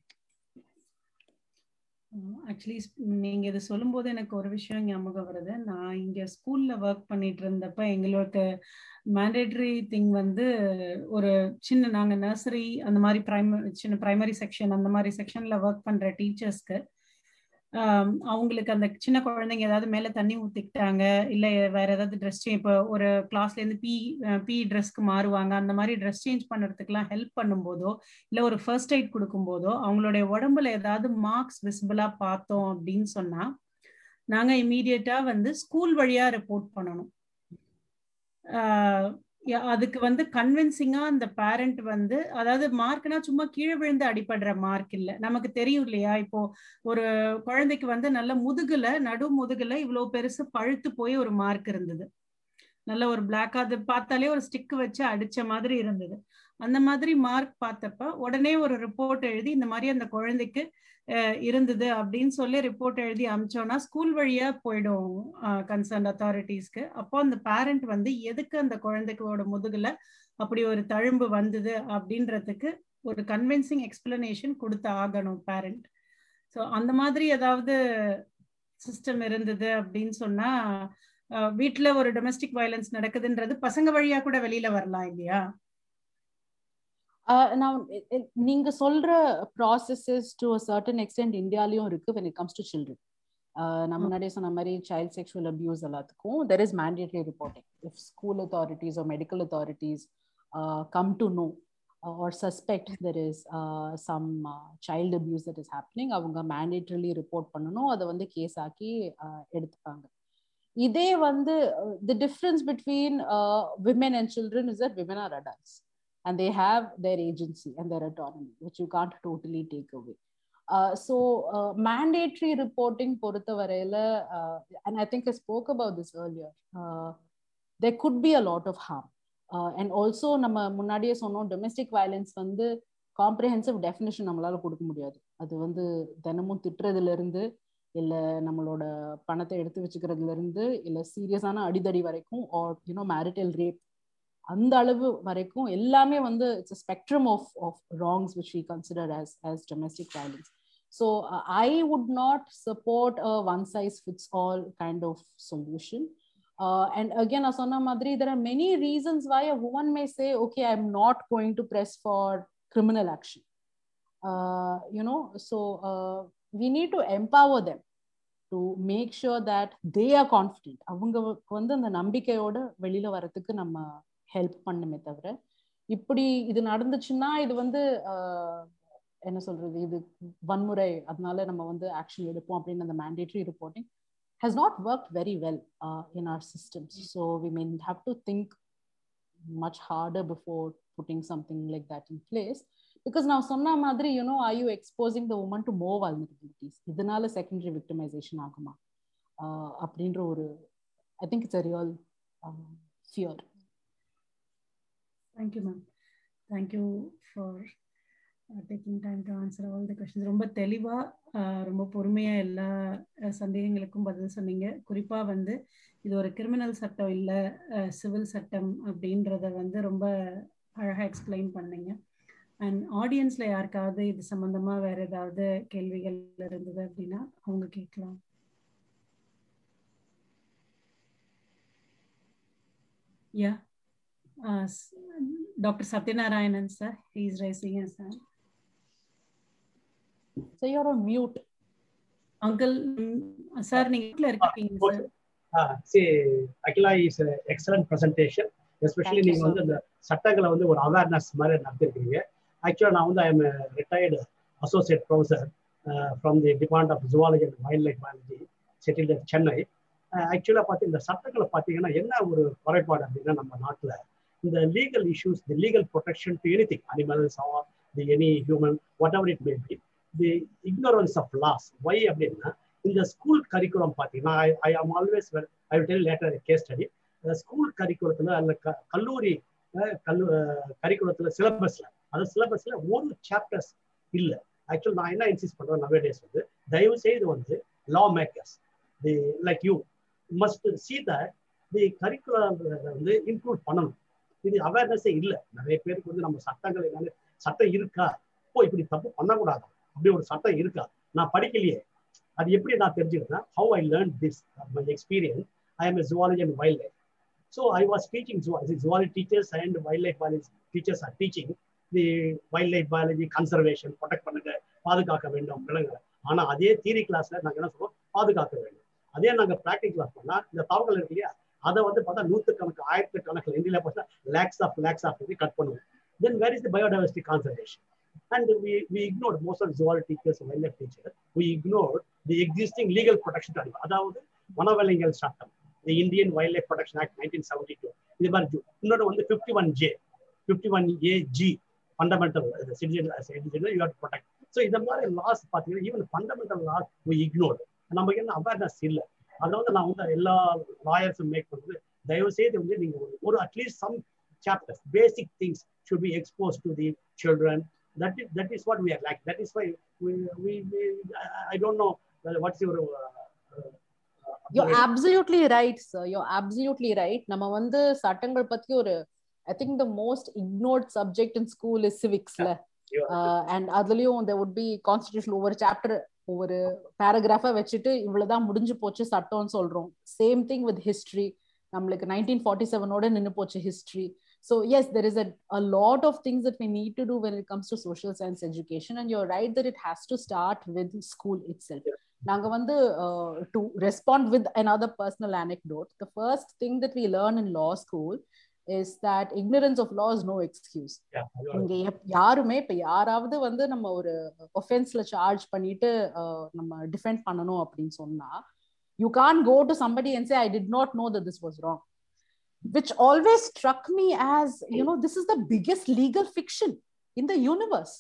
Oh, actually நீங்க இது சொல்லும்போது எனக்கு ஒரு விஷயம் ஞாபகம் வருது. நான் இங்க ஸ்கூல்ல ஒர்க் பண்ணிட்டு இருந்தப்ப எங்களுக்கு மேண்டேட்ரி திங் வந்து ஒரு சின்ன நாங்க நர்சரி அந்த மாதிரி பிரைமரி சின்ன பிரைமரி செக்ஷன் அந்த மாதிரி செக்ஷன்ல ஒர்க் பண்ற டீச்சர்ஸ்க்கு அவங்களுக்கு அந்த சின்ன குழந்தைங்க ஏதாவது மேல தண்ணி ஊத்திக்கிட்டாங்க இல்ல வேற ஏதாவது ட்ரெஸ் சேஞ்ச் இப்போ ஒரு கிளாஸ்ல இருந்து பி பி ட்ரெஸ்க்கு மாறுவாங்க. அந்த மாதிரி ட்ரெஸ் சேஞ்ச் பண்ணுறதுக்குலாம் ஹெல்ப் பண்ணும்போதோ இல்ல ஒரு ஃபர்ஸ்ட் எய்ட் கொடுக்கும் போதோ அவங்களுடைய உடம்புல ஏதாவது மார்க்ஸ் விசிபிளா பார்த்தோம் அப்படின்னு சொன்னா நாங்க இமீடியட்டா வந்து ஸ்கூல் வழியா ரிப்போர்ட் பண்ணணும். அதுக்கு வந்து கன்வின்சிங்கா அந்த பேரண்ட் வந்து அதாவது மார்க்னா சும்மா கீழே விழுந்து அடிபடுற மார்க் இல்ல. நமக்கு தெரியும் இல்லையா? இப்போ ஒரு குழந்தைக்கு வந்து நல்ல முதுகுல நடு முதுகுல இவ்வளவு பெருசு பழுத்து போய் ஒரு மார்க் இருந்தது. நல்ல ஒரு பிளாக் அது பார்த்தாலே ஒரு ஸ்டிக் வச்சு அடிச்ச மாதிரி இருந்தது. அந்த மாதிரி மார்க் பார்த்தப்ப உடனே ஒரு ரிப்போர்ட் எழுதி இந்த மாதிரி அந்த குழந்தைக்கு இருந்தது அப்படின்னு சொல்லி ரிப்போர்ட் எழுதி அமிச்சோன்னா ஸ்கூல் வழியா போயிடும் கன்சர்ன் அத்தாரிட்டிஸ்க்கு அப்போ அந்த பேரண்ட் வந்து எதுக்கு அந்த குழந்தைக்கோட முதுகுல அப்படி ஒரு தழும்பு வந்தது அப்படின்றதுக்கு ஒரு கன்வின்சிங் எக்ஸ்பிளனேஷன் கொடுத்து ஆகணும் பேரண்ட் ஸோ அந்த மாதிரி ஏதாவது சிஸ்டம் இருந்தது அப்படின்னு சொன்னா வீட்டுல ஒரு டொமஸ்டிக் வயலன்ஸ் நடக்குதுன்றது பசங்க வழியா கூட வெளியில வரலாம் இல்லையா? நான் நீங்க சொல்ற processes to a certain extent இந்தியாலையும் இருக்கு when it comes to children நான் முன்னாடியே சொன்ன மாதிரி சைல்ட் செக்ஷுவல் அபியூஸ் எல்லாத்துக்கும் there is mandatory reporting if school authorities or medical authorities come to know or suspect there is some child abuse that is happening அவங்க மேண்டேட்ரிலி ரிப்போர்ட் பண்ணணும். அதை வந்து கேஸ் ஆக்கி எடுத்துப்பாங்க. இதே வந்து the difference between women and children is that women are adults and they have their agency and their autonomy, which you can't totally take away. Uh, so uh, mandatory reporting uh, and I think I spoke about this earlier. uh, there could be a lot of harm. and also நம்ம முன்னாடியே சொன்னோம் டொமெஸ்டிக் வயலன்ஸ் வந்து காம்ப்ரிஹென்சிவ் டெஃபினேஷன் நம்மளால கொடுக்க முடியாது அது வந்து தினமும் திட்டுறதுல இருந்து இல்ல நம்மளோட பணத்தை எடுத்து வச்சுக்கிறதுல இருந்து இல்ல சீரியஸான அடிதடி வரைக்கும் ஆர் யூனோ மேரிட்டல் ரேப் அந்த அளவு வரைக்கும் எல்லாமே வந்து it's spectrum of of wrongs which we consider as as domestic violence so I would not support a one size fits all kind of solution and again நான் சொன்ன மாதிரி there are many reasons why a woman may say okay I am not going to press for criminal action you know so we need to empower them to make sure that they are confident அவங்க வந்து அந்த நம்பிக்கையோட வெளியில வரத்துக்கு நம்ம ஹெல்ப் பண்ணுமே தவிர இப்படி இது நடந்துச்சுன்னா இது வந்து என்ன சொல்றது இது வன்முறை அதனால நம்ம வந்து ஆக்ஷன் எடுப்போம் அப்படின்னு அந்த mandatory reporting has not work very well in our systems so we mean have to think much harder before putting something like that in place because நான் சொன்ன மாதிரி you know I you exposing the woman to more vulnerabilities இதனால செகண்டரி விக்டிமைசேஷன் ஆகுமா? அப்படின்ற ஒரு I think it's a real fear thank you ma'am thank you for taking time to answer all the questions ரொம்ப தெளிவாக uh, ரொம்ப பொறுமையாக எல்லா uh, சந்தேகங்களுக்கும் பதில் சொன்னீங்க. குறிப்பாக வந்து இது ஒரு கிரிமினல் சட்டம் இல்லை சிவில் uh, சட்டம் அப்படின்றத வந்து ரொம்ப அழகாக எக்ஸ்பிளைன் பண்ணீங்க. அண்ட் ஆடியன்ஸில் யாருக்காவது இது சம்மந்தமாக வேறு ஏதாவது கேள்விகள் இருந்தது அப்படின்னா அவங்க கேட்கலாம். யா Uh, Dr. Satyanarayanan, sir, he is raising his hand. So you're on mute. Uncle, sir, நீங்க இருக்கீங்க sir Uh, see, Akila is an excellent presentation. Especially நீங்க. வந்து இந்த சட்டங்களை வந்து ஒரு அவேர்னஸ் மாதிரி நடத்திருக்கீங்க ஆக்சுவலா நான் வந்து I'm retired associate professor from the department of zoology and wildlife biology settle Chennai ஆக்சுவலாக பார்த்து இந்த சட்டங்களை பார்த்தீங்கன்னா என்ன ஒரு குறைபாடு அப்படின்னா நம்ம நாட்டில் இந்த legal issues the legal protection to anything animals or the any human whatever it may be the ignorance of laws why அப்படின்னா இந்த ஸ்கூல் கரிக்குலம் பார்த்தீங்கன்னா I am always I will tell later case study school கரிக்குலத்தில் அல்ல க- கல்லூரி கல்லு கரிக்குலத்தில் சிலபஸ்ல அந்த சிலபஸ்ல ஒரு சாப்டர்ஸ் இல்லை. ஆக்சுவல் நான் என்ன இன்சிஸ்ட் பண்ணுறேன் நவே டேஸ் வந்து தயவு செய்து வந்து lawmakers the like you must see the the curriculum வந்து இன்க்ளூட் பண்ணணும். இது அவேர்னஸே இல்லை. நிறைய பேருக்கு வந்து நம்ம சட்டங்கள் என்னன்னு சட்டம் இருக்கா? ஓ இப்படி தப்பு பண்ணக்கூடாது? அப்படி ஒரு சட்டம் இருக்கா? நான் படிக்கலையே. அது எப்படி நான் தெரிஞ்சுக்கிறேன் how I learn this my experience I am zoology and wild life so I was teaching zoology teachers and wild life biology teachers or teaching the wild life biology conservation protect பண்ணுங்க பாதுகாக்க வேண்டும் விலங்குகளை. ஆனா அதே தியரி கிளாஸ்ல நாங்க என்ன சொல்றோம்? பாதுகாக்க வேண்டும். அதே நாங்க ப்ராக்டிக் கிளாஸ் பண்ணா இந்த தவறுகள் இருக்கு இல்லையா? அதை வந்து பார்த்தா நூற்றுக்கணக்கு ஆயிரத்துக்கணக்கில் இந்தியில பார்த்தா lakhs of lakhs of cut பண்ணுவோம். Then where is the biodiversity concentration and we, we ignored most of the zoology teachers and wildlife teachers. We ignored the existing legal protection அதாவது வனவிலங்கியல் சட்டம் the Indian Wildlife Protection Act 1972 இது மாதிரி இன்னொரு இன்னொன்று வந்து 51 J 51 A G fundamental citizen citizen you have protect so இந்த மாதிரி லாஸ் பார்த்தீங்கன்னா even fundamental laws we ignored. நமக்கு என்ன அவேர்னஸ் இல்லை. அதை வந்து நான் வந்து எல்லா லாயர்ஸும் மேக் பண்ணுறது தயவு செய்து வந்து நீங்க ஒரு- ஒரு at least some chapters basic things should be expose to the children that is that is what we are like. That is why we we, we I, I don't know uh, what's your. Uh, uh, You're absolutely right, sir. You're absolutely right. நம்ம வந்து சட்டங்கள் பத்தி ஒரு I think the most ignored subject in school is சிவிக்ஸ்ல and அதுலயும் there would be கான்ஸ்டிடியூஷன் ஒவ்வொரு சாப்டர் ஒவ்வொரு பேராகிராஃபா வச்சுட்டு இவ்வளவுதான் முடிஞ்சு போச்சு சட்டம்னு சொல்றோம் சேம் திங் வித் ஹிஸ்டரி நம்மளுக்கு நைன்டீன் ஃபார்ட்டி செவனோட நின்று போச்சு history so yes there is a, a lot of things that we need to do when it comes to social science education and you're right that it has to start with school itself நாங்க வந்து to respond with another personal anecdote the first thing that we learn in law school is that ignorance of law is no excuse yeah, you are- இங்க யாருமே இப்ப யாராவது வந்து நம்ம ஒரு ஒஃபென்ஸ்ல சார்ஜ் பண்ணிட்டு நம்ம டிஃபெண்ட் பண்ணணும் அப்படின்னு சொன்னா you can go to somebody and say I did not know that this was wrong which always struck me as you know this is the biggest legal fiction in the universe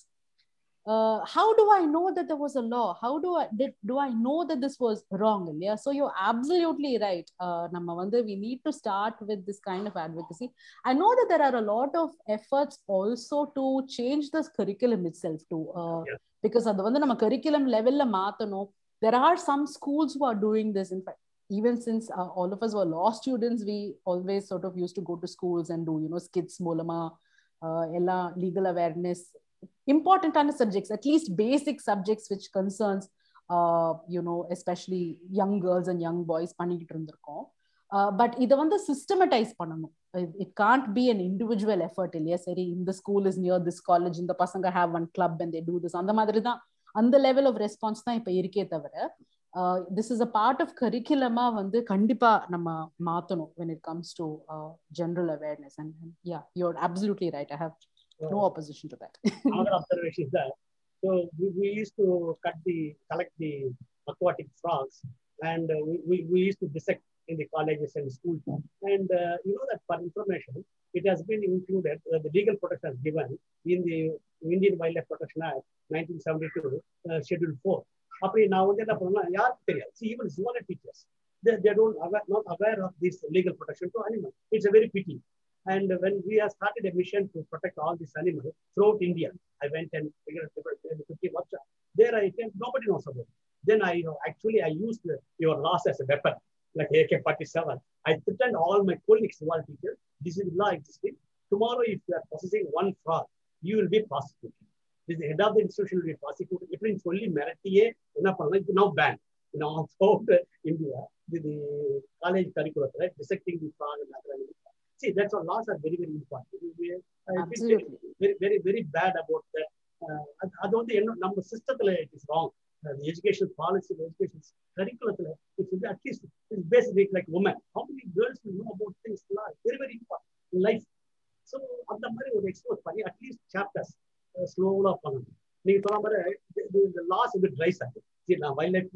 uh, how do i know that there was a law how do i did do i know that this was wrong yeah so you're absolutely right uh, நம்ம வந்து we need to start with this kind of advocacy i know that there are a lot of efforts also to change this curriculum itself too uh, Yeah. because அது வந்து நம்ம curriculum levelல மாத்தணும் there are some schools who are doing this in fact even since uh, all of us were law students we always sort of used to go to schools and do you know skits மூலமா uh, எல்லா legal awareness Important subjects at least basic subjects which concerns uh, you know especially young girls and young boys பண்ணிக்கிட்டு இருந்திருக்கோம். Uh, பட் இதை வந்து சிஸ்டமடைஸ் பண்ணணும். It can't be an individual effort இல்லையா? சரி இந்த school is near this college இந்த பசங்க have one club and they do this அந்த மாதிரி தான் அந்த லெவல் ஆஃப் ரெஸ்பான்ஸ் தான் இப்போ இருக்கே தவிர this is a part of கரிக்குலமா வந்து கண்டிப்பா நம்ம மாத்தணும் when it comes to general awareness and yeah and yeah you're absolutely right. no opposition to that another observation is that so we, we used to cut the collect the aquatic frogs and uh, we, we, we used to dissect in the colleges and schools and uh, you know that for information it has been included uh, the legal protection is given in the indian wildlife protection act 1972 uh, schedule 4 அப்படி நான் வந்து என்ன பண்ணேன்னா யாருக்கு தெரியாது see even zoology teachers they, they don't aware, not aware of this legal protection to animals it's a very pity and when we have started a mission to protect all these animals throughout India, I went and figured out 50 workshops. There I came, nobody knows about it. Then I you know, actually I used your loss as a weapon, like AK-47. I threatened all my colleagues who are teachers. This is law existing. Tomorrow, if you are possessing one fraud, you will be prosecuted. This head of the institution will be prosecuted. If it's only now banned. You know, throughout India, the, the college curriculum, right? Dissecting the frog and other. See that's why laws are very very important. Absolutely. very very very bad about that. Uh, அது- வந்து என்ன நம்ம சிஸ்டத்துல it is wrong education policy education கரிக்குலத்துல it's வந்து at least it's basic like woman how many girls will know about things very very important life so அந்த மாதிரி ஒரு எக்ஸ்போஸ் பண்ணி அட்லீஸ்ட் சாப்டர்ஸ் ஸ்லோவா பண்ணணும். நீங்க சொன்ன மாதிரி இந்த லாஸ் வந்து ட்ரைஸ் நான் வைல்ட்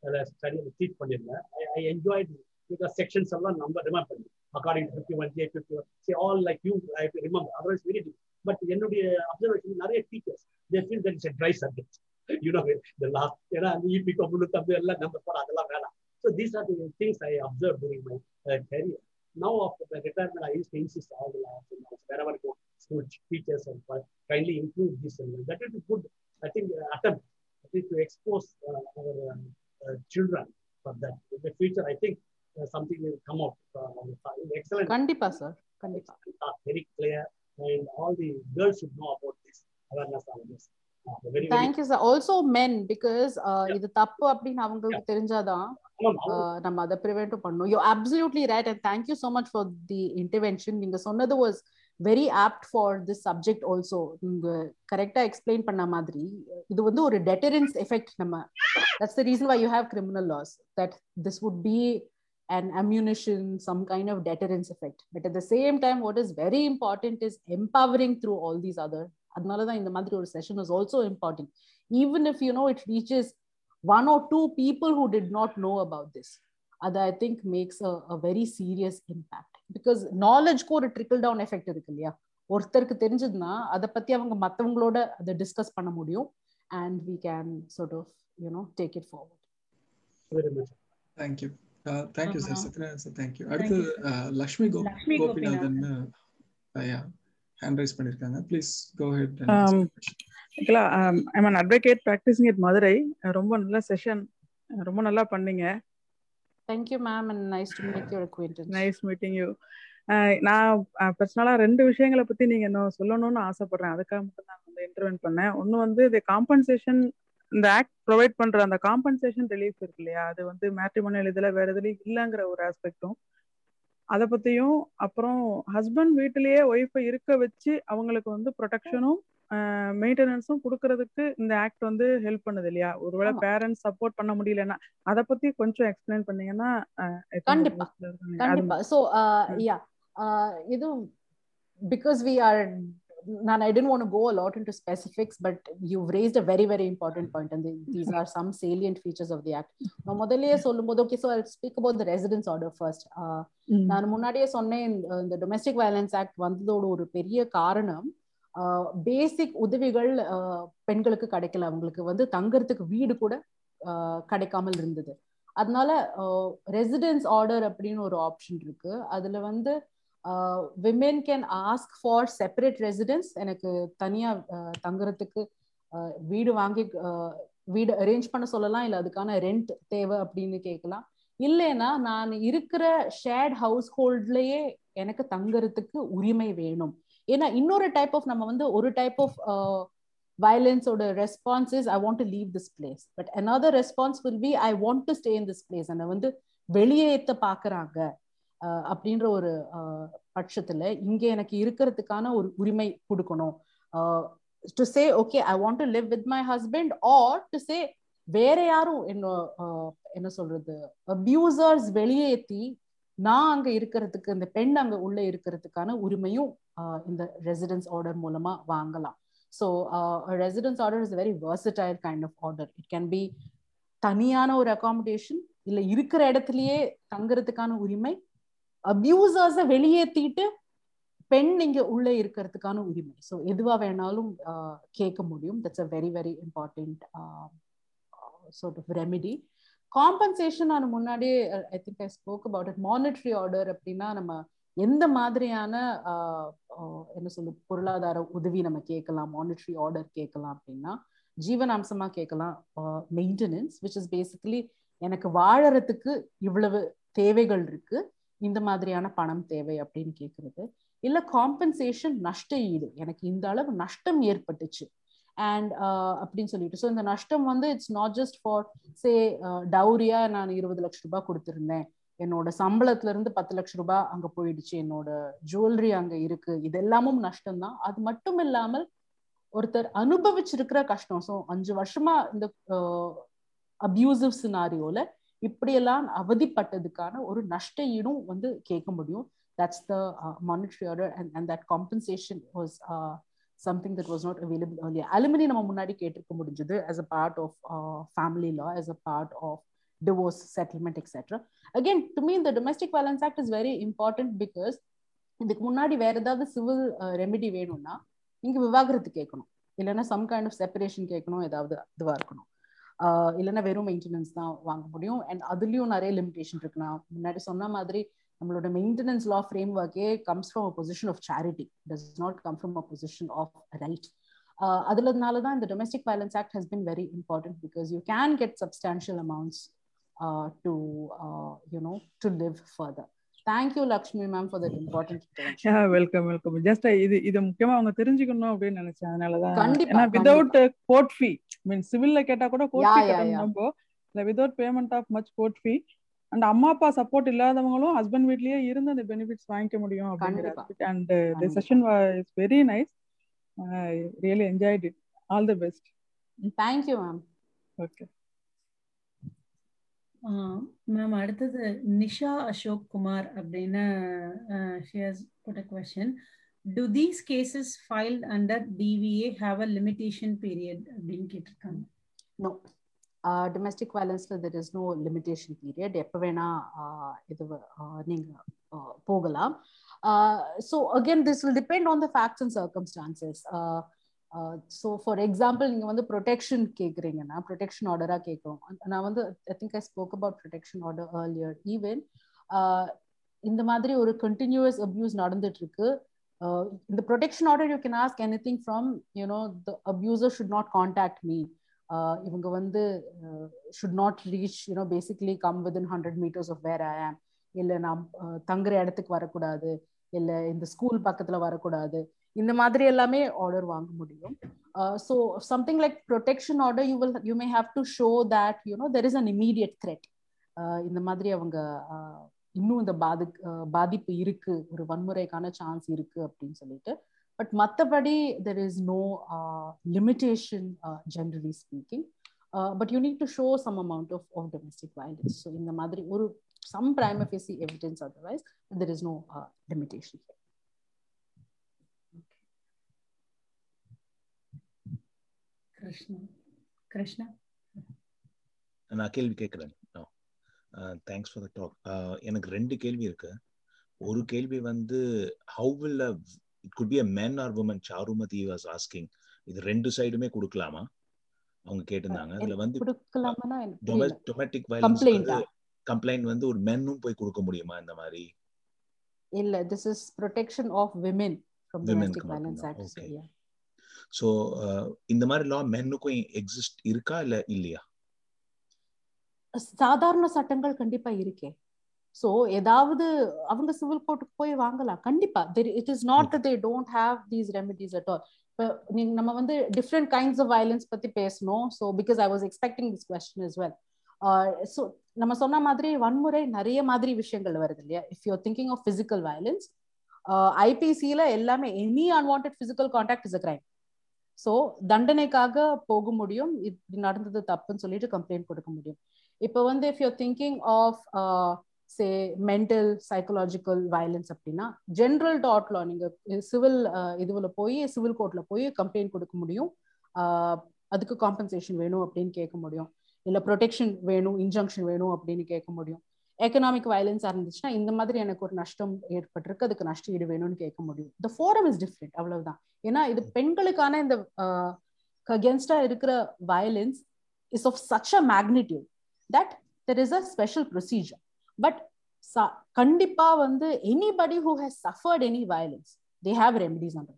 லைஃப் ஸ்டடி பண்ணியிருந்தேன். ஐ என்ஜாய் பிகாஸ் செக்ஷன்ஸ் எல்லாம் நம்ம ரிமெம்பர் பண்ணி. according fifty one J fifty one C all like you I remember otherwise very but என்னுடைய அப்சர்வேஷன் நிறைய teachers they feel that is dry subject you know இந்த லாஸ்ட் ஏன்னா அந்த இபி கம்புனு தம்பி எல்லாம் நம்ம போட அதெல்லாம் வேணாம் so these are the things I observe during my career now after the retirement i used to insist all the labs and all, wherever I go school teachers and uh, kindly include this and that is a good i think uh, attempt at least to expose uh, our uh, uh, children for that in the future i think uh, something will come out uh, excellent. கண்டிப்பா சார் கண்டிப்பா. Are very clear. And all the girls should know about this awareness on this uh, very very thank you sir also men because இது தப்பு அப்படின்னு அவங்களுக்கு தெரிஞ்சாதான் ஆமாம், ஆமாம். uh, நம்ம அதை ப்ரிவென்ட் பண்ணணும் you absolutely right and thank you so much for the intervention நீங்க சொன்னது was very apt for this subject also நீங்க கரெக்டா எக்ஸ்பிளைன் பண்ண மாதிரி இது வந்து ஒரு டெட்டரன்ஸ் எஃபெக்ட் நம்ம. That's the reason why you have criminal laws that this would be an ammunition, some kind of deterrence effect. But at the same time, what is very important is empowering through all these other. அதனால தான் இந்த மாதிரி ஒரு session is also important even if you know it reaches one or two people who did not know about this அது I think makes a very serious impact because நாலேஜ்க்கு ஒரு ட்ரிக்கிள் டவுன் எஃபெக்ட் இருக்கு இல்லையா? ஒருத்தருக்கு தெரிஞ்சதுன்னா அதை பத்தி அவங்க மற்றவங்களோட அதை டிஸ்கஸ் பண்ண முடியும். And we can sort of you know take it forward very much. Thank you thank you sir ஆமா. சத்யநாராயண் சார் தேங்க்யூ அடுத்து லக்ஷ்மி கோ லக்ஷ்மி கோபிநாதன் ஹேண்ட் ரைஸ் பண்ணிருக்காங்க. ப்ளீஸ் கோ ஹெட் ஆக்சுவலா I'm an advocate practising it Madurai ரொம்ப நல்ல செஷன் ரொம்ப நல்லா பண்ணீங்க. Thank you ma'am and nice to make your acquaintance nice meeting you நான் பர்சனலா ரெண்டு விஷயங்களை பத்தி நீங்க இன்னும் சொல்லணும்னு ஆசைப்படுறேன். அதுக்காக மட்டும் நான் வந்து இன்டர்வென்ட் பண்ணேன். ஒன்னு வந்து இந்த காம்பன்சேஷன் இந்த ஆக்ட் ப்ரொவைட் பண்ற அந்த காம்பன்சேஷன் ரிலீஃப் இருக்கு இல்லையா? அது வந்து மேட்ரிமோனியல் இதுல வேற எதுலயும் இல்லைங்கிற ஒரு ஆஸ்பெக்டும் அதை பத்தியும் அப்புறம் ஹஸ்பண்ட் வீட்டிலேயே ஒய்ஃபை இருக்க வச்சு அவங்களுக்கு வந்து ப்ரொடெக்ஷனும் மெயின்டெனன்ஸும் கொடுக்கறதுக்கு இந்த ஆக்ட் வந்து ஹெல்ப் பண்ணுது இல்லையா? ஒருவேளை. பேரண்ட்ஸ் சப்போர்ட் பண்ண முடியலன்னா அதை பத்தி கொஞ்சம் எக்ஸ்பிளைன் பண்ணீங்கன்னா கண்டிப்பா. கண்டிப்பா. ஸோ யா இது பிகாஸ் வி ஆர் நான் I tend want go a lot into specifics but you raised a very very important point and these are some salient features of the act நான் முதல்லயே சொல்லும்போது okay so speak about the residence order first. நான் முன்னாடியே சொன்னேன் இந்த- டொமெஸ்டிக் வயலன்ஸ் ஆக்ட் வந்ததோட ஒரு பெரிய காரணம் பேசிக் உதவிகள் பெண்களுக்கு கிடைக்கல. அவங்களுக்கு வந்து தங்கறதுக்கு வீடு கூட கிடைக்காமல் இருந்தது. அதனால ரெசிடென்ஸ் ஆர்டர் அப்படின்னு ஒரு ஆப்ஷன் இருக்கு. அதுல வந்து women can ask for separate residence எனக்கு தனியா uh, தங்குறதுக்கு uh, வீடு வாங்கி uh, வீடு அரேஞ்ச் பண்ண சொல்லலாம். இல்ல அதுக்கான ரெண்ட் தேவை அப்படின்னு கேட்கலாம். இல்லைன்னா நான் இருக்கிற ஷேர்ட் ஹவுஸ் ஹோல்ட்லயே எனக்கு தங்குறதுக்கு உரிமை வேணும். ஏன்னா இன்னொரு டைப் ஆஃப் நம்ம வந்து ஒரு type of வயலன்ஸோட response is I want to leave this place but another response will be I want to stay in this place என்னை வந்து வெளியேற்ற பாக்குறாங்க அப்படின்ற ஒரு பட்சத்துல இங்க எனக்கு இருக்கிறதுக்கான ஒரு உரிமை கொடுக்கணும். To say okay I want to live with my husband or to say வேற யாரும் என்ன என்ன சொல்றது அபியூசர்ஸ் வெளியேற்றி நான் அங்க இருக்கிறதுக்கு இந்த பெண் அங்க உள்ள இருக்கிறதுக்கான உரிமையும் ஆஹ் இந்த ரெசிடென்ஸ் ஆர்டர் மூலமா வாங்கலாம். So residence order is very versatile kind of order it can be தனியான ஒரு அகாமடேஷன் இல்ல இருக்கிற இடத்துலயே தங்குறதுக்கான உரிமை அபியூசர்ஸ வெளியேற்றிட்டு பெண் இங்க உள்ள இருக்கிறதுக்கான உரிமை. ஸோ எதுவா வேணாலும் கேட்க முடியும். That's a very very important sort of remedy compensation நான் முன்னாடியே I think I spoke about it monetary order அப்படின்னா நம்ம எந்த மாதிரியான என்ன சொல்லு பொருளாதார உதவி நம்ம கேட்கலாம் மானிட்டரி ஆர்டர் கேட்கலாம் அப்படின்னா ஜீவனாம்சமா கேட்கலாம் மெயின்டெனன்ஸ் விச் இஸ் பேசிக்கலி எனக்கு வாழறதுக்கு இவ்வளவு தேவைகள் இருக்கு. இந்த மாதிரியான பணம் தேவை அப்படின்னு கேட்கறது இல்ல காம்பன்சேஷன் நஷ்ட ஈடு எனக்கு இந்த அளவு நஷ்டம் ஏற்பட்டுச்சு. அண்ட் uh, அப்படின்னு சொல்லிட்டு. ஸோ இந்த நஷ்டம் வந்து it's not just for say டவுரியா நான் இருபது லட்சம் ரூபாய் கொடுத்துருந்தேன். என்னோட சம்பளத்துல இருந்து பத்து லட்சம் ரூபாய் அங்க போயிடுச்சு. என்னோட ஜுவல்லரி அங்க இருக்கு. இது எல்லாமும் நஷ்டம் தான் அது மட்டும் இல்லாமல் ஒருத்தர் அனுபவிச்சிருக்கிற கஷ்டம். ஸோ அஞ்சு வருஷமா இந்த uh, அபியூசிவ் சினாரியோல இப்படியெல்லாம் அவதிப்பட்டதுக்கான ஒரு நஷ்ட ஈடும் வந்து கேட்க முடியும் that's the uh, monetary order and, and that compensation was uh, something that was not available earlier alimony நம்ம முன்னாடி கேட்டிருக்க முடிஞ்சது as a part of uh, family law as a part of divorce settlement etc again to me the domestic violence act is very important because இதுக்கு முன்னாடி வேற ஏதாவது சிவில் ரெமெடி வேணும்னா நீங்க விவாகரத்து கேட்கணும் இல்லைன்னா சம் கைண்ட் ஆஃப் செப்பரேஷன் கேட்கணும் ஏதாவது இதுவா இருக்கணும் இல்லைன்னா வெறும் மெயின்டெனன்ஸ் தான் வாங்க முடியும். அண்ட் அதுலயும் நிறைய லிமிடேஷன் இருக்கு. நான் முன்னாடி சொன்ன மாதிரி நம்மளோட மெயின்டெனன்ஸ் லா ஃப்ரேம் ஒர்க்கே comes from a position of charity does not come from a position of right அதுலனால தான் இந்த domestic violence act has been very important because you can get substantial amounts to you know to live further thank you Lakshmi ma'am for that important welcome welcome just இது இது முக்கியமா அவங்க தெரிஞ்சுக்கணும் அப்படின்னு நினைச்சேன். கண்டிப்பா, ஏன்னா கண்டிப்பா. விதவுட் கோர்ட் ஃபீ மீன் சிவில்ல கேட்டா கூட கோர்ட் ஃபீ கட்டணும். நம்ம இல்ல without payment of much court fee and அம்மா அப்பா சப்போர்ட் இல்லாதவங்களும் ஹஸ்பண்ட் வீட்லயே இருந்து அந்த பெனிஃபிட்ஸ் வாங்கிக்க முடியும் அப்படிங்கிற கண்டிப்பா. And the. Session is very nice really enjoyed it all the best thank you ma'am okay ma'am அடுத்தது நிஷா அசோக் குமார் அப்படின்னு she has put a question to these cases filed under DVA have a limitation period அப்படின்னு கேட்டிருக்காங்க. No domestic வயலன்ஸ்ல there is no limitation period எப்போ வேணா uh, இது நீங்கள் நீங்க uh, போகலாம். So again this will depend on the facts and circumstances so for example நீங்க வந்து ப்ரொடெக்ஷன் கேட்குறீங்கன்னா ப்ரொடெக்ஷன் ஆர்டரா கேட்குறோம் நான் வந்து I think I spoke about protection order earlier even இந்த மாதிரி ஒரு கண்டினியூஸ் அப்யூஸ் நடந்துட்டு இருக்கு. Uh, இந்த protection order you can ask anything from you know the abuser should not contact me இவங்க வந்து should not reach you know basically come within hundred metres of where I am இல்லை நான் தங்குற இடத்துக்கு வரக்கூடாது. இல்லை இந்த ஸ்கூல் பக்கத்தில் வரக்கூடாது. இந்த மாதிரி எல்லாமே ஆர்டர் வாங்க முடியும். So something like protection order you will you may have to show that you know there is an immediate threat இந்த மாதிரி அவங்க இன்னும் இந்த பாதி பாதிப்பு இருக்கு. ஒரு வன்முறைக்கான சான்ஸ் இருக்கு அப்படின்னு சொல்லிட்டு. பட் மற்றபடி there is no limitation generally speaking but you need to show some amount of of domestic violence so இந்த மாதிரி ஒரு some prima facie evidence otherwise there is no limitation Krishna Krishna நான் கேள்வி கேட்குறேன். தேங்க்ஸ் ஃபார் த டாக் எனக்கு ரெண்டு கேள்வி இருக்கு. ஒரு கேள்வி வந்து how will it good be a man or woman Charumathi was asking இது ரெண்டு சைடுமே கொடுக்கலாமா? அவங்க கேட்டிருந்தாங்க. அதுல வந்து டொமேட்டிக்? வயலன்ஸ் கம்ப்ளைண்ட் வந்து ஒரு மென்னும் போய் கொடுக்க முடியுமா இந்த மாதிரி? இல்ல this is protection of women from Women domestic violence. Act. So இந்த மாதிரி லா மென்னுக்கும் எக்ஸிஸ்ட் இருக்கா இல்ல இல்லையா? சாதாரண சட்டங்கள் கண்டிப்பா இருக்கே. சோ ஏதாவது அவங்க சிவில் கோர்ட்டுக்கு போய் வாங்கலாம். கண்டிப்பா it is not that they don't have these remedies at all இப்போ நீங்க நம்ம வந்து டிஃப்ரெண்ட் கைண்ட்ஸ் ஆஃப் வயலன்ஸ் பத்தி பேசணும். So because I was expecting this question is well so நம்ம சொன்ன மாதிரி வன்முறை நிறைய மாதிரி விஷயங்கள் வருது இல்லையா? If you thinking of physical violence ஐபிசியில எல்லாமே any unwanted physical contact is a crime so தண்டனைக்காக போக முடியும். இது நடந்தது தப்புன்னு சொல்லிட்டு கம்ப்ளைண்ட் கொடுக்க முடியும். இப்போ வந்து if you're thinking of say mental psychological violence அப்படின்னா ஜென்ரல் டாட்ல நீங்க சிவில் இதுவில் போய் சிவில் கோர்ட்ல போய் கம்ப்ளைண்ட் கொடுக்க முடியும். ஆஹ் அதுக்கு காம்பன்சேஷன் வேணும் அப்படின்னு கேட்க முடியும். இல்ல ப்ரொடெக்ஷன் வேணும் இன்ஜங்ஷன் வேணும் அப்படின்னு கேட்க முடியும். எக்கனாமிக் வயலன்ஸா இருந்துச்சுன்னா இந்த மாதிரி எனக்கு ஒரு நஷ்டம் ஏற்பட்டிருக்கு அதுக்கு நஷ்ட ஈடு வேணும்னு கேட்க முடியும். த ஃபோரம் இஸ் டிஃப்ரெண்ட் அவ்வளவுதான். ஏன்னா இது பெண்களுக்கான இந்த uh, அகேன்ஸ்டா இருக்கிற violence is of such a magnitude that there is a special procedure but கண்டிப்பா வந்து anybody who has suffered any violence they have remedies on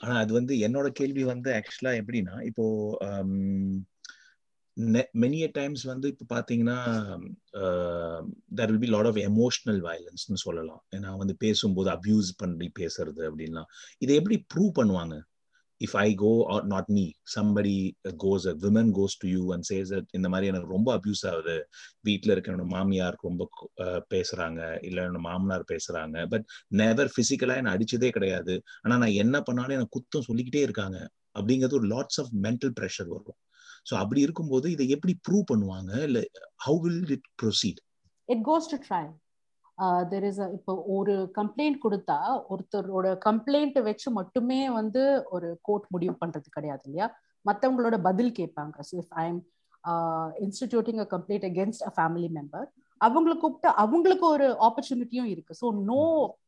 ஆனா அது வந்து என்னோட கேள்வி வந்து ஆக்சுவலா எப்படின்னா இப்போ um, மெனிய டைம்ஸ் வந்து இப்போ பார்த்தீங்கன்னா there will be lot of emotional வயலன்ஸ்னு சொல்லலாம். ஏன்னா வந்து பேசும்போது அப்யூஸ் பண்ணி பேசுறது அப்படின்லாம். இதை எப்படி ப்ரூவ் பண்ணுவாங்க? If I go or not me, somebody goes, a woman goes to you and says that இந்த மாதிரி எனக்கு ரொம்ப அப்யூஸ் ஆகுது. வீட்டில் இருக்க என்னோட மாமியார் ரொம்ப பேசுறாங்க. இல்லை என்னோட மாமனார் பேசுறாங்க. பட் நெவர் பிசிக்கலா என்னை அடிச்சதே கிடையாது. ஆனா நான் என்ன பண்ணாலும் எனக்கு குத்தம் சொல்லிக்கிட்டே இருக்காங்க. அப்படிங்கிறது ஒரு லாட்ஸ் ஆஃப் மென்டல் ப்ரெஷர் வரும். ஸோ அப்படி இருக்கும்போது இதை எப்படி ப்ரூவ் பண்ணுவாங்க? இல்லை how will it proceed it goes to trial there is இப்போ ஒரு கம்ப்ளைண்ட் கொடுத்தா ஒருத்தரோட கம்ப்ளைண்ட் வச்சு மட்டுமே வந்து ஒரு கோர்ட் முடிவு பண்றது கிடையாது இல்லையா? மற்றவங்களோட பதில் கேட்பாங்க. So if I am instituting a complaint against a family member அவங்களை கூப்பிட்டு அவங்களுக்கு ஒரு ஆப்பர்ச்சுனிட்டியும் இருக்கு. So no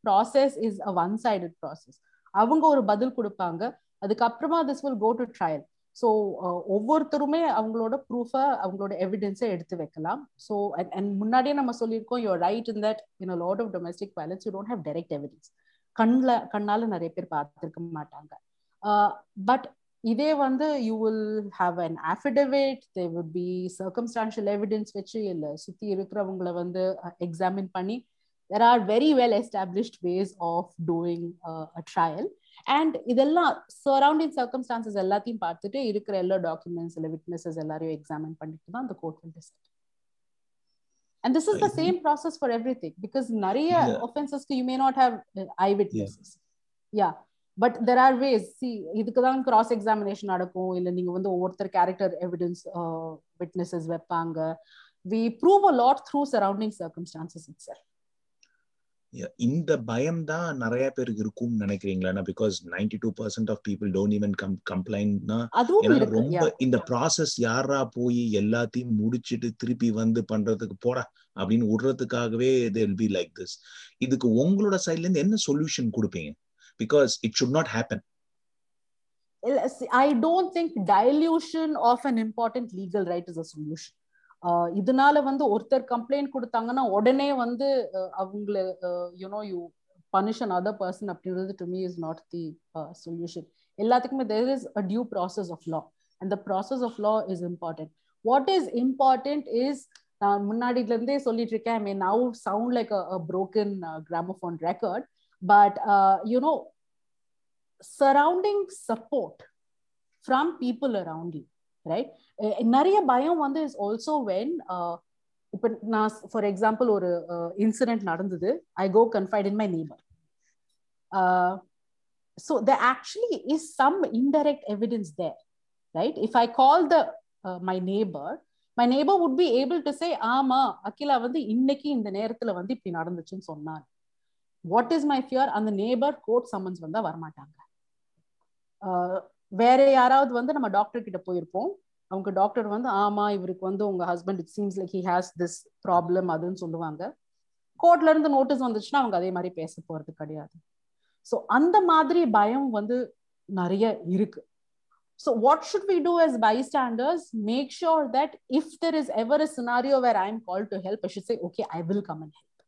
process is a one sided process அவங்க ஒரு பதில் கொடுப்பாங்க. அதுக்கப்புறமா this will go to trial so uh, ஒவ்வொருத்தருமே அவங்களோட ப்ரூஃபை அவங்களோட எவிடென்ஸை எடுத்து வைக்கலாம். ஸோ அண்ட் முன்னாடியே நம்ம சொல்லியிருக்கோம் you right in that in lot of domestic violence you don't have direct evidence கண்ணில் கண்ணால நிறைய பேர் பார்த்துருக்க மாட்டாங்க. Uh, பட் இதே வந்து you will have an affidavit they would be circumstantial evidence வச்சு இல்லை சுற்றி இருக்கிறவங்கள வந்து uh, எக்ஸாமின் பண்ணி there are very well established ways of doing a trial and இதெல்லாம் சரௌண்டிங் சர்க்கம்ஸ்டான்சஸ் எல்லாத்தையும் பார்த்துட்டு இருக்கிற எல்லா டாக்குமெண்ட்ஸ் இல்லை விட்னஸஸ் எல்லாரையும் எக்ஸாமின் பண்ணிட்டு தான் அந்த court will decide and this is the same process for everything because நிறைய ஒஃபென்சஸ்க்கு you may not have eye witnesses yeah but there are ways see இதுக்கு தான் கிராஸ் எக்ஸாமினேஷன் நடக்கும். இல்லை நீங்க வந்து ஒவ்வொருத்தர் கேரக்டர் எவிடன்ஸ் விட்னஸஸ் வைப்பாங்க. We prove a lot through surrounding circumstances itself இந்த பயம் தான் நிறைய பேருக்கு இருக்கும்னு நினைக்கிறீங்களா? Because ninety two percent of people don't even come கம்ப்ளைண்ட்னா ரொம்ப இந்த ப்ராசஸ் யாரா போய் எல்லாத்தையும் முடிச்சிட்டு திருப்பி வந்து பண்றதுக்கு போடா அப்படின்னு விடுறதுக்காகவே தேல் பி லைக் திஸ் இதுக்கு உங்களோட சைட்ல இருந்து என்ன சொல்யூஷன் கொடுப்பீங்க? Because it should not happen I don't think dilution of an important legal right is a solution. இதனால வந்து ஒருத்தர் கம்ப்ளைண்ட் கொடுத்தாங்கன்னா உடனே வந்து அவங்கள you know you punish another person அப்படின்றது to me is not the solution எல்லாத்துக்குமே there is a due process of law and the process of law is important what is important is நான் முன்னாடில இருந்தே சொல்லிட்டு இருக்கேன். I mean now sound like a broken gramophone record but you know surrounding support from people around you right eh, eh, நிறைய பயம் வந்து இஸ் ஆல்சோ வென் இப்போ நான் ஃபார் எக்ஸாம்பிள் ஒரு uh, இன்சிடென்ட் நடந்தது. I go confide in my neighbour so the actually is some indirect evidence there right if I call the my neighbour my neighbour would be able to say ஆமா அகிலா வந்து இன்னைக்கு இந்த நேரத்துல வந்து இப்படி நடந்துச்சுன்னு சொன்னார். வாட் இஸ் மை ஃபியர் அந்த நேபர் கோர்ட் சம்மன்ஸ் வந்தா வரமாட்டாங்க. Uh, வேற யாராவது வந்து நம்ம டாக்டர் கிட்ட போயிருப்போம். அவங்க டாக்டர் வந்து ஆமா இவருக்கு வந்து உங்க husband it seems like he has this problem அதுன்னு சொல்லுவாங்க. கோர்ட்ல இருந்து நோட்டீஸ் வந்துச்சுன்னா அவங்க அதே மாதிரி பேச போறது கிடையாது. ஸோ அந்த மாதிரி பயம் வந்து நிறைய இருக்கு. So what should we do as bystanders? Make sure that there there is ever scenario where I am call to help I should say okay I will come and help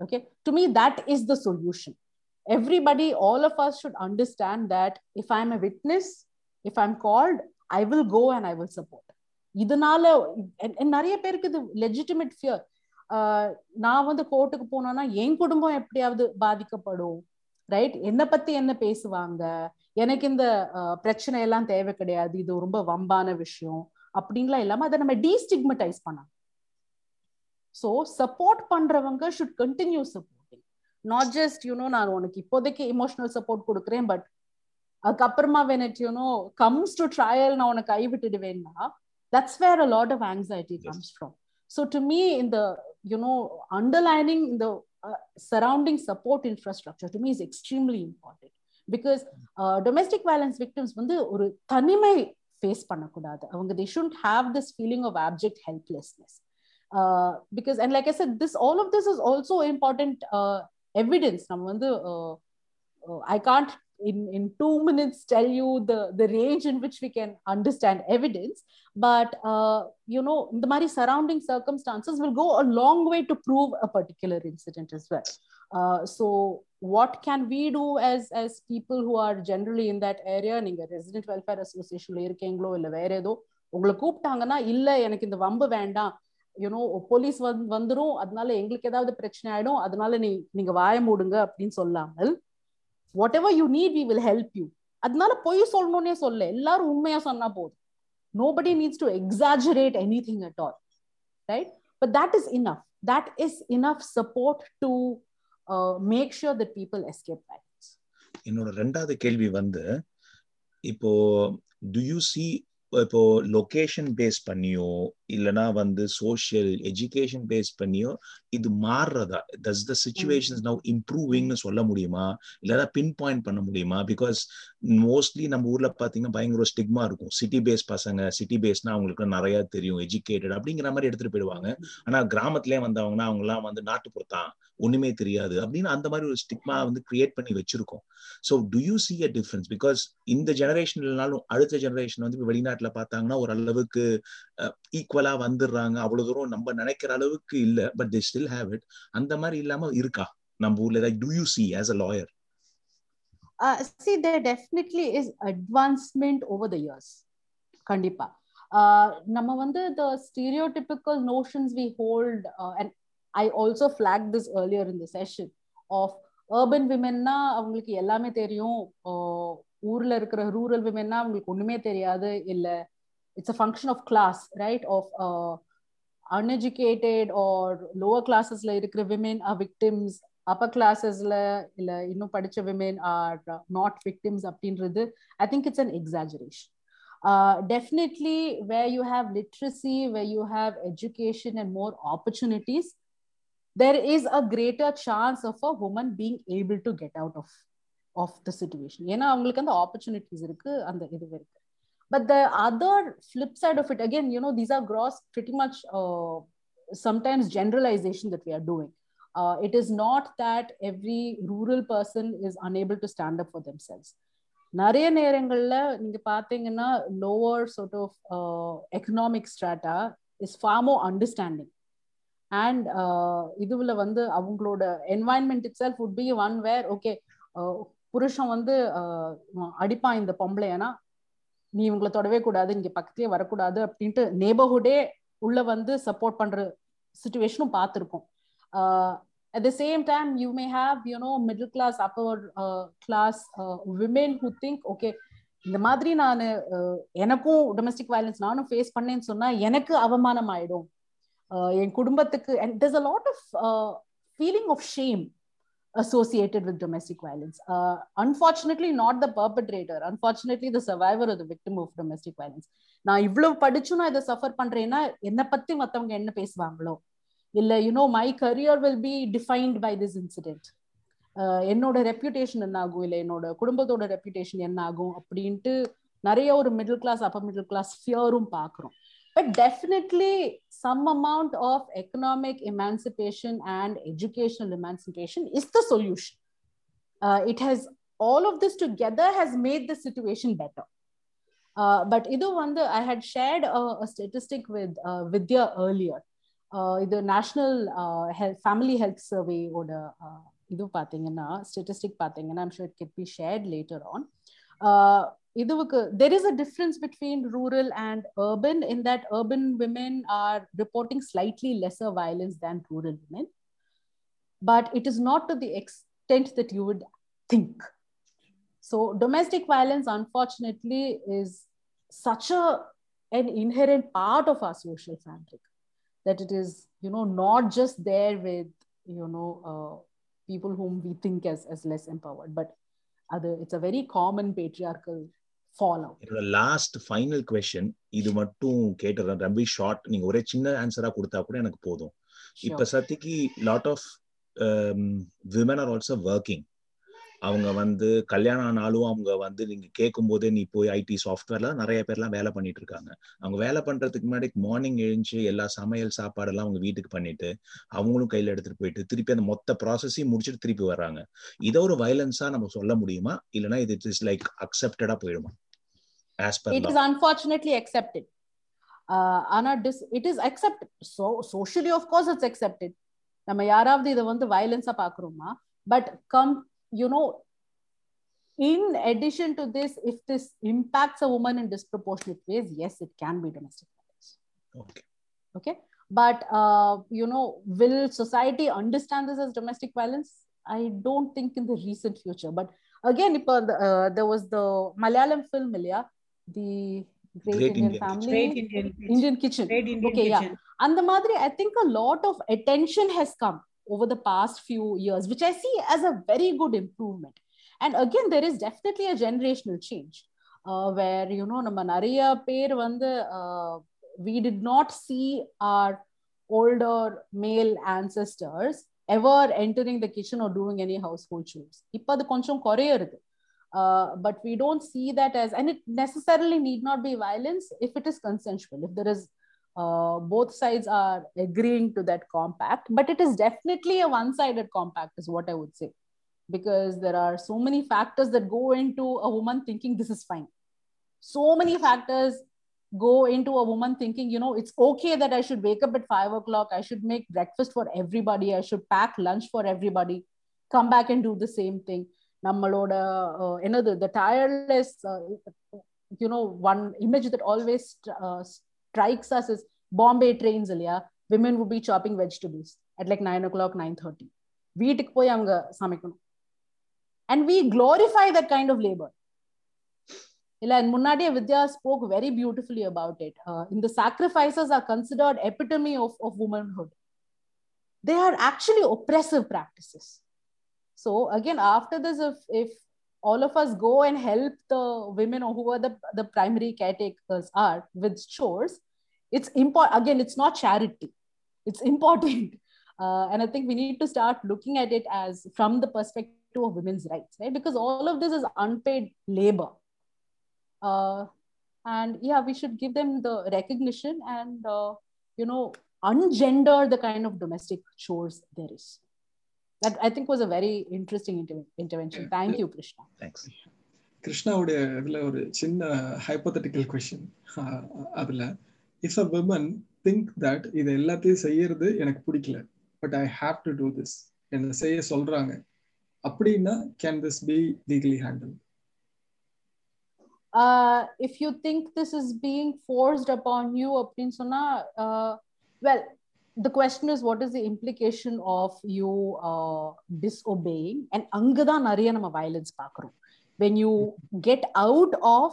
okay to me that is the solution Everybody, all of us should understand that if I'm a witness, if I'm called, I will go and I will support. இதனால நிறைய பேருக்கு இது லெஜிட்டிமேட் ஃபியர் நான் வந்து கோர்ட்டுக்கு போனோம்னா என் குடும்பம் எப்படியாவது பாதிக்கப்படும் ரைட் என்னை பத்தி என்ன பேசுவாங்க? எனக்கு இந்த பிரச்சனை எல்லாம் தேவை கிடையாது இது ரொம்ப வம்பான விஷயம் அப்படின்லாம் இல்லாம அதை நம்ம டீஸ்டிக்மட்டைஸ் பண்ணலாம். ஸோ சப்போர்ட் பண்றவங்க should continue support not just you know நான் உனக்கு இப்போதைக்கு இமோஷனல் சப்போர்ட் கொடுக்குறேன் பட் அதுக்கப்புறமா when it you know comes to trial நான் உனக்கு கைவிட்டுடுவேன்னா that's where a lot of anxiety comes from so to me இந்த யூனோ அண்டர்லைனிங் இந்த surrounding support infrastructure to me is extremely important because uh, domestic violence victims வந்து ஒரு தனிமை ஃபேஸ் பண்ணக்கூடாது அவங்க have this feeling of abject helplessness uh, because and like i said this all of this is also important uh, evidence நம்ம வந்து i can't in in 2 minutes tell you the the range in which we can understand evidence but uh, you know the mari surrounding circumstances will go a long way to prove a particular incident as well uh, so what can we do as as people who are generally in that area நீங்க ரெசிடென்ட் வெல்ஃபேர் அசோசியேஷன்ல இருக்கீங்களோ இல்ல வேற ஏதோ உங்களை கூப்பிட்டாங்கன்னா இல்ல எனக்கு இந்த வம்பு வேண்டாம் யூனோ போலீஸ் வந்து வந்துடும் அதனால எங்களுக்கு ஏதாவது பிரச்சனை ஆயிடும் அதனால நீ நீங்க வாய மூடுங்க அப்படின்னு சொல்லாமல் whatever you need we will help you அதனால பொய் சொல்லணும்னே சொல்ல எல்லாரும் உண்மையா சொன்னா போதும் nobody needs to exaggerate anything at all right but that is enough that is enough support to make sure that people escape violence என்னோட ரெண்டாவது கேள்வி வந்து இப்போ டு யூ சி இப்போ லொகேஷன் பேஸ் பண்ணியோ இல்லனா வந்து சோஷியல் எஜுகேஷன் பேஸ் பண்ணியோ இது மாறுறதா டஸ் த சுச்சுவேஷன்ஸ் நவ் இம்ப்ரூவிங்னு சொல்ல முடியுமா? இல்லனா பின் பாயிண்ட் பண்ண முடியுமா? பிகாஸ் மோஸ்ட்லி நம்ம ஊர்ல பாத்தீங்கன்னா பயங்கர ஸ்டிக்மா இருக்கும். சிட்டி பேஸ் பசங்க சிட்டி பேஸ்னா அவங்களுக்கு நிறைய தெரியும் எஜுகேட்டட் அப்படிங்கிற மாதிரி எடுத்துட்டு போயிடுவாங்க. ஆனா கிராமத்திலே வந்தவங்கன்னா அவங்க எல்லாம் வந்து நாட்டுப்புறத்தான் ஒண்ணுமே தெரியாது அப்படின்னு அந்த மாதிரி ஒரு ஸ்டிக்மா வந்து கிரியேட் பண்ணி வச்சிருக்கோம். So to you see a difference because இந்த ஜெனரேஷன்லனாலும் அடுத்த ஜெனரேஷன் வந்து வெளிநாட்டுல பார்த்தாங்கன்னா ஒரு அளவுக்கு ஈக்குவலா வந்துடுறாங்க அவ்வளவு தூரம் நம்ம நினைக்கிற அளவுக்கு இல்ல but they still have it அந்த மாதிரி இல்லாம இருக்கா? நம்ம ஊர்ல to you see as a lawyer see see there definitely is advancement over the years. கண்டிப்பா. Uh, நம்ம வந்து the stereotypical notions we hold uh, and I also flagged this earlier in the session of urban womenனா அவங்களுக்கு எல்லாமே தெரியும். Uh, ஊர்ல இருக்கிற ரூரல் விமென்னா அவங்களுக்கு ஒண்ணுமே தெரியாது இல்ல it's a function of class right of uneducated or lower கிளாஸஸ்ல இருக்கிற விமென் ஆர் விக்டிம்ஸ் அப்பர் கிளாஸஸ்ல இல்ல இன்னும் படிச்ச விமென் ஆர் நாட் விக்டிம்ஸ் அப்படின்றது I think it's an exaggeration Uh, definitely where you have literacy where you have education and more opportunities there is a greater chance of a woman being able to get out of of the situation. ஏன்னா அவங்களுக்கு அந்த ஆப்பர்ச்சுனிட்டிஸ் இருக்கு அந்த இது இருக்கு. But the other flip side of it again you know these are gross pretty much uh, sometimes generalization that we are doing uh, it is not that every rural person is unable to stand up for themselves நிறைய நேரங்களில் நீங்கள் பார்த்தீங்கன்னா lower sort of economic strata is far more understanding and இதுவில் வந்து அவங்களோட environment itself would be one where okay புருஷன் வந்து அடிப்பான் இந்த பொம்பளை ஏன்னா நீ இவங்களை தொடவே கூடாது இங்க பக்கத்துலயே வரக்கூடாது அப்படின்ட்டு நேபர்ஹுடே உள்ள வந்து சப்போர்ட் பண்ற சுச்சுவேஷனும் பார்த்துருக்கோம். At the same time you may have you know middle class upper class woman who think okay இந்த மாதிரி நான் எனக்கும் டொமஸ்டிக் வயலன்ஸ் நானும் ஃபேஸ் பண்ணேன்னு சொன்னா எனக்கு அவமானம் ஆயிடும் என் குடும்பத்துக்கு and there's a lot of of feeling of associated with domestic violence. Uh, unfortunately not the perpetrator. Unfortunately the survivor or the victim of domestic violence. நான் இவ்வளவு படிச்சும் நான் இதை சஃபர் பண்றேன்னா என்னை பத்தி மத்தவங்க என்ன பேசுவாங்களோ? இல்ல you know my career will be defined by this incident என்னோட ரெப்யூட்டேஷன் என்ன ஆகும் இல்லை என்னோட குடும்பத்தோட ரெப்யூட்டேஷன் என்ன ஆகும் அப்படின்ட்டு நிறைய ஒரு middle class upper middle class ஃபியரும் பார்க்குறோம். but definitely some amount of economic emancipation and educational emancipation is the solution it has all of this together has made the situation better but இது வந்து I had shared statistic with Vidya earlier இது நேஷனல் ஹெல்த் ஃபேமிலி ஹெல்த் சர்வேயோட இது பார்த்தீங்கன்னா ஸ்டெட்டிஸ்டிக் பார்த்தீங்கன்னா I'm sure it get be shared later on there is a difference between rural and urban in that urban women are reporting slightly lesser violence than rural women. But it is not to the extent that you would think. So domestic violence unfortunately is such a an inherent part of our social fabric that it is you know not just there with you know uh, people whom we think as as less empowered but other it's a very common patriarchal fallout என்னோட லாஸ்ட் ஃபைனல் கொஸ்டின் இது மட்டும் கேட்டுறேன். ரொம்ப ஷார்ட் நீங்க ஒரே சின்ன ஆன்சரா கொடுத்தா கூட எனக்கு போதும். இப்ப சத்திக்கு lot of women are also working அவங்க வந்து கல்யாணம் ஆனாலும் அவங்க வந்து நீங்க கேட்கும் போதே நீ போய் ஐடி சாஃப்ட்வேர்ல நிறைய பேர்லாம் வேலை பண்ணிட்டு இருக்காங்க. அவங்க வேலை பண்றதுக்கு முன்னாடி மார்னிங் எழுந்து எல்லா சமையல் சாப்பாடு எல்லாம் அவங்க வீட்டுக்கு பண்ணிட்டு அவங்களும் கையில எடுத்துட்டு போயிட்டு திருப்பி அந்த மொத்த ப்ராசஸையும் முடிச்சுட்டு திருப்பி வர்றாங்க. இதை ஒரு வயலன்ஸா நம்ம சொல்ல முடியுமா? இல்லைன்னா இது இஸ் லைக் அக்செப்டடா போயிடுமா? Is unfortunately accepted. uh, ஆனா dis it is accepted. So socially of course it's accepted. நம்ம யாராவது இதை வந்து வயலன்ஸா பாக்குறோமா but come you know, in addition to this, if this impacts a woman in disproportionate ways, yes, it can be domestic violence. Okay. Okay. But, uh, you know, will society understand this as domestic violence? I don't think in the recent future. But again, uh, uh, there was the Malayalam film, Ilya, the Great, Great Indian, Indian Family. Great Indian, Indian Kitchen. Great Indian okay, Kitchen. yeah. And the Madri, I think a lot of attention has come over the past few years which i see as a very good improvement and again there is definitely a generational change uh, where you know நம்ம நிறைய பேர் வந்து uh, we did not see our older male ancestors ever entering the kitchen or doing any household chores இப்போ அது கொஞ்சம் குறையிறது uh, but we don't see that as and it necessarily need not be violence if it is consensual if there is uh, both sides are agreeing to that compact but it is definitely a one-sided compact is what i would say because there are so many factors that go into a woman thinking this is fine so many factors go into a woman thinking you know it's okay that i should wake up at five o'clock i should make breakfast for everybody i should pack lunch for everybody come back and do the same thing நம்மளோட என்னது the tireless uh, you know one image that always uh, strikes us is bombay trains இல்லையா women would be chopping vegetables at like 9 o'clock 9.30 வீட்டுக்கு போய் அவங்க சமைக்கணும் and we glorify that kind of labor இல்ல முன்னாடியே Vidya spoke very beautifully about it uh, in the sacrifices are considered epitome of, of womanhood they are actually oppressive practices so again after this if, if all of us go and help the women or who are the, the primary caretakers are with chores it's important again it's not charity. It's important. Uh, and i think we need to start looking at it as from the perspective of women's rights right? Because all of this is unpaid labor. Uh, and yeah we should give them the recognition and uh, you know ungender the kind of domestic chores there is that i think was a very interesting inter- intervention. Thank you krishna. Thanks கிருஷ்ணாவுடைய இதுல ஒரு சின்ன ஹைப்போதட்டிக்கல் கொஸ்டின் அதுல if a women think that இது எல்லாத்தையும் செய்யறது எனக்கு பிடிக்கல but I have to do this என்ன செய்ய சொல்றாங்க அப்படின்னா can this be legally handle uh, if you think this is being forced upon you அப்படின்னு சொன்னா uh, well the question is what is the implication of you uh, disobeying and அங்கதான் நிறைய நம்ம violence பார்க்கிறோம் when you get out of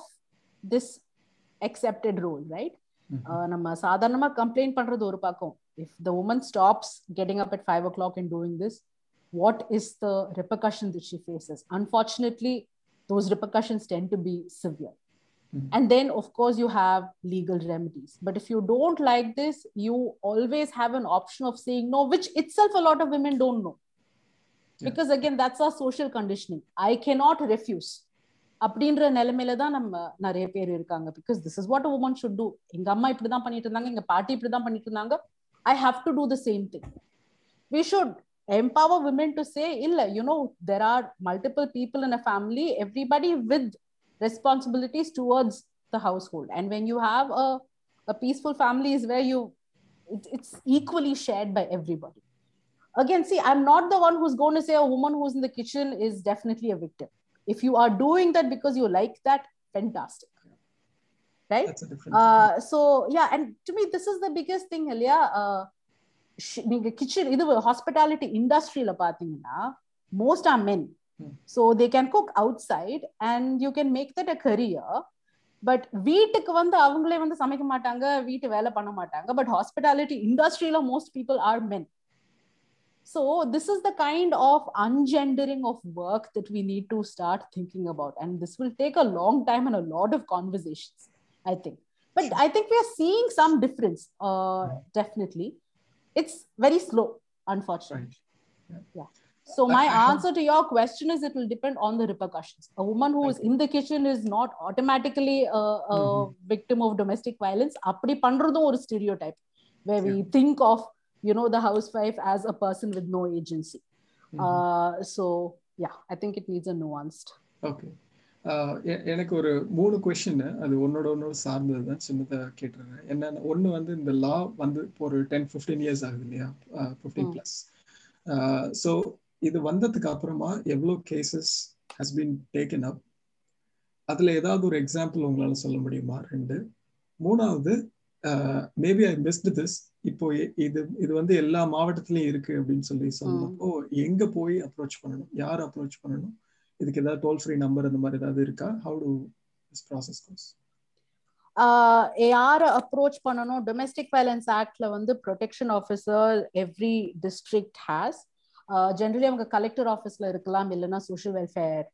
this accepted role right uh, நம்ம சாதாரணமா கம்ப்ளைண்ட் பண்றது ஒரு பக்கம் if the woman stops getting up at five o'clock and doing this what is the repercussion that she faces unfortunately those repercussions tend to be severe. Mhm. And then, of course, you have legal remedies. But if you don't like this, you always have an option of saying no, which itself a lot of women don't know. Yeah. Because again, that's our social conditioning. I cannot refuse. அப்படின்ற நிலைமையில தான் நம்ம நிறைய பேர் இருக்காங்க because this is what woman should do எங்க அம்மா இப்படிதான் பண்ணிட்டு இருந்தாங்க எங்க பாட்டி இப்படிதான் பண்ணிட்டு இருந்தாங்க I have to do the same thing we should empower women to say illa you know there are multiple people in a family everybody with responsibilities towards the household and when you have a, a peaceful family is where you it, it's equally shared by everybody again see i'm not the one who's going to say a woman who's in the kitchen is definitely a victim if you are doing that because you like that fantastic right That's a different uh, so yeah and to me this is the biggest thing இல்லையா uh, sh- நீங்க கிச்சன் இது ஹாஸ்பிட்டாலிட்டி இண்டஸ்ட்ரியில பாத்தீங்கன்னா most R men Hmm. So they can cook outside and you can make that a career but வீட்டுக்கு வந்து அவங்களே வந்து சமைக்க மாட்டாங்க வீட்டு வேலை பண்ண மாட்டாங்க பட் ஹாஸ்பிட்டாலிட்டி இண்டஸ்ட்ரியில most people are men So this is the kind of ungendering of work that we need to start thinking about, and this will take a long time and a lot of conversations. I think, but I think we are seeing some difference. Uh, definitely, it's very slow, unfortunately. right So my answer to your question is it will depend on the repercussions. A woman who is in the kitchen is not automatically a, a Mhm. victim of domestic violence. அப்படி பண்றதும் ஒரு stereotype where we think of you know the housewife as a person with no agency. Mhm. Uh, so yeah, I think it needs a nuanced. Okay எனக்கு ஒரு மூணு கொஷின் அது ஒன்னோட ஒன்னோட சார்ந்தது தான் சின்னதாக கேட்டுருங்க என்னன்னா ஒன்று வந்து இந்த லா வந்து ஒரு டென் ஃபிஃப்டீன் இயர்ஸ் ஆகுது இல்லையா ஃபிஃப்டீன். ப்ளஸ் ஸோ இது வந்ததுக்கு அப்புறமா எவ்வளோ cases has been taken up அதில் ஏதாவது ஒரு எக்ஸாம்பிள் உங்களால் சொல்ல முடியுமா? ரெண்டு. மூணாவது மேபி ஐ மிஸ்ட் திஸ் இப்போ இது இது வந்து எல்லா மாவட்டத்திலயும் இருக்கு அப்படின்னு சொல்லி சொன்னப்போ எங்க போய் அப்ரோச் பண்ணணும்? யார் அப்ரோச் பண்ணணும்? இதுக்கு ஏதாவது டோல் ஃப்ரீ நம்பர் அந்த மாதிரி ஏதாவது இருக்கா? How do this process goes யாரை அப்ரோச் பண்ணணும்? டொமெஸ்டிக் வயலன்ஸ் ஆக்ட்ல வந்து protection officer every district has generally அவங்க கலெக்டர் ஆஃபீஸ்ல இருக்கலாம் இல்லைன்னா சோஷியல் வெல்ஃபேர்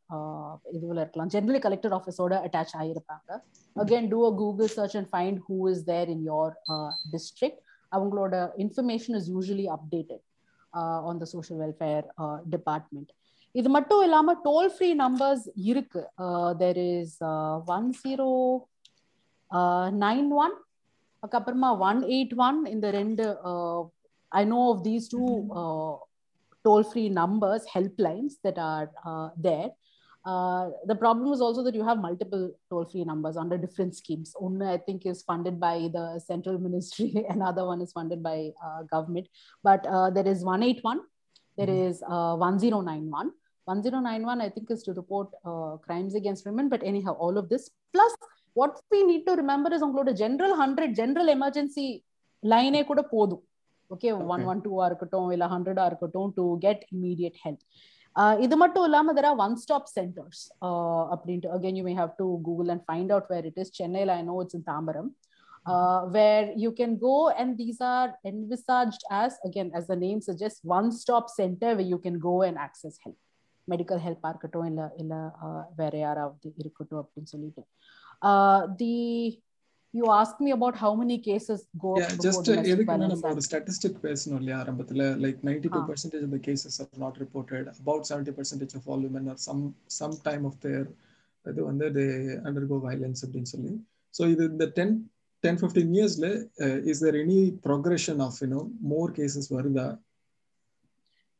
இதுல இருக்கலாம். ஜென்ரலி கலெக்டர் ஆஃபீஸோட attach ஆகிருப்பாங்க again do a Google search and find who is there in your district அவங்களோட information is usually updated on the social welfare department இது மட்டும் இல்லாம டோல் ஃப்ரீ நம்பர்ஸ் இருக்கு. There is one zero nine one அதுக்கப்புறமா ஒன் எயிட் ஒன் இந்த ரெண்டு I know of these two toll free numbers, helplines that are uh, there. Uh, the problem is also that you have multiple toll-free numbers under different schemes. One, I think, is funded by the central ministry. Another one is funded by uh, government. But uh, there is 181, There mm-hmm. is uh, 1091. 1091, I think, is to report uh, crimes against women. But anyhow, all of this. Plus, what we need to remember is, general 100, general emergency line. Okay one one டூவா இருக்கட்டும் இல்ல ஹண்ட்ரடா இருக்கட்டும் டு கெட் இமீடியட் ஹெல்ப் இது மட்டும் இல்லாம there are one stop centres அப்படின்ட்டு again you may have to Google and find out where it is சென்னையில் I know it's in Tambaram where you can go and these are envisaged as again as the name suggests one stop center where you can go and access help. Medical ஹெல்ப்பா இருக்கட்டும் இல்ல இல்ல வேற யாராவது இருக்கட்டும் அப்படின்னு சொல்லிட்டு. The you ask me about how many cases go just எதுக்குன்னா நம்ம ஒரு ஸ்டாட்டிஸ்டிக் பேசணும் இல்லையா ஆரம்பத்துல like ninety two percentage of the cases are not reported about seventy percentage of all women are some some time of their இது வந்து தே அண்டர்கோ வயலன்ஸ் அப்படின்னு சொல்லி. ஸோ இது இந்த டென் டென் ஃபிஃப்டீன் இயர்ஸ்ல is there any progression of you know more cases வருதா?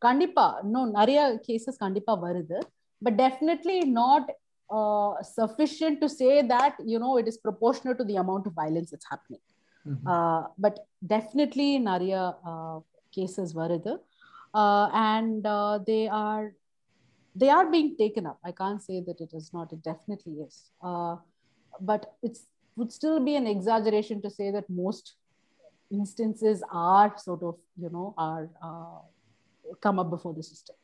கண்டிப்பா. இன்னும் நிறைய கேசஸ் கண்டிப்பா வருது. But definitely not uh, sufficient to say that you know it is proportional to the amount of violence that's happening. Mm-hmm. uh, but definitely nariya uh, cases varudhu uh, and uh, they are they are being taken up. I can't say that it is not it definitely is. Uh, but it's would still be an exaggeration to say that most instances are sort of you know are uh, come up before the system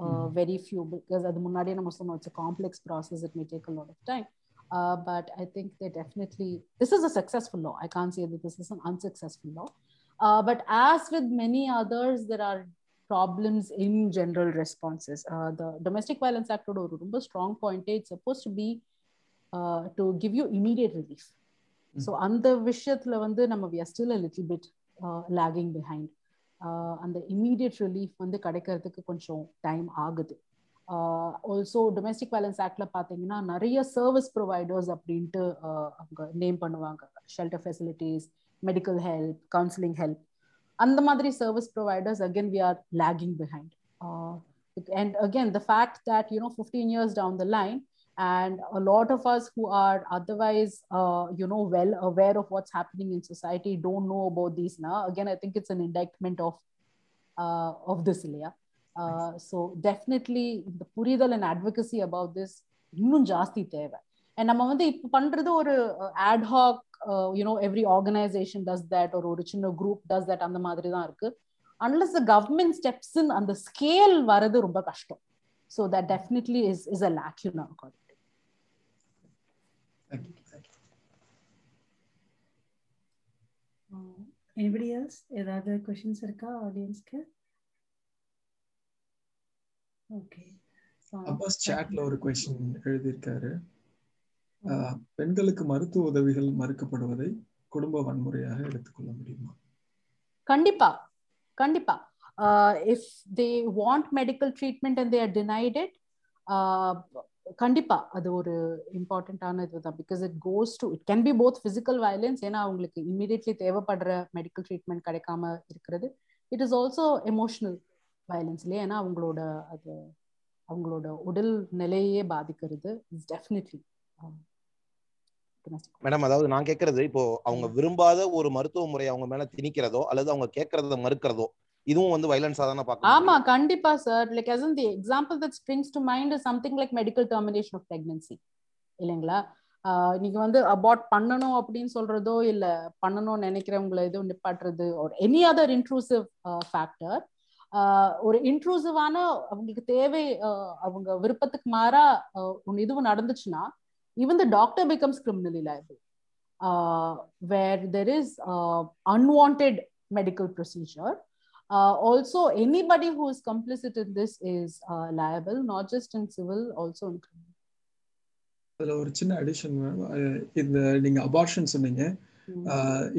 uh, mm-hmm. very few because at the munadi it's a complex process it may take a lot of time uh, but i think they definitely this is a successful law i can't say that this is an unsuccessful law uh, but as with many others there are problems in general responses the domestic violence act or a strong point it's supposed to be to give you immediate relief mm-hmm. so அந்த விஷயத்துல வந்து நம்ம we are still a little bit lagging behind அந்த இம்மீடியட் ரிலீஃப் வந்து கிடைக்கிறதுக்கு கொஞ்சம் டைம் ஆகுது. ஆல்சோ டொமெஸ்டிக் வயலன்ஸ் ஆக்ட்ல பார்த்தீங்கன்னா நிறைய சர்வீஸ் ப்ரொவைடர்ஸ் அப்படின்ட்டு அவங்க நேம் பண்ணுவாங்க. Shelter facilities medical help counselling help அந்த மாதிரி service providers again we are lagging behind and again the fact that you know fifteen years down the line and a lot of us who are otherwise uh, you know well aware of what's happening in society don't know about these now again i think it's an indictment of uh, of this Leah. Uh, so definitely the புரிதல் and advocacy about this இன்னும் ஜாஸ்தி தேவை அண்ட் நம்ம வந்து இப்போ பண்றது ஒரு ad hoc you know every organisation does that ஒரு ஒரு சின்ன குரூப் டஸ் தட் அந்த மாதிரி தான் இருக்கு அன்லஸ் த கவர்மெண்ட் ஸ்டெப்ஸ் அந்த ஸ்கேல் வரது ரொம்ப கஷ்டம் so that definitely is is a lacuna according Thank you. Thank you. Anybody else ஏதாவது கொஷின்ஸ் இருக்கா ஆடியன்ஸ்க்கு ஓகே அப்பாஸ் சாட்ல ஒரு கொஸ்டின் எழுதியிருக்காரு. பெண்களுக்கு மருத்துவ உதவிகள் மறுக்கப்படுவதை குடும்ப வன்முறையாக எடுத்துக்கொள்ள முடியுமா? கண்டிப்பா. கண்டிப்பா. If they want medical treatment and they are denied it கண்டிப்பா. அது ஒரு இம்பார்ட்டன்டான இதுதான். Because it goes to it can be both physical violence ஏன்னா அவங்களுக்கு இமீடியட்லி தேவைப்படுற மெடிக்கல் ட்ரீட்மெண்ட் கிடைக்காம இருக்கிறது. It is also emotional violence இல்லையா? ஏன்னா அவங்களோட அது அவங்களோட உடல் நிலையே பாதிக்கிறது இஸ் டெஃபினெட்லி மேடம் அதாவது நான் கேட்கறது இப்போ அவங்க விரும்பாத ஒரு மருத்துவ முறை அவங்க மேல திணிக்கிறதோ அல்லது அவங்க கேட்கறத மறுக்கிறதோ இதுவும் வந்து வயலன்ஸா தான பாக்க ஆமா கண்டிப்பா sir like as in the example that springs to mind is something like medical termination of pregnancy. இல்லைங்களா? நீங்க வந்து அபார்ட் பண்ணணும் அப்படின்னு சொல்றதோ இல்ல பண்ணணும்னு நினைக்கிறவங்கள எதுவும் நிப்பாட்டுறது ஒரு எனி அதர் இன்ட்ரூசிவ் ஃபேக்டர் ஒரு இன்ட்ரூசிவான அவங்களுக்கு தேவை அவங்க விருப்பத்துக்கு மாறா ஒன்று இதுவும் நடந்துச்சுன்னா இவன் the doctor becomes criminally liable where there is unwanted medical procedure also anybody who is complicit in this is liable not just in civil also in criminal அதுல ஒரு சின்ன அடிஷன் இந்த நீங்க அபார்ஷன் சொன்னீங்க.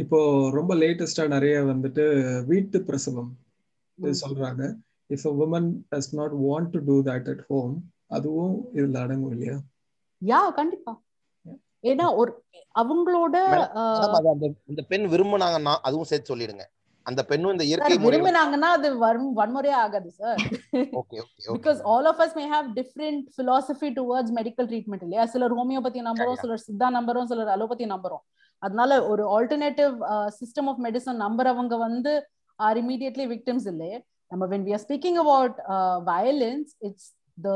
இப்போ ரொம்ப லேட்டஸ்டா நிறைய வந்துட்டு வீட்டு பிரசவம் சொல்றாங்க. If a woman does not want to do that at home அதுவும் இதுல அடங்கும் இல்லையா? யா கண்டிப்பா. ஏன்னா ஒரு அவங்களோட அந்த பெண் விரும்புனாங்கன்னா அதுவும் சேர்த்து சொல்லிடுங்க. அந்த பெண்ணும் இந்த இயற்கை விரும்பினாங்கன்னா அது வரும் வன்முறையே ஆகாது sir because all of us may have different philosophy towards medical treatment இல்லையா? சிலர் ஹோமியோபதி நம்பரும் சிலர் சித்தா நம்பரும் சிலர் அலோபதி நம்பரும் அதனால ஒரு ஆல்டர்னேட்டிவ் சிஸ்டம் ஆஃப் மெடிசன் நம்புறவங்க வந்து ஆர் இமீடியட்லி விக்டிம்ஸ் இல்லையே? நம்ம when we are speaking about violence it's the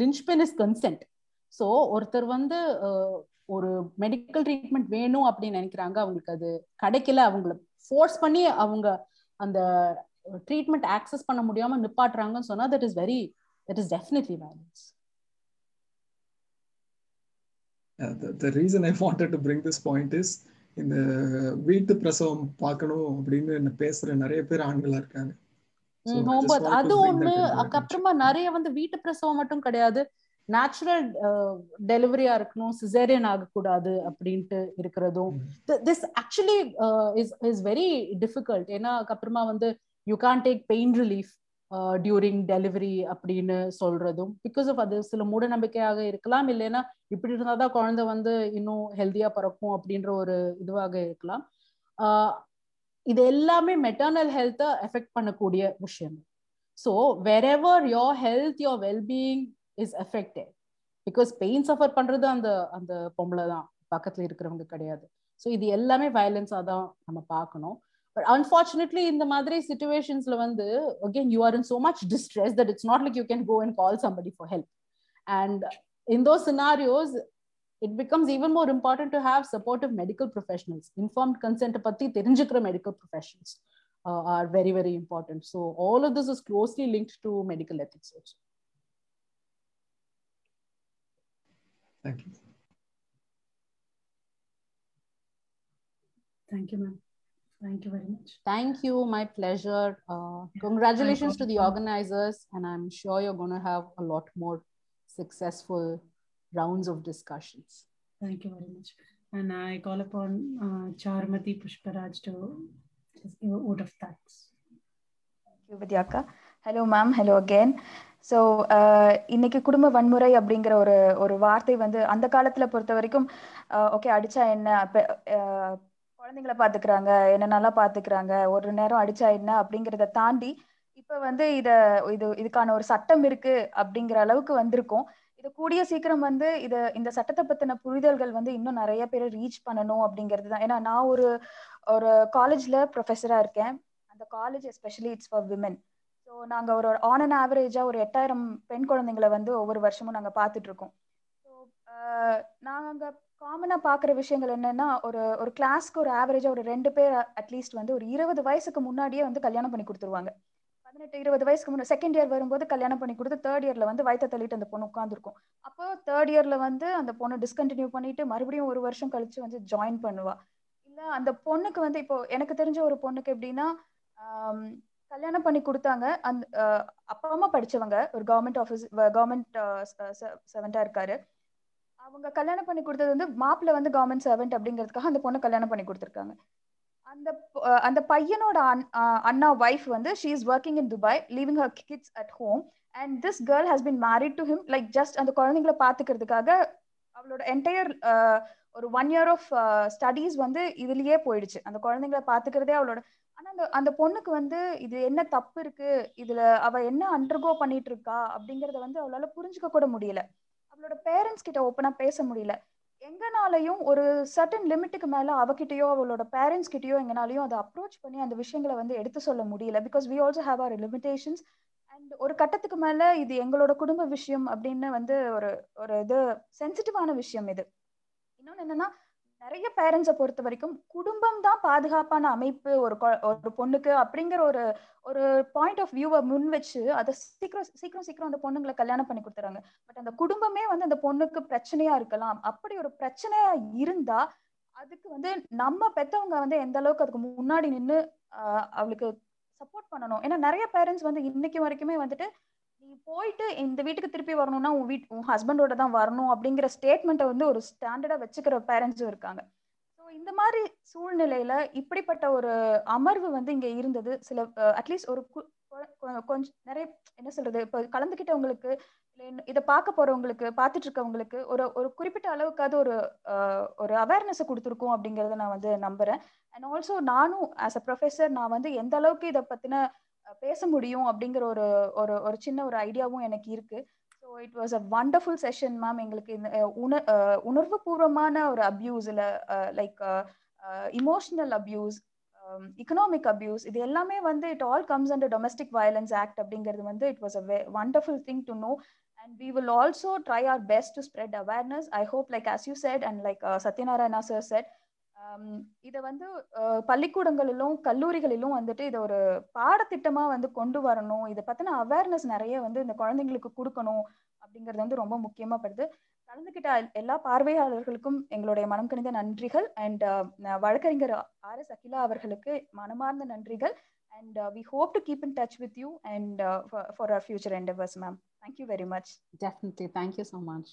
linchpin is consent so ஒருத்தர் வந்து ஒரு மெடிக்கல் ட்ரீட்மெண்ட் வேணும் அப்படின்னு நினைக்கிறாங்க அவங்களுக்கு அது கிடைக்கல அவங்கள ஃபோர்ஸ் பண்ணி அவங்க அந்த ட்ரீட்மெண்ட் ஆக்சஸ் பண்ண முடியாம நிப்பாட்டுறாங்கன்னு சொன்னா that is very that is definitely violence the reason I wanted to bring this point is இந்த வீட்டு பிரசவம் பார்க்கணும் அப்படின்னு பேசுற நிறைய பேர் ஆண்களா இருக்காங்க. அது ஒண்ணு அதுக்கப்புறமா நிறைய வந்து வீட்டு பிரசவம் மட்டும் கிடையாது. நேச்சுரல் டெலிவரியா இருக்கணும் சிசேரியன் ஆகக்கூடாது அப்படின்ட்டு இருக்கிறதும். This actually is is very difficult ஏன்னா அப்புறமா வந்து you can't take pain relief during delivery அப்படின்னு சொல்றதும். பிகாஸ் ஆஃப் அது சில மூட நம்பிக்கையாக இருக்கலாம். இல்லைன்னா இப்படி இருந்தாதான் குழந்தை வந்து இன்னும் ஹெல்த்தியா பிறக்கும் அப்படின்ற ஒரு இதுவாக இருக்கலாம். இது எல்லாமே மெட்டர்னல் ஹெல்த்தை எஃபெக்ட் பண்ணக்கூடிய விஷயம் so wherever your health your wellbeing is affected because pain suffer பண்றது அந்த அந்த பொம்பளை தான் பக்கத்துல இருக்கிறவங்க கிடையாது. ஸோ இது எல்லாமே வயலன்ஸா தான் நம்ம பார்க்கணும். பட் அன்பார்ச்சுனேட்லி இந்த மாதிரி சுச்சுவேஷன்ஸ்ல வந்து again you are in so much distress that it's not like you can go and call somebody for help and in those scenarios it becomes even more important to have supportive medical professionals informed consent பத்தி தெரிஞ்சுக்கிற medical professionals are very very important so all of this is closely linked to medical ethics also Thank you. Thank you, ma'am. Thank you very much. Thank you. My pleasure. Uh, congratulations to the organizers, and I'm sure you're going to have a lot more successful rounds of discussions. Thank you very much. And I call upon uh, Charmati Pushparaj to just give a vote of thanks. Thank you, Vidyaka. Hello, ma'am. Hello again. So uh, இன்னைக்கு குடும்ப வன்முறை அப்படிங்கிற ஒரு ஒரு வார்த்தை வந்து அந்த காலத்துல பொறுத்த வரைக்கும் uh, ஓகே அடிச்சா என்ன? Uh, குழந்தைங்களை பாத்துக்கிறாங்க என்ன நல்லா பாத்துக்கிறாங்க ஒரு நேரம் அடிச்சா என்ன அப்படிங்கிறத தாண்டி இப்ப வந்து இத இது இதுக்கான ஒரு சட்டம் இருக்கு அப்படிங்கிற அளவுக்கு வந்திருக்கும். இது கூடிய சீக்கிரம் வந்து இது இந்த சட்டத்தை பத்தின புரிதல்கள் வந்து இன்னும் நிறைய பேரை ரீச் பண்ணணும் அப்படிங்கிறது தான். ஏன்னா நான் ஒரு ஒரு காலேஜ்ல ப்ரொஃபஸரா இருக்கேன். அந்த college especially it's for women so நாங்கள் ஒரு ஆன் அண்ட் ஆவரேஜாக ஒரு எட்டாயிரம் பெண் குழந்தைங்களை வந்து ஒவ்வொரு வருஷமும் நாங்கள் பார்த்துட்டு இருக்கோம். ஸோ நாங்கள் காமனாக பார்க்குற விஷயங்கள் என்னென்னா ஒரு ஒரு கிளாஸ்க்கு ஒரு ஆவரேஜாக ஒரு ரெண்டு பேர் அட்லீஸ்ட் வந்து ஒரு இருபது வயசுக்கு முன்னாடியே வந்து கல்யாணம் பண்ணி கொடுத்துருவாங்க. பதினெட்டு இருபது வயசுக்கு முன்னாடி செகண்ட் இயர் வரும்போது கல்யாணம் பண்ணி கொடுத்து தேர்ட் இயரில் வந்து வயத்தை தள்ளிட்டு அந்த பொண்ணு உட்காந்துருக்கும் அப்போ தேர்ட் இயரில் வந்து அந்த பொண்ணு டிஸ்கண்டினியூ பண்ணிட்டு மறுபடியும் ஒரு வருஷம் கழிச்சு வந்து ஜாயின் பண்ணுவா. இல்லை அந்த பொண்ணுக்கு வந்து இப்போ எனக்கு தெரிஞ்ச ஒரு பொண்ணுக்கு எப்படின்னா கல்யாணம் பண்ணி கொடுத்தாங்க. அந்த அப்பா அம்மா படிச்சவங்க ஒரு கவர்மெண்ட் ஆஃபீஸ் கவர்மெண்ட் செவன்டா இருக்காரு. அவங்க கல்யாணம் பண்ணி கொடுத்தது வந்து மாப்பிள்ள வந்து கவர்மெண்ட் சர்வெண்ட் அப்படிங்கிறதுக்காக அந்த பொண்ணை கல்யாணம் பண்ணி கொடுத்துருக்காங்க. அந்த அந்த பையனோட அண்ணா ஒய்ஃப் வந்து she is working in Dubai leaving her kids at home and this girl has been married to him like just அந்த குழந்தைங்களை பாத்துக்கிறதுக்காக அவளோட என்டையர் ஒரு ஒன் இயர் ஆஃப் ஸ்டடீஸ் வந்து இதுலயே போயிடுச்சு. அந்த குழந்தைங்களை பாத்துக்கிறதே அவளோட ஆனா அந்த அந்த பொண்ணுக்கு வந்து இது என்ன தப்பு இருக்கு? இதுல அவ என்ன அண்டர்கோ பண்ணிட்டு இருக்கா அப்படிங்கறத வந்து அவளால புரிஞ்சுக்க கூட முடியல. அவளோட பேரண்ட்ஸ் கிட்ட ஓப்பனா பேச முடியல. எங்கனாலையும் ஒரு சர்டன் லிமிட்டுக்கு மேல அவகிட்டயோ அவளோட பேரண்ட்ஸ் கிட்டயோ எங்கனாலையும் அதை அப்ரோச் பண்ணி அந்த விஷயங்களை வந்து எடுத்து சொல்ல முடியல. Because we also have our limitations and ஒரு கட்டத்துக்கு மேல இது எங்களோட குடும்ப விஷயம் அப்படின்னு வந்து ஒரு ஒரு இது சென்சிட்டிவான விஷயம் இது. இன்னொன்னு என்னன்னா நிறைய பேரண்ட்ஸை பொறுத்த வரைக்கும் குடும்பம் தான் பாதுகாப்பான அமைப்பு ஒரு ஒரு பொண்ணுக்கு அப்படிங்கிற ஒரு ஒரு பாயிண்ட் ஆஃப் வியூவை முன் வச்சு அதை சீக்கிரம் சீக்கிரம் சீக்கிரம் அந்த பொண்ணுங்களை கல்யாணம் பண்ணி கொடுத்துறாங்க. பட் அந்த குடும்பமே வந்து அந்த பொண்ணுக்கு பிரச்சனையா இருக்கலாம். அப்படி ஒரு பிரச்சனையா இருந்தா அதுக்கு வந்து நம்ம பெத்தவங்க வந்து எந்த அளவுக்கு அதுக்கு முன்னாடி நின்று அவளுக்கு சப்போர்ட் பண்ணணும். ஏன்னா நிறைய பேரண்ட்ஸ் வந்து இன்னைக்கு வரைக்குமே வந்துட்டு நீ போயிட்டு இந்த வீட்டுக்கு திருப்பி வரணும்னா உன் வீட் உன் ஹஸ்பண்டோட தான் வரணும் அப்படிங்கிற ஸ்டேட்மெண்ட்டை வந்து ஒரு ஸ்டாண்டர்டா வச்சுக்கிற பேரண்ட்ஸும் இருக்காங்க. ஸோ இந்த மாதிரி சூழ்நிலையில இப்படிப்பட்ட ஒரு அமர்வு வந்து இங்க இருந்தது. சில அட்லீஸ்ட் ஒரு கொஞ்சம் நிறைய என்ன சொல்றது இப்போ கலந்துக்கிட்டவங்களுக்கு இதை பார்க்க போறவங்களுக்கு பார்த்துட்டு இருக்கவங்களுக்கு ஒரு ஒரு குறிப்பிட்ட அளவுக்காவது ஒரு ஒரு அவேர்னஸை கொடுத்துருக்கோம் அப்படிங்கிறத நான் வந்து நம்புறேன். அண்ட் ஆல்சோ நானும் ஆஸ் அ ப்ரொஃபஸர் நான் வந்து எந்த அளவுக்கு இதை பத்தின பேச முடியும் அப்படிங்கிற ஒரு ஒரு ஒரு சின்ன ஒரு ஐடியாவும் எனக்கு இருக்கு. So it was a wonderful session ma'am எங்களுக்கு இந்த உண உணர்வு பூர்வமான ஒரு அப்யூஸ் இல்லை like emotional abuse economic abuse இது எல்லாமே வந்து it all comes under domestic violence act அப்படிங்கிறது வந்து it was a wonderful thing to know and we will also try our best to spread awareness I hope like as you said and like Satyanarayana sir said இதை வந்து பள்ளிக்கூடங்களிலும் கல்லூரிகளிலும் வந்துட்டு இதை ஒரு பாடத்திட்டமா வந்து கொண்டு வரணும். இதை பத்தின அவேர்னஸ் நிறைய வந்து இந்த குழந்தைங்களுக்கு கொடுக்கணும் அப்படிங்கிறது வந்து ரொம்ப முக்கியமா படுது. கலந்துகிட்ட எல்லா பார்வையாளர்களுக்கும் எங்களுடைய மனம் கணிந்த நன்றிகள். அண்ட் வழக்கறிஞர் ஆர் எஸ் அகிலா அவர்களுக்கு மனமார்ந்த நன்றிகள். And we hope to keep in touch with you and for our future endeavours ma'am thank you very much definitely thank you so much